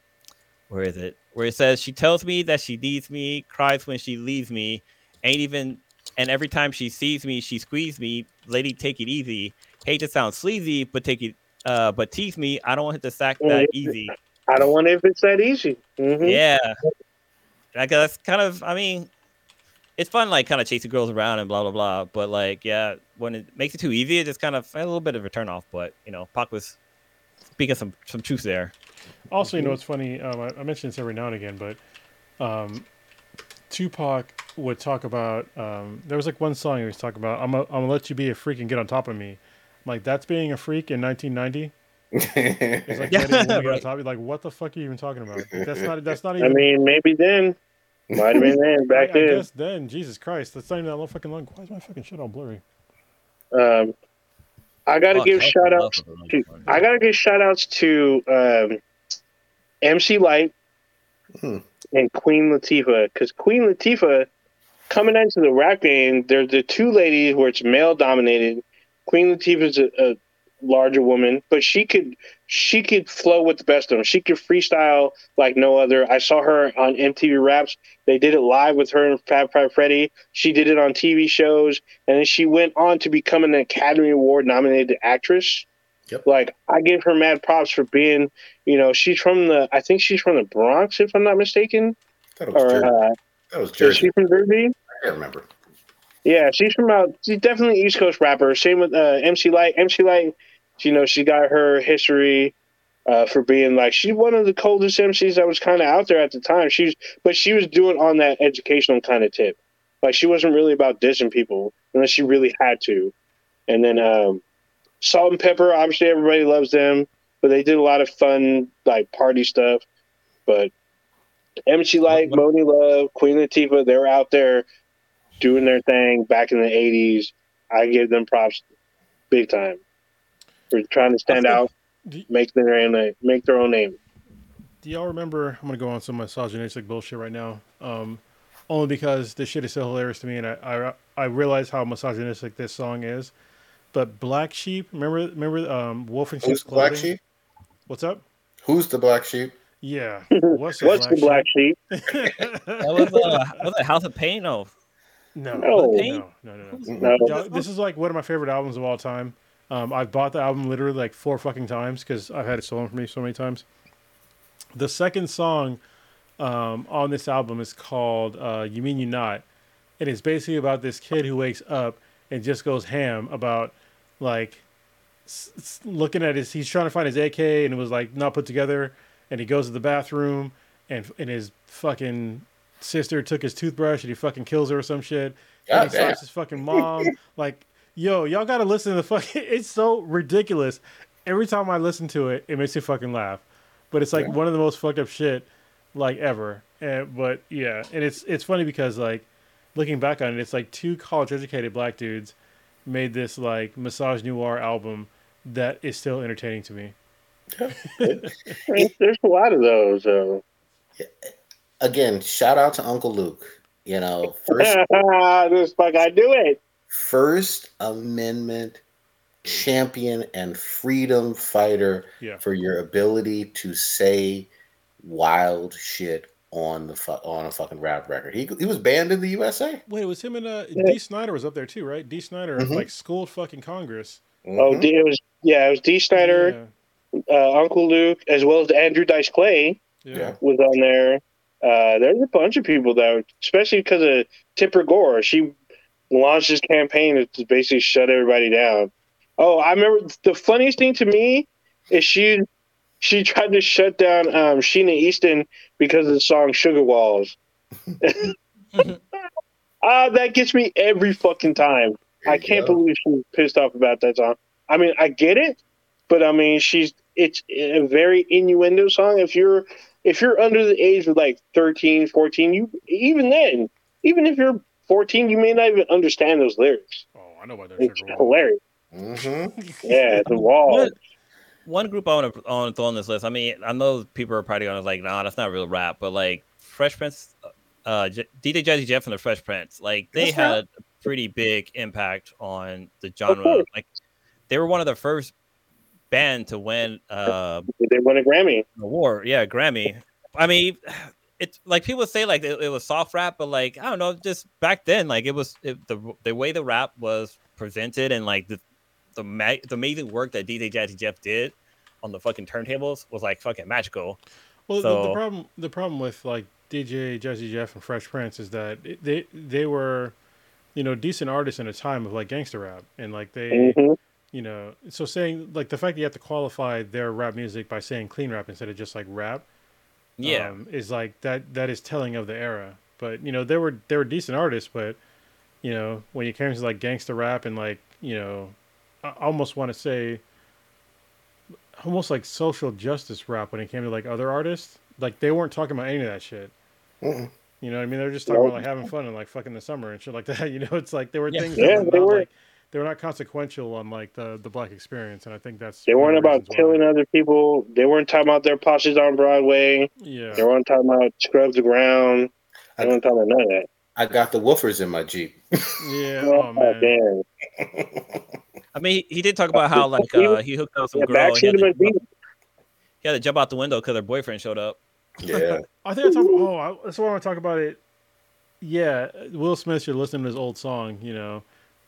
where is it? Where it says she tells me that she needs me, cries when she leaves me, ain't even, and every time she sees me, she squeezes me. Lady, take it easy. Hate to sound sleazy, but take it, uh, but tease me. I don't want to sack that easy. I don't want it if it's that easy. hmm Yeah, I guess kind of. I mean, it's fun, like kind of chasing girls around and blah blah blah. But like, yeah, when it makes it too easy, it just kind of a little bit of a turn off. But you know, Pac was speaking some some truth there. Also, you know what's funny? Um, I, I mention this every now and again, but um, Tupac would talk about. Um, there was like one song he was talking about. I'm gonna I'm gonna let you be a freak and get on top of me. I'm like that's being a freak in 1990. It's like Yeah, letting a woman get on right. top of you. Like what the fuck are you even talking about? That's not. That's not even. I mean, maybe then. Might have been then back I then. guess then, Jesus Christ, that's not even that long fucking long. Why is my fucking shit all blurry? Um, I gotta Fuck, give hell, shout love outs to I gotta give shout outs to um, MC Lyte Hmm. and Queen Latifah because Queen Latifah coming into the rap game, they're the two ladies where it's male dominated. Queen Latifah's a, a larger woman, but she could she could flow with the best of them. She could freestyle like no other. I saw her on MTV Raps. They did it live with her and Fab Five Freddy. She did it on TV shows, and then she went on to become an Academy Award nominated actress. Yep. Like I give her mad props for being, you know, she's from the I think she's from the Bronx if I'm not mistaken, That was or Jersey. uh, That was is Jersey. she from Jersey? I can't remember. Yeah, she's from out. She's definitely East Coast rapper. Same with uh, MC Lyte. MC Lyte, you know, she got her history uh, for being like she's one of the coldest MCs that was kind of out there at the time. She's but she was doing on that educational kind of tip. Like she wasn't really about dissing people unless she really had to. And then um, Salt-N-Pepa, obviously everybody loves them, but they did a lot of fun like party stuff. But MC Lyte, Monie Love, Queen Latifah, they were out there doing their thing back in the '80s. I give them props, big time, for trying to stand out, make their own, make their own name. do y'all remember? I'm gonna go on some misogynistic bullshit right now. Um, only because this shit is so hilarious to me, and I I, I realize how misogynistic this song is. But Black Sheep, remember remember um, Wolf in Who's Sheep's the black sheep? What's up? Who's the black sheep? Yeah. What's, a What's the black sheep? sheep? That was uh, was it House of Pain? No, no, No. no, Pain? no, no. No, this is like one of my favorite albums of all time. Um, I've bought the album literally like four fucking times because I've had it stolen from me so many times. The second song um, on this album is called uh, "You Mean You Not," and it's basically about this kid who wakes up and just goes ham about like s- looking at his. He's trying to find his AK and it was like not put together, and he goes to the bathroom and and his fucking sister took his toothbrush and he fucking kills her or some shit. And he God damn. slaps his fucking mom. like, yo, y'all gotta listen to the fucking. It's so ridiculous. Every time I listen to it, it makes me fucking laugh. But it's like Yeah. one of the most fucked up shit like ever. And but yeah, and it's it's funny because like looking back on it, it's like two college educated black dudes made this like misogynoir album that is still entertaining to me. There's, there's a lot of those. Uh, Again, shout out to Uncle Luke. You know, first this fuck, I do it. First Amendment champion and freedom fighter Yeah. for your ability to say wild shit on the fu- on a fucking rap record. He he was banned in the USA. Wait, it was him and uh, Yeah. Dee Snider was up there too, right? Dee Snider Mhm. like schooled fucking Congress. Oh, Mhm. D, it was yeah, it was Dee Snider, Yeah. uh, Uncle Luke, as well as Andrew Dice Clay Yeah. Yeah. was on there. Uh, there's a bunch of people that, especially because of Tipper Gore, she launched this campaign to basically shut everybody down. Oh, I remember the funniest thing to me is she she tried to shut down um, Sheena Easton because of the song Sugar Walls. Ah, that gets me every fucking time. There I can't go. believe she's pissed off about that song. I mean, I get it, but I mean, she's it's a very innuendo song. If you're if you're under the age of like 13, 14, you even then, even if you're 14, you may not even understand those lyrics. Oh, I know about that. It's hilarious. Mm-hmm. Yeah, the wall. One, group I want to, I want to throw on this list. I mean, I know people are probably going to like, nah, that's not real rap, but like Fresh Prince, uh, J- DJ Jazzy Jeff and the Fresh Prince, like they That's had right. a pretty big impact on the genre. Like they were one of the first band to win uh, They won a Grammy. award. Yeah, Grammy. I mean, it's like people say like it, it was soft rap, but like I don't know, just back then, like it was it, the the way the rap was presented and like the the ma- the amazing work that DJ Jazzy Jeff did on the fucking turntables was like fucking magical. Well, the, the problem the problem with like DJ Jazzy Jeff and Fresh Prince is that they they were, you know, decent artists in a time of like gangster rap, and like they, hmm you know, so saying like the fact that you have to qualify their rap music by saying clean rap instead of just like rap, Yeah, um, is like that that is telling of the era. But you know, they were they were decent artists, but you know, when you came to like gangster rap and like you know, I almost want to say almost like social justice rap when it came to like other artists. Like they weren't talking about any of that shit. Mm-mm. You know what I mean? They were just talking about like having fun and like fucking the summer and shit like that. You know, it's like there were Yeah. things Yeah, that were they not were. like they were not consequential on like the the black experience, and I think that's They weren't about reasons why. killing other people. They weren't talking about their posses on Broadway. Yeah, They weren't talking about scrub the ground. They weren't talking about none of that. I got the woofers in my Jeep. Yeah. Oh, Oh man. I mean, he, he did talk about how like uh, he hooked up with some Yeah, girl. and He had, to, he had to jump out the window because her boyfriend showed up. yeah. I think I talk. Oh, I, that's why I want to talk about it. Yeah, Will Smith. You're listening to his old song. You know,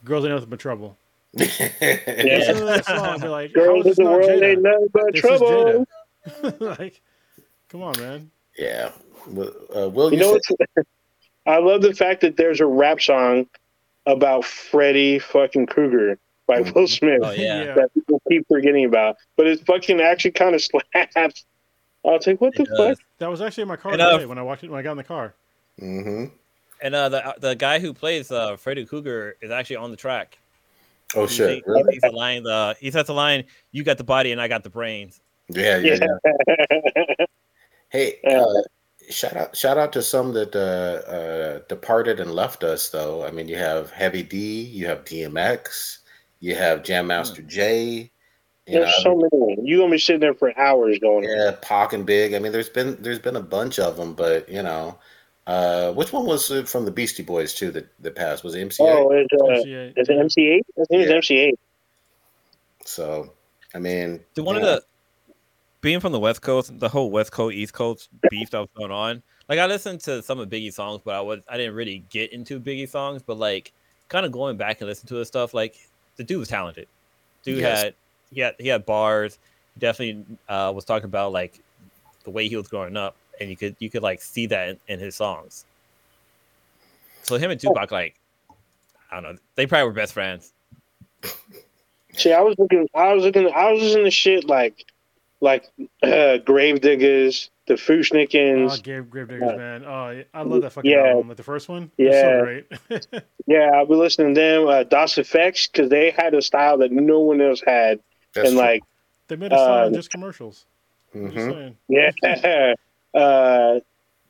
girls ain't nothing but trouble. Listen to that song. Be like, Girls in the not world ain't nothing but This trouble. like, come on, man. yeah. Well, Uh, Will, You you, know said- what's I love the fact that there's a rap song about Freddy fucking Krueger by Will Smith Oh yeah, that people keep forgetting about, but it's fucking actually kind of slaps. I was like, what the It fuck? That was actually in my car And, uh, today when I watched it when I got in the car. Mhm. and uh, the the guy who plays uh, Freddy Krueger is actually on the track. Oh He- shit! he- Really? He's a line. Uh, he says the line, "You got the body and I got the brains." Yeah, yeah. Yeah. yeah. Hey, uh, shout out! Shout out to some that uh, uh, departed and left us, though. I mean, you have Heavy D, you have DMX, you have Jam Master Jay. You know, There's so many. You gonna be sitting there for hours going. yeah, Pac and Big. I mean, there's been there's been a bunch of them, but you know, uh, which one was from the Beastie Boys too that that passed? Was it MCA? Oh, it's, uh, MCA. is it MC8? I think Yeah. it's MC8. So, I mean, The one of the being from the West Coast, the whole West Coast East Coast beef that was going on. Like I listened to some of Biggie's songs, but I was I didn't really get into Biggie songs. But like kind of going back and listening to his stuff, like the dude was talented. Dude Yes. had he had he had bars. He definitely uh, was talking about like the way he was growing up, and you could you could like see that in, in his songs. So him and Tupac, like I don't know, they probably were best friends. See, I was looking, I was looking, I was listening to shit like, like uh, Gravediggaz, the Oh, Grave, Gravediggaz, man. Oh, I love that fucking Yeah. album. Like the first one. Yeah. so great. yeah, I've been listening to them. Uh, Das EFX because they had a style that no one else had, That's and true. like, they made a song Um, just commercials. I'm just yeah. uh,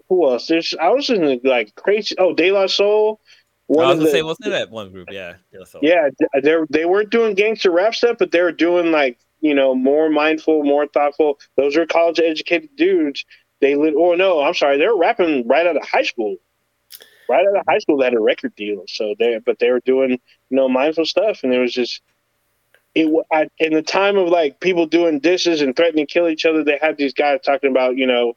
who else? There's, I was listening to like crazy. Oh, De La Soul. I was gonna the, say, wasn't it that one group? Yeah, yeah. So Yeah, they they weren't doing gangster rap stuff, but they were doing like you know more mindful, more thoughtful. Those are college educated dudes. They lit. Oh no, I'm sorry, they were rapping right out of high school. Right out of high school, they had a record deal. So they, but they were doing you know mindful stuff, and it was just it. I, in the time of like people doing disses and threatening to kill each other, they had these guys talking about you know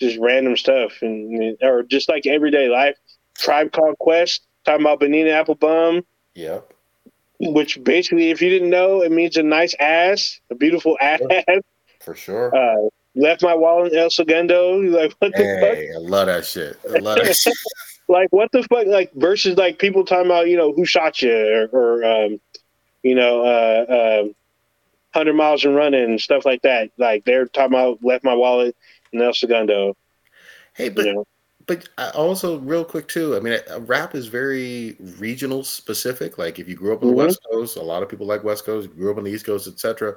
just random stuff and or just like everyday life. Tribe Called Quest talking about Bonita Applebum Yep. Which basically, if you didn't know, it means a nice ass, a beautiful ass. For sure. Uh, left my wallet in El Segundo. You're like, what the fuck? hey, I love that shit. I love that shit. Like, what the fuck? Like, versus like people talking about, you know, who shot you or, or um, you know, uh, um, 100 miles and running and stuff like that. Like, they're talking about left my wallet in El Segundo. Hey, but You know, But I also, real quick too. I mean, uh, rap is very regional specific. Like if you grew up on the Mhm. West Coast, a lot of people like West Coast. Grew up on the East Coast, etc.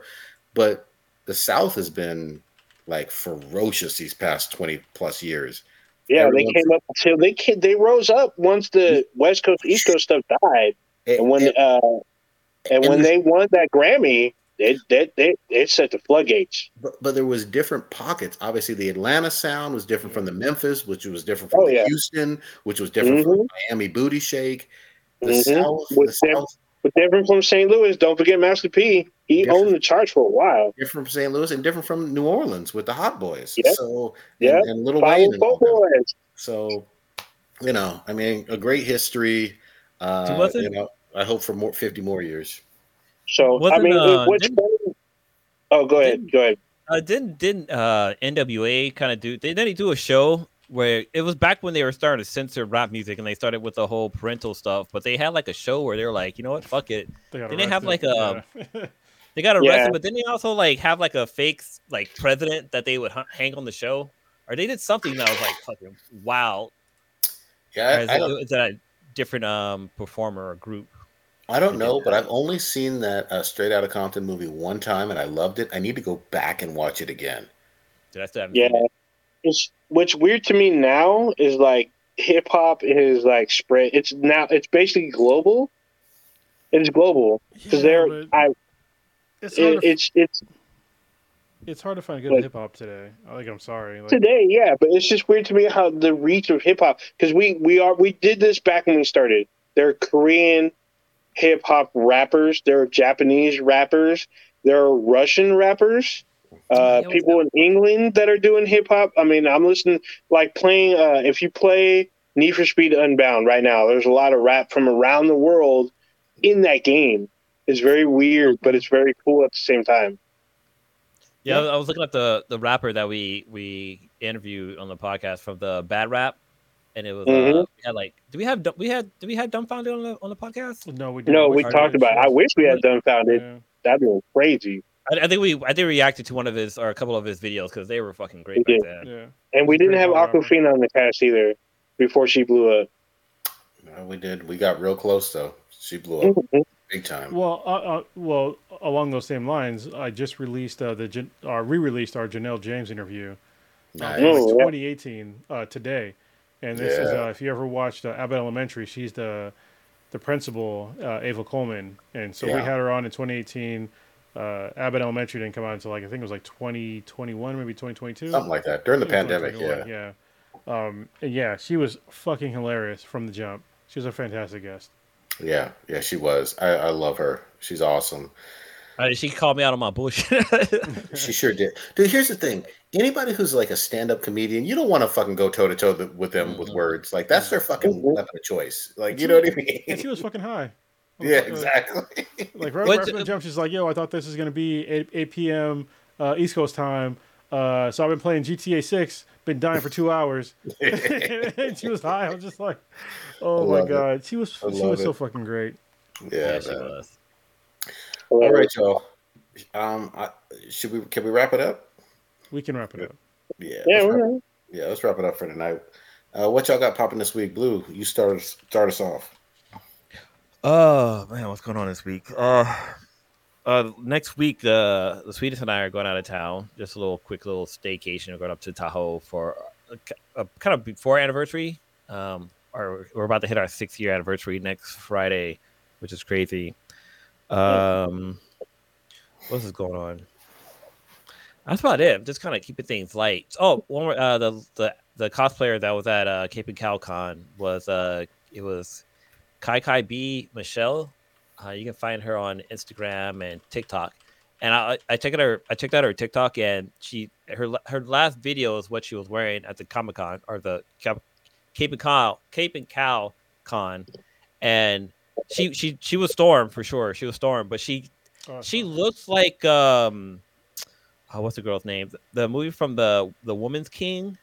but the South has been like ferocious these past twenty plus years. Yeah, they came up until they ca- they rose up once the West Coast East Coast stuff died, and when And- uh, and, and when the- they won that Grammy, it it it, it set the floodgates. but, but there was different pockets. Obviously, the Atlanta sound was different from the Memphis, which was different from Oh, the yeah. Houston, which was different from Mhm. Miami Booty Shake. The Mhm. South, With the them- South, But different from St. Louis, don't forget Master P. He Different. owned the charts for a while. different from St. Louis, and different from New Orleans with the Hot Boys. Yep. So, Yep. and, and Little Five Wayne. and all Four them. Boys. So, you know, I mean, a great history. Uh, you know, I hope for more fifty more years. So I Wasn't, mean, uh, what's didn't- Oh, go ahead. Go ahead. Uh, didn't didn't uh NWA kind of do? They didn't do a show where it was back when they were starting to censor rap music and they started with the whole parental stuff. But they had like a show where they were like, you know what, fuck it. They Didn't they have, arrested. like, Yeah. They got arrested, Yeah. but didn't they also like have like a fake like president that they would h- hang on the show? Or they did something that was like fucking wow. Yeah, is, I, I it, don't, that a different um performer or group? I don't know, but I've only seen that uh, Straight Outta Compton movie one time, and I loved it. I need to go back and watch it again. Did I still haven't Yeah. seen? It's what's weird to me now is like hip hop is like spread. It's now it's basically global. It's global because Yeah, they're I it's it, to, it's it's it's hard to find good but- hip hop today. I like I'm sorry. Like, today, yeah, but it's just weird to me how the reach of hip hop because we we are we did this back when we started. There are Korean hip hop rappers. There are Japanese rappers. There are Russian rappers. Uh, people in England that are doing hip hop. I mean, I'm listening like playing. Uh, if you play Need for Speed Unbound right now, there's a lot of rap from around the world in that game. It's very weird, but it's very cool at the same time. Yeah, I was looking at the the rapper that we we interviewed on the podcast from the Bad Rap, and it was uh, Mhm. we had like do we have we had do we have dumbfounded on the on the podcast? no, we No, didn't. we Hard talked about. It. I wish we had Dumbfounded. Yeah. That'd be crazy. I, I think we I think we reacted to one of his or a couple of his videos because they were fucking great We back then. Yeah. And we didn't have. Awkwafina on the cast either before she blew up. Uh, we did. We got real close though. She blew up big time. Well, uh, uh, well, along those same lines, I just released uh, the Jan- uh, re-released our Janelle James interview, uh, Nice. like, Oh, 2018 uh, today, and this is uh, if you ever watched uh, Abbott Elementary, she's the the principal, uh, Ava Coleman, and so we had her on in 2018. Uh, Abbott Elementary didn't come out until like I think it was like 2021, maybe 2022. Something like that during the pandemic. Yeah. yeah. Um, and yeah, she was fucking hilarious from the jump. She was a fantastic guest. Yeah. Yeah. She was. I, I love her. She's awesome. Uh, she called me out on my bullshit. She sure did. Dude, here's the thing. Anybody who's like a stand-up comedian, you don't want to fucking go toe to toe with them with Mhm. words. Like that's their fucking weapon of choice. Like you know what I mean? And she was fucking high. yeah, Uh, exactly. Like right, What- right from the jump, she's like, "Yo, I thought this was gonna be 8, 8 p.m. Uh, East Coast time. Uh, so I've been playing GTA 6, been dying for two hours." and she was high. I was just like, "Oh my love it. god, she was she love was so fucking great." yeah. yeah, she was. All right, y'all. Um, I, should we? Can we wrap it up? We can wrap it up. Yeah. Yeah, let's wrap, yeah. Let's wrap it up for tonight. Uh, what y'all got popping this week? Blue, you start us start us off. Oh man, what's going on this week? Uh, uh, next week, the the Swedish and I are going out of town. Just a little quick little staycation. We're going up to Tahoe for a, a kind of before anniversary. Um, or we're about to hit our six year anniversary next Friday, which is crazy. Um, what is going on? That's about it. Just kind of keeping things light. Oh, one more. Uh, the the the cosplayer that was at uh, Cape and Cowl Con was uh, it was Kai Kai B Michelle. Uh, you can find her on Instagram and TikTok. And I, I checked out her I checked out her TikTok and she her her last video is what she was wearing at the Comic Con or the Cap- Cape and Cowl Cape and Cowl Con, and she she she was Storm for sure. She was Storm, but she Oh, she looks like um, oh, what's the girl's name? The movie from the the Woman's King.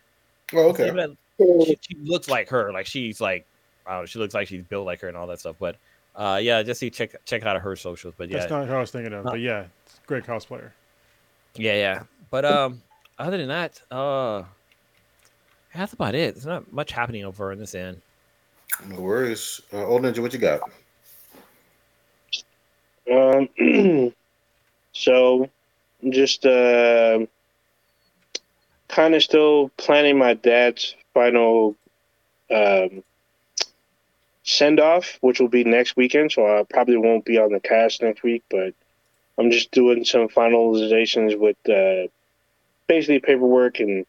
Oh, okay. name of that? She, she looks like her. Like she's like I don't know. She looks like she's built like her and all that stuff. But uh, yeah, just see check check out her socials. But yeah, That's not who I was thinking of, but yeah, great cosplayer. yeah, yeah. But um, other than that, uh, that's about it. There's not much happening over in this end. No worries. Uh, old ninja, what you got? Um, so just uh, kind of still planning my dad's final um, send off, which will be next weekend. So I probably won't be on the cast next week, but I'm just doing some finalizations with uh, basically paperwork and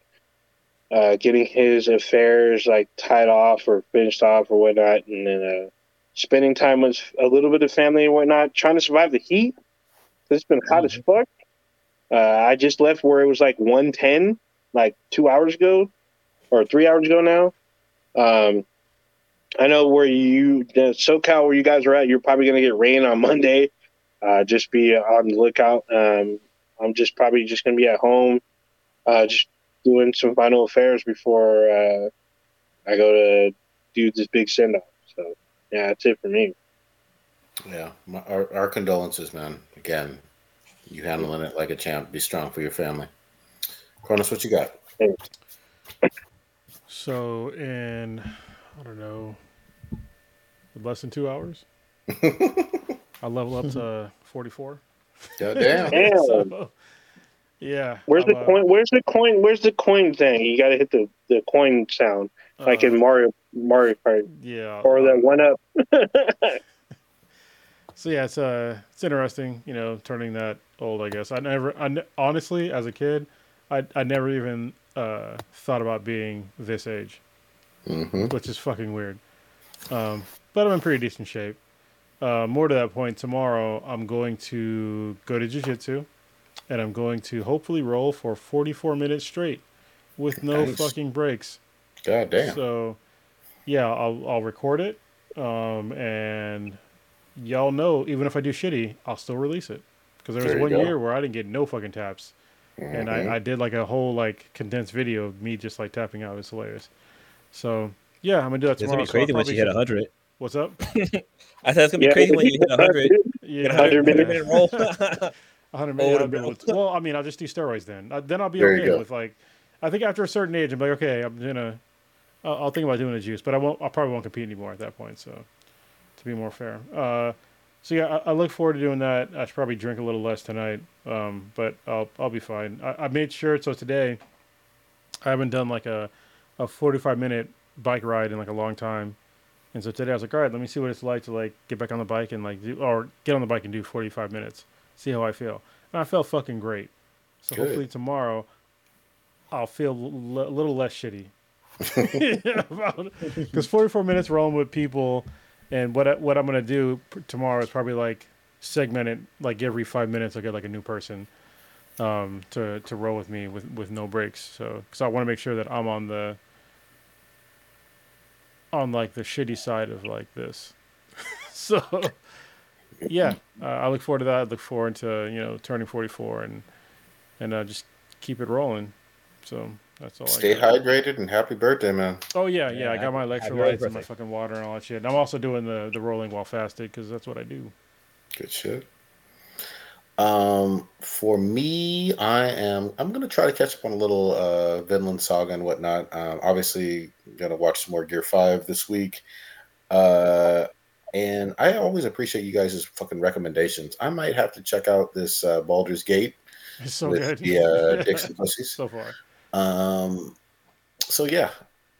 uh, getting his affairs like tied off or finished off or whatnot, and then uh, spending time with a little bit of family and whatnot, trying to survive the heat. It's been hot as fuck. Uh, I just left where it was like 110, like two hours ago, or three hours ago now. Um, I know where you, SoCal, where you guys are at, you're probably going to get rain on Monday. Uh, just be on the lookout. Um, I'm just probably just going to be at home, uh, just doing some final affairs before uh, I go to do this big send off. So, yeah, that's it for me. Yeah, our, our condolences, man. Again, you handling it like a champ. Be strong for your family. Cronus, what you got? So in I don't know, less than two hours, I level up to forty four. Goddamn. so, yeah. Where's I'm, the uh, coin? Where's the coin? Where's the coin thing? You got to hit the, the coin sound like uh, in Mario Mario Kart yeah. or that one up. So yeah, it's uh, it's interesting, you know, turning that old. I guess I never, I ne- honestly, as a kid, I I never even uh thought about being this age, hmm which is fucking weird. Um, but I'm in pretty decent shape. Uh, more to that point, tomorrow I'm going to go to jiu-jitsu, and I'm going to hopefully roll for 44 minutes straight, with no Nice. fucking breaks. God damn. So, yeah, I'll I'll record it, um, and y'all know even if I do shitty, I'll still release it because there was There one go. year where I didn't get no fucking taps, and Mhm. I, I did like a whole like condensed video of me just like tapping out. It was hilarious. So yeah, I'm gonna do that tomorrow. It's tomorrow. gonna be so crazy once you hit probably- hundred. What's up? I said it's gonna be crazy when you hit hundred. Yeah, 100 Hundred minutes. minute roll. 100 minutes. Oh, I'll be able to- well, I mean, I'll just do steroids then. Uh, then I'll be There okay with like. I think after a certain age, I'm like, okay, I'm gonna. I'll, I'll think about doing a juice, but I won't. I probably won't compete anymore at that point. So, to be more fair. Uh, so yeah, I, I look forward to doing that. I should probably drink a little less tonight, um, but I'll I'll be fine. I, I made sure so today. I haven't done like a, a 45 minute bike ride in like a long time, and so today I was like, all right, let me see what it's like to like get back on the bike and like do or get on the bike and do 45 minutes, see how I feel. And I felt fucking great. So Good. hopefully tomorrow, I'll feel l- a little less shitty. Because 44 minutes rolling with people, and what I, what I'm gonna do tomorrow is probably like segment it like every five minutes. I get like a new person um, to to roll with me with with no breaks. So because I want to make sure that I'm on the on like the shitty side of like this. so yeah, uh, I look forward to that. I look forward to you know turning 44 and and uh, just keep it rolling. So that's all. Stay I got. hydrated and happy birthday, man. Oh yeah, yeah. Yeah, I got my happy- happy electrolytes and my fucking water and all that shit. And I'm also doing the the rolling while fasted because that's what I do. Good shit. Um, for me, I am. I'm gonna try to catch up on a little uh, Vinland Saga and whatnot. Um, obviously, gonna watch some more Gear Five this week. Uh, and I always appreciate you guys' fucking recommendations. I might have to check out this uh, Baldur's Gate It's so with good. the uh, Dixon Pussies. so far. Um, so yeah,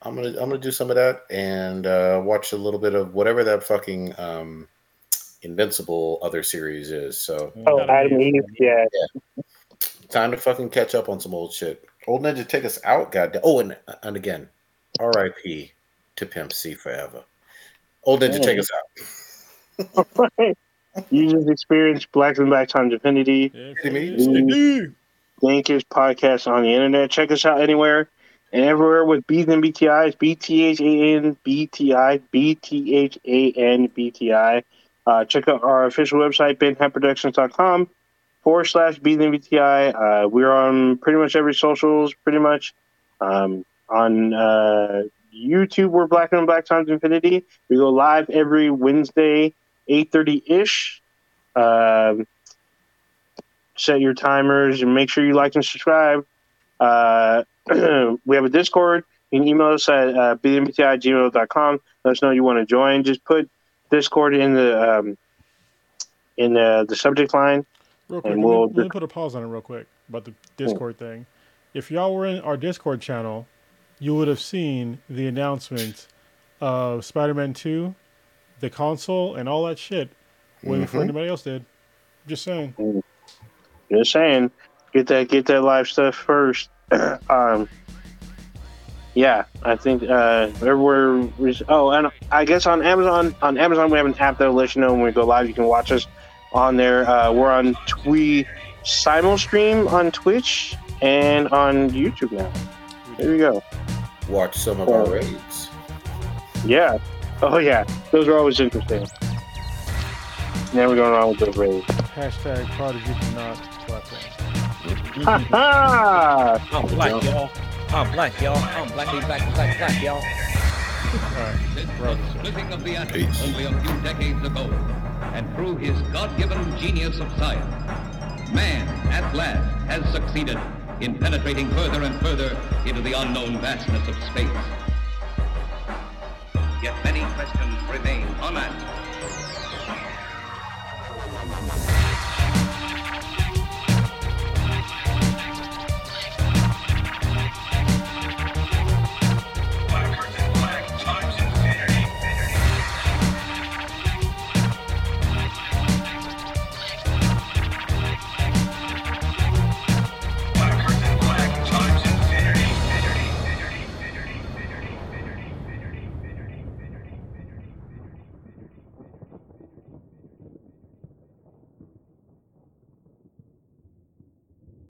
I'm gonna I'm gonna do some of that and uh, watch a little bit of whatever that fucking um, Invincible other series is. So Oh, That'll Atom Eve, yeah. time to fucking catch up on some old shit. Old Ninja, take us out, goddamn. Oh, and and again, R.I.P. to Pimp C forever. Old Ninja, take us out. you just experienced Blacker Than Black Times Infinity, Yeah, Dankest podcast on the internet. Check us out anywhere and everywhere with BthanBTIs. B T H A N B T I. B T H A N B T I. Uh, check out our official website, beenhadproductions.com forward slash BthanBTI. Uh, we're on pretty much every socials, pretty much. Um, on uh, YouTube, we're Blacker Than Black Times Infinity. We go live every Wednesday, 8.30 ish. Um, set your timers and make sure you like and subscribe. Uh, we have a Discord. You can email us at uh, bmbti@gmail.com. Let us know you want to join. Just put Discord in the um, in the, the subject line. Real quick, And we'll let me put a pause on it real quick about the Discord thing. If y'all were in our Discord channel, you would have seen the announcement of Spider-Man 2, the console, and all that shit way before Mhm. anybody else did. Just saying. Just saying, get that get that live stuff first. um, yeah, I think uh, everywhere. Oh, and I guess on Amazon, on Amazon we have an app that'll let you know when we go live. You can watch us on there. Uh, we're on we simul stream on Twitch and on YouTube now. There you go. Watch some of our raids. Yeah. Oh yeah, those are always interesting. Now we're going wrong with those raids. Hashtag Prodigy did not platform. I'm black, y'all. I'm black, y'all. I'm black. black, black, black, y'all. Since the splitting of the atom only a few decades ago, and through his God-given genius of science, man at last has succeeded in penetrating further and further into the unknown vastness of space. Yet many questions remain unanswered.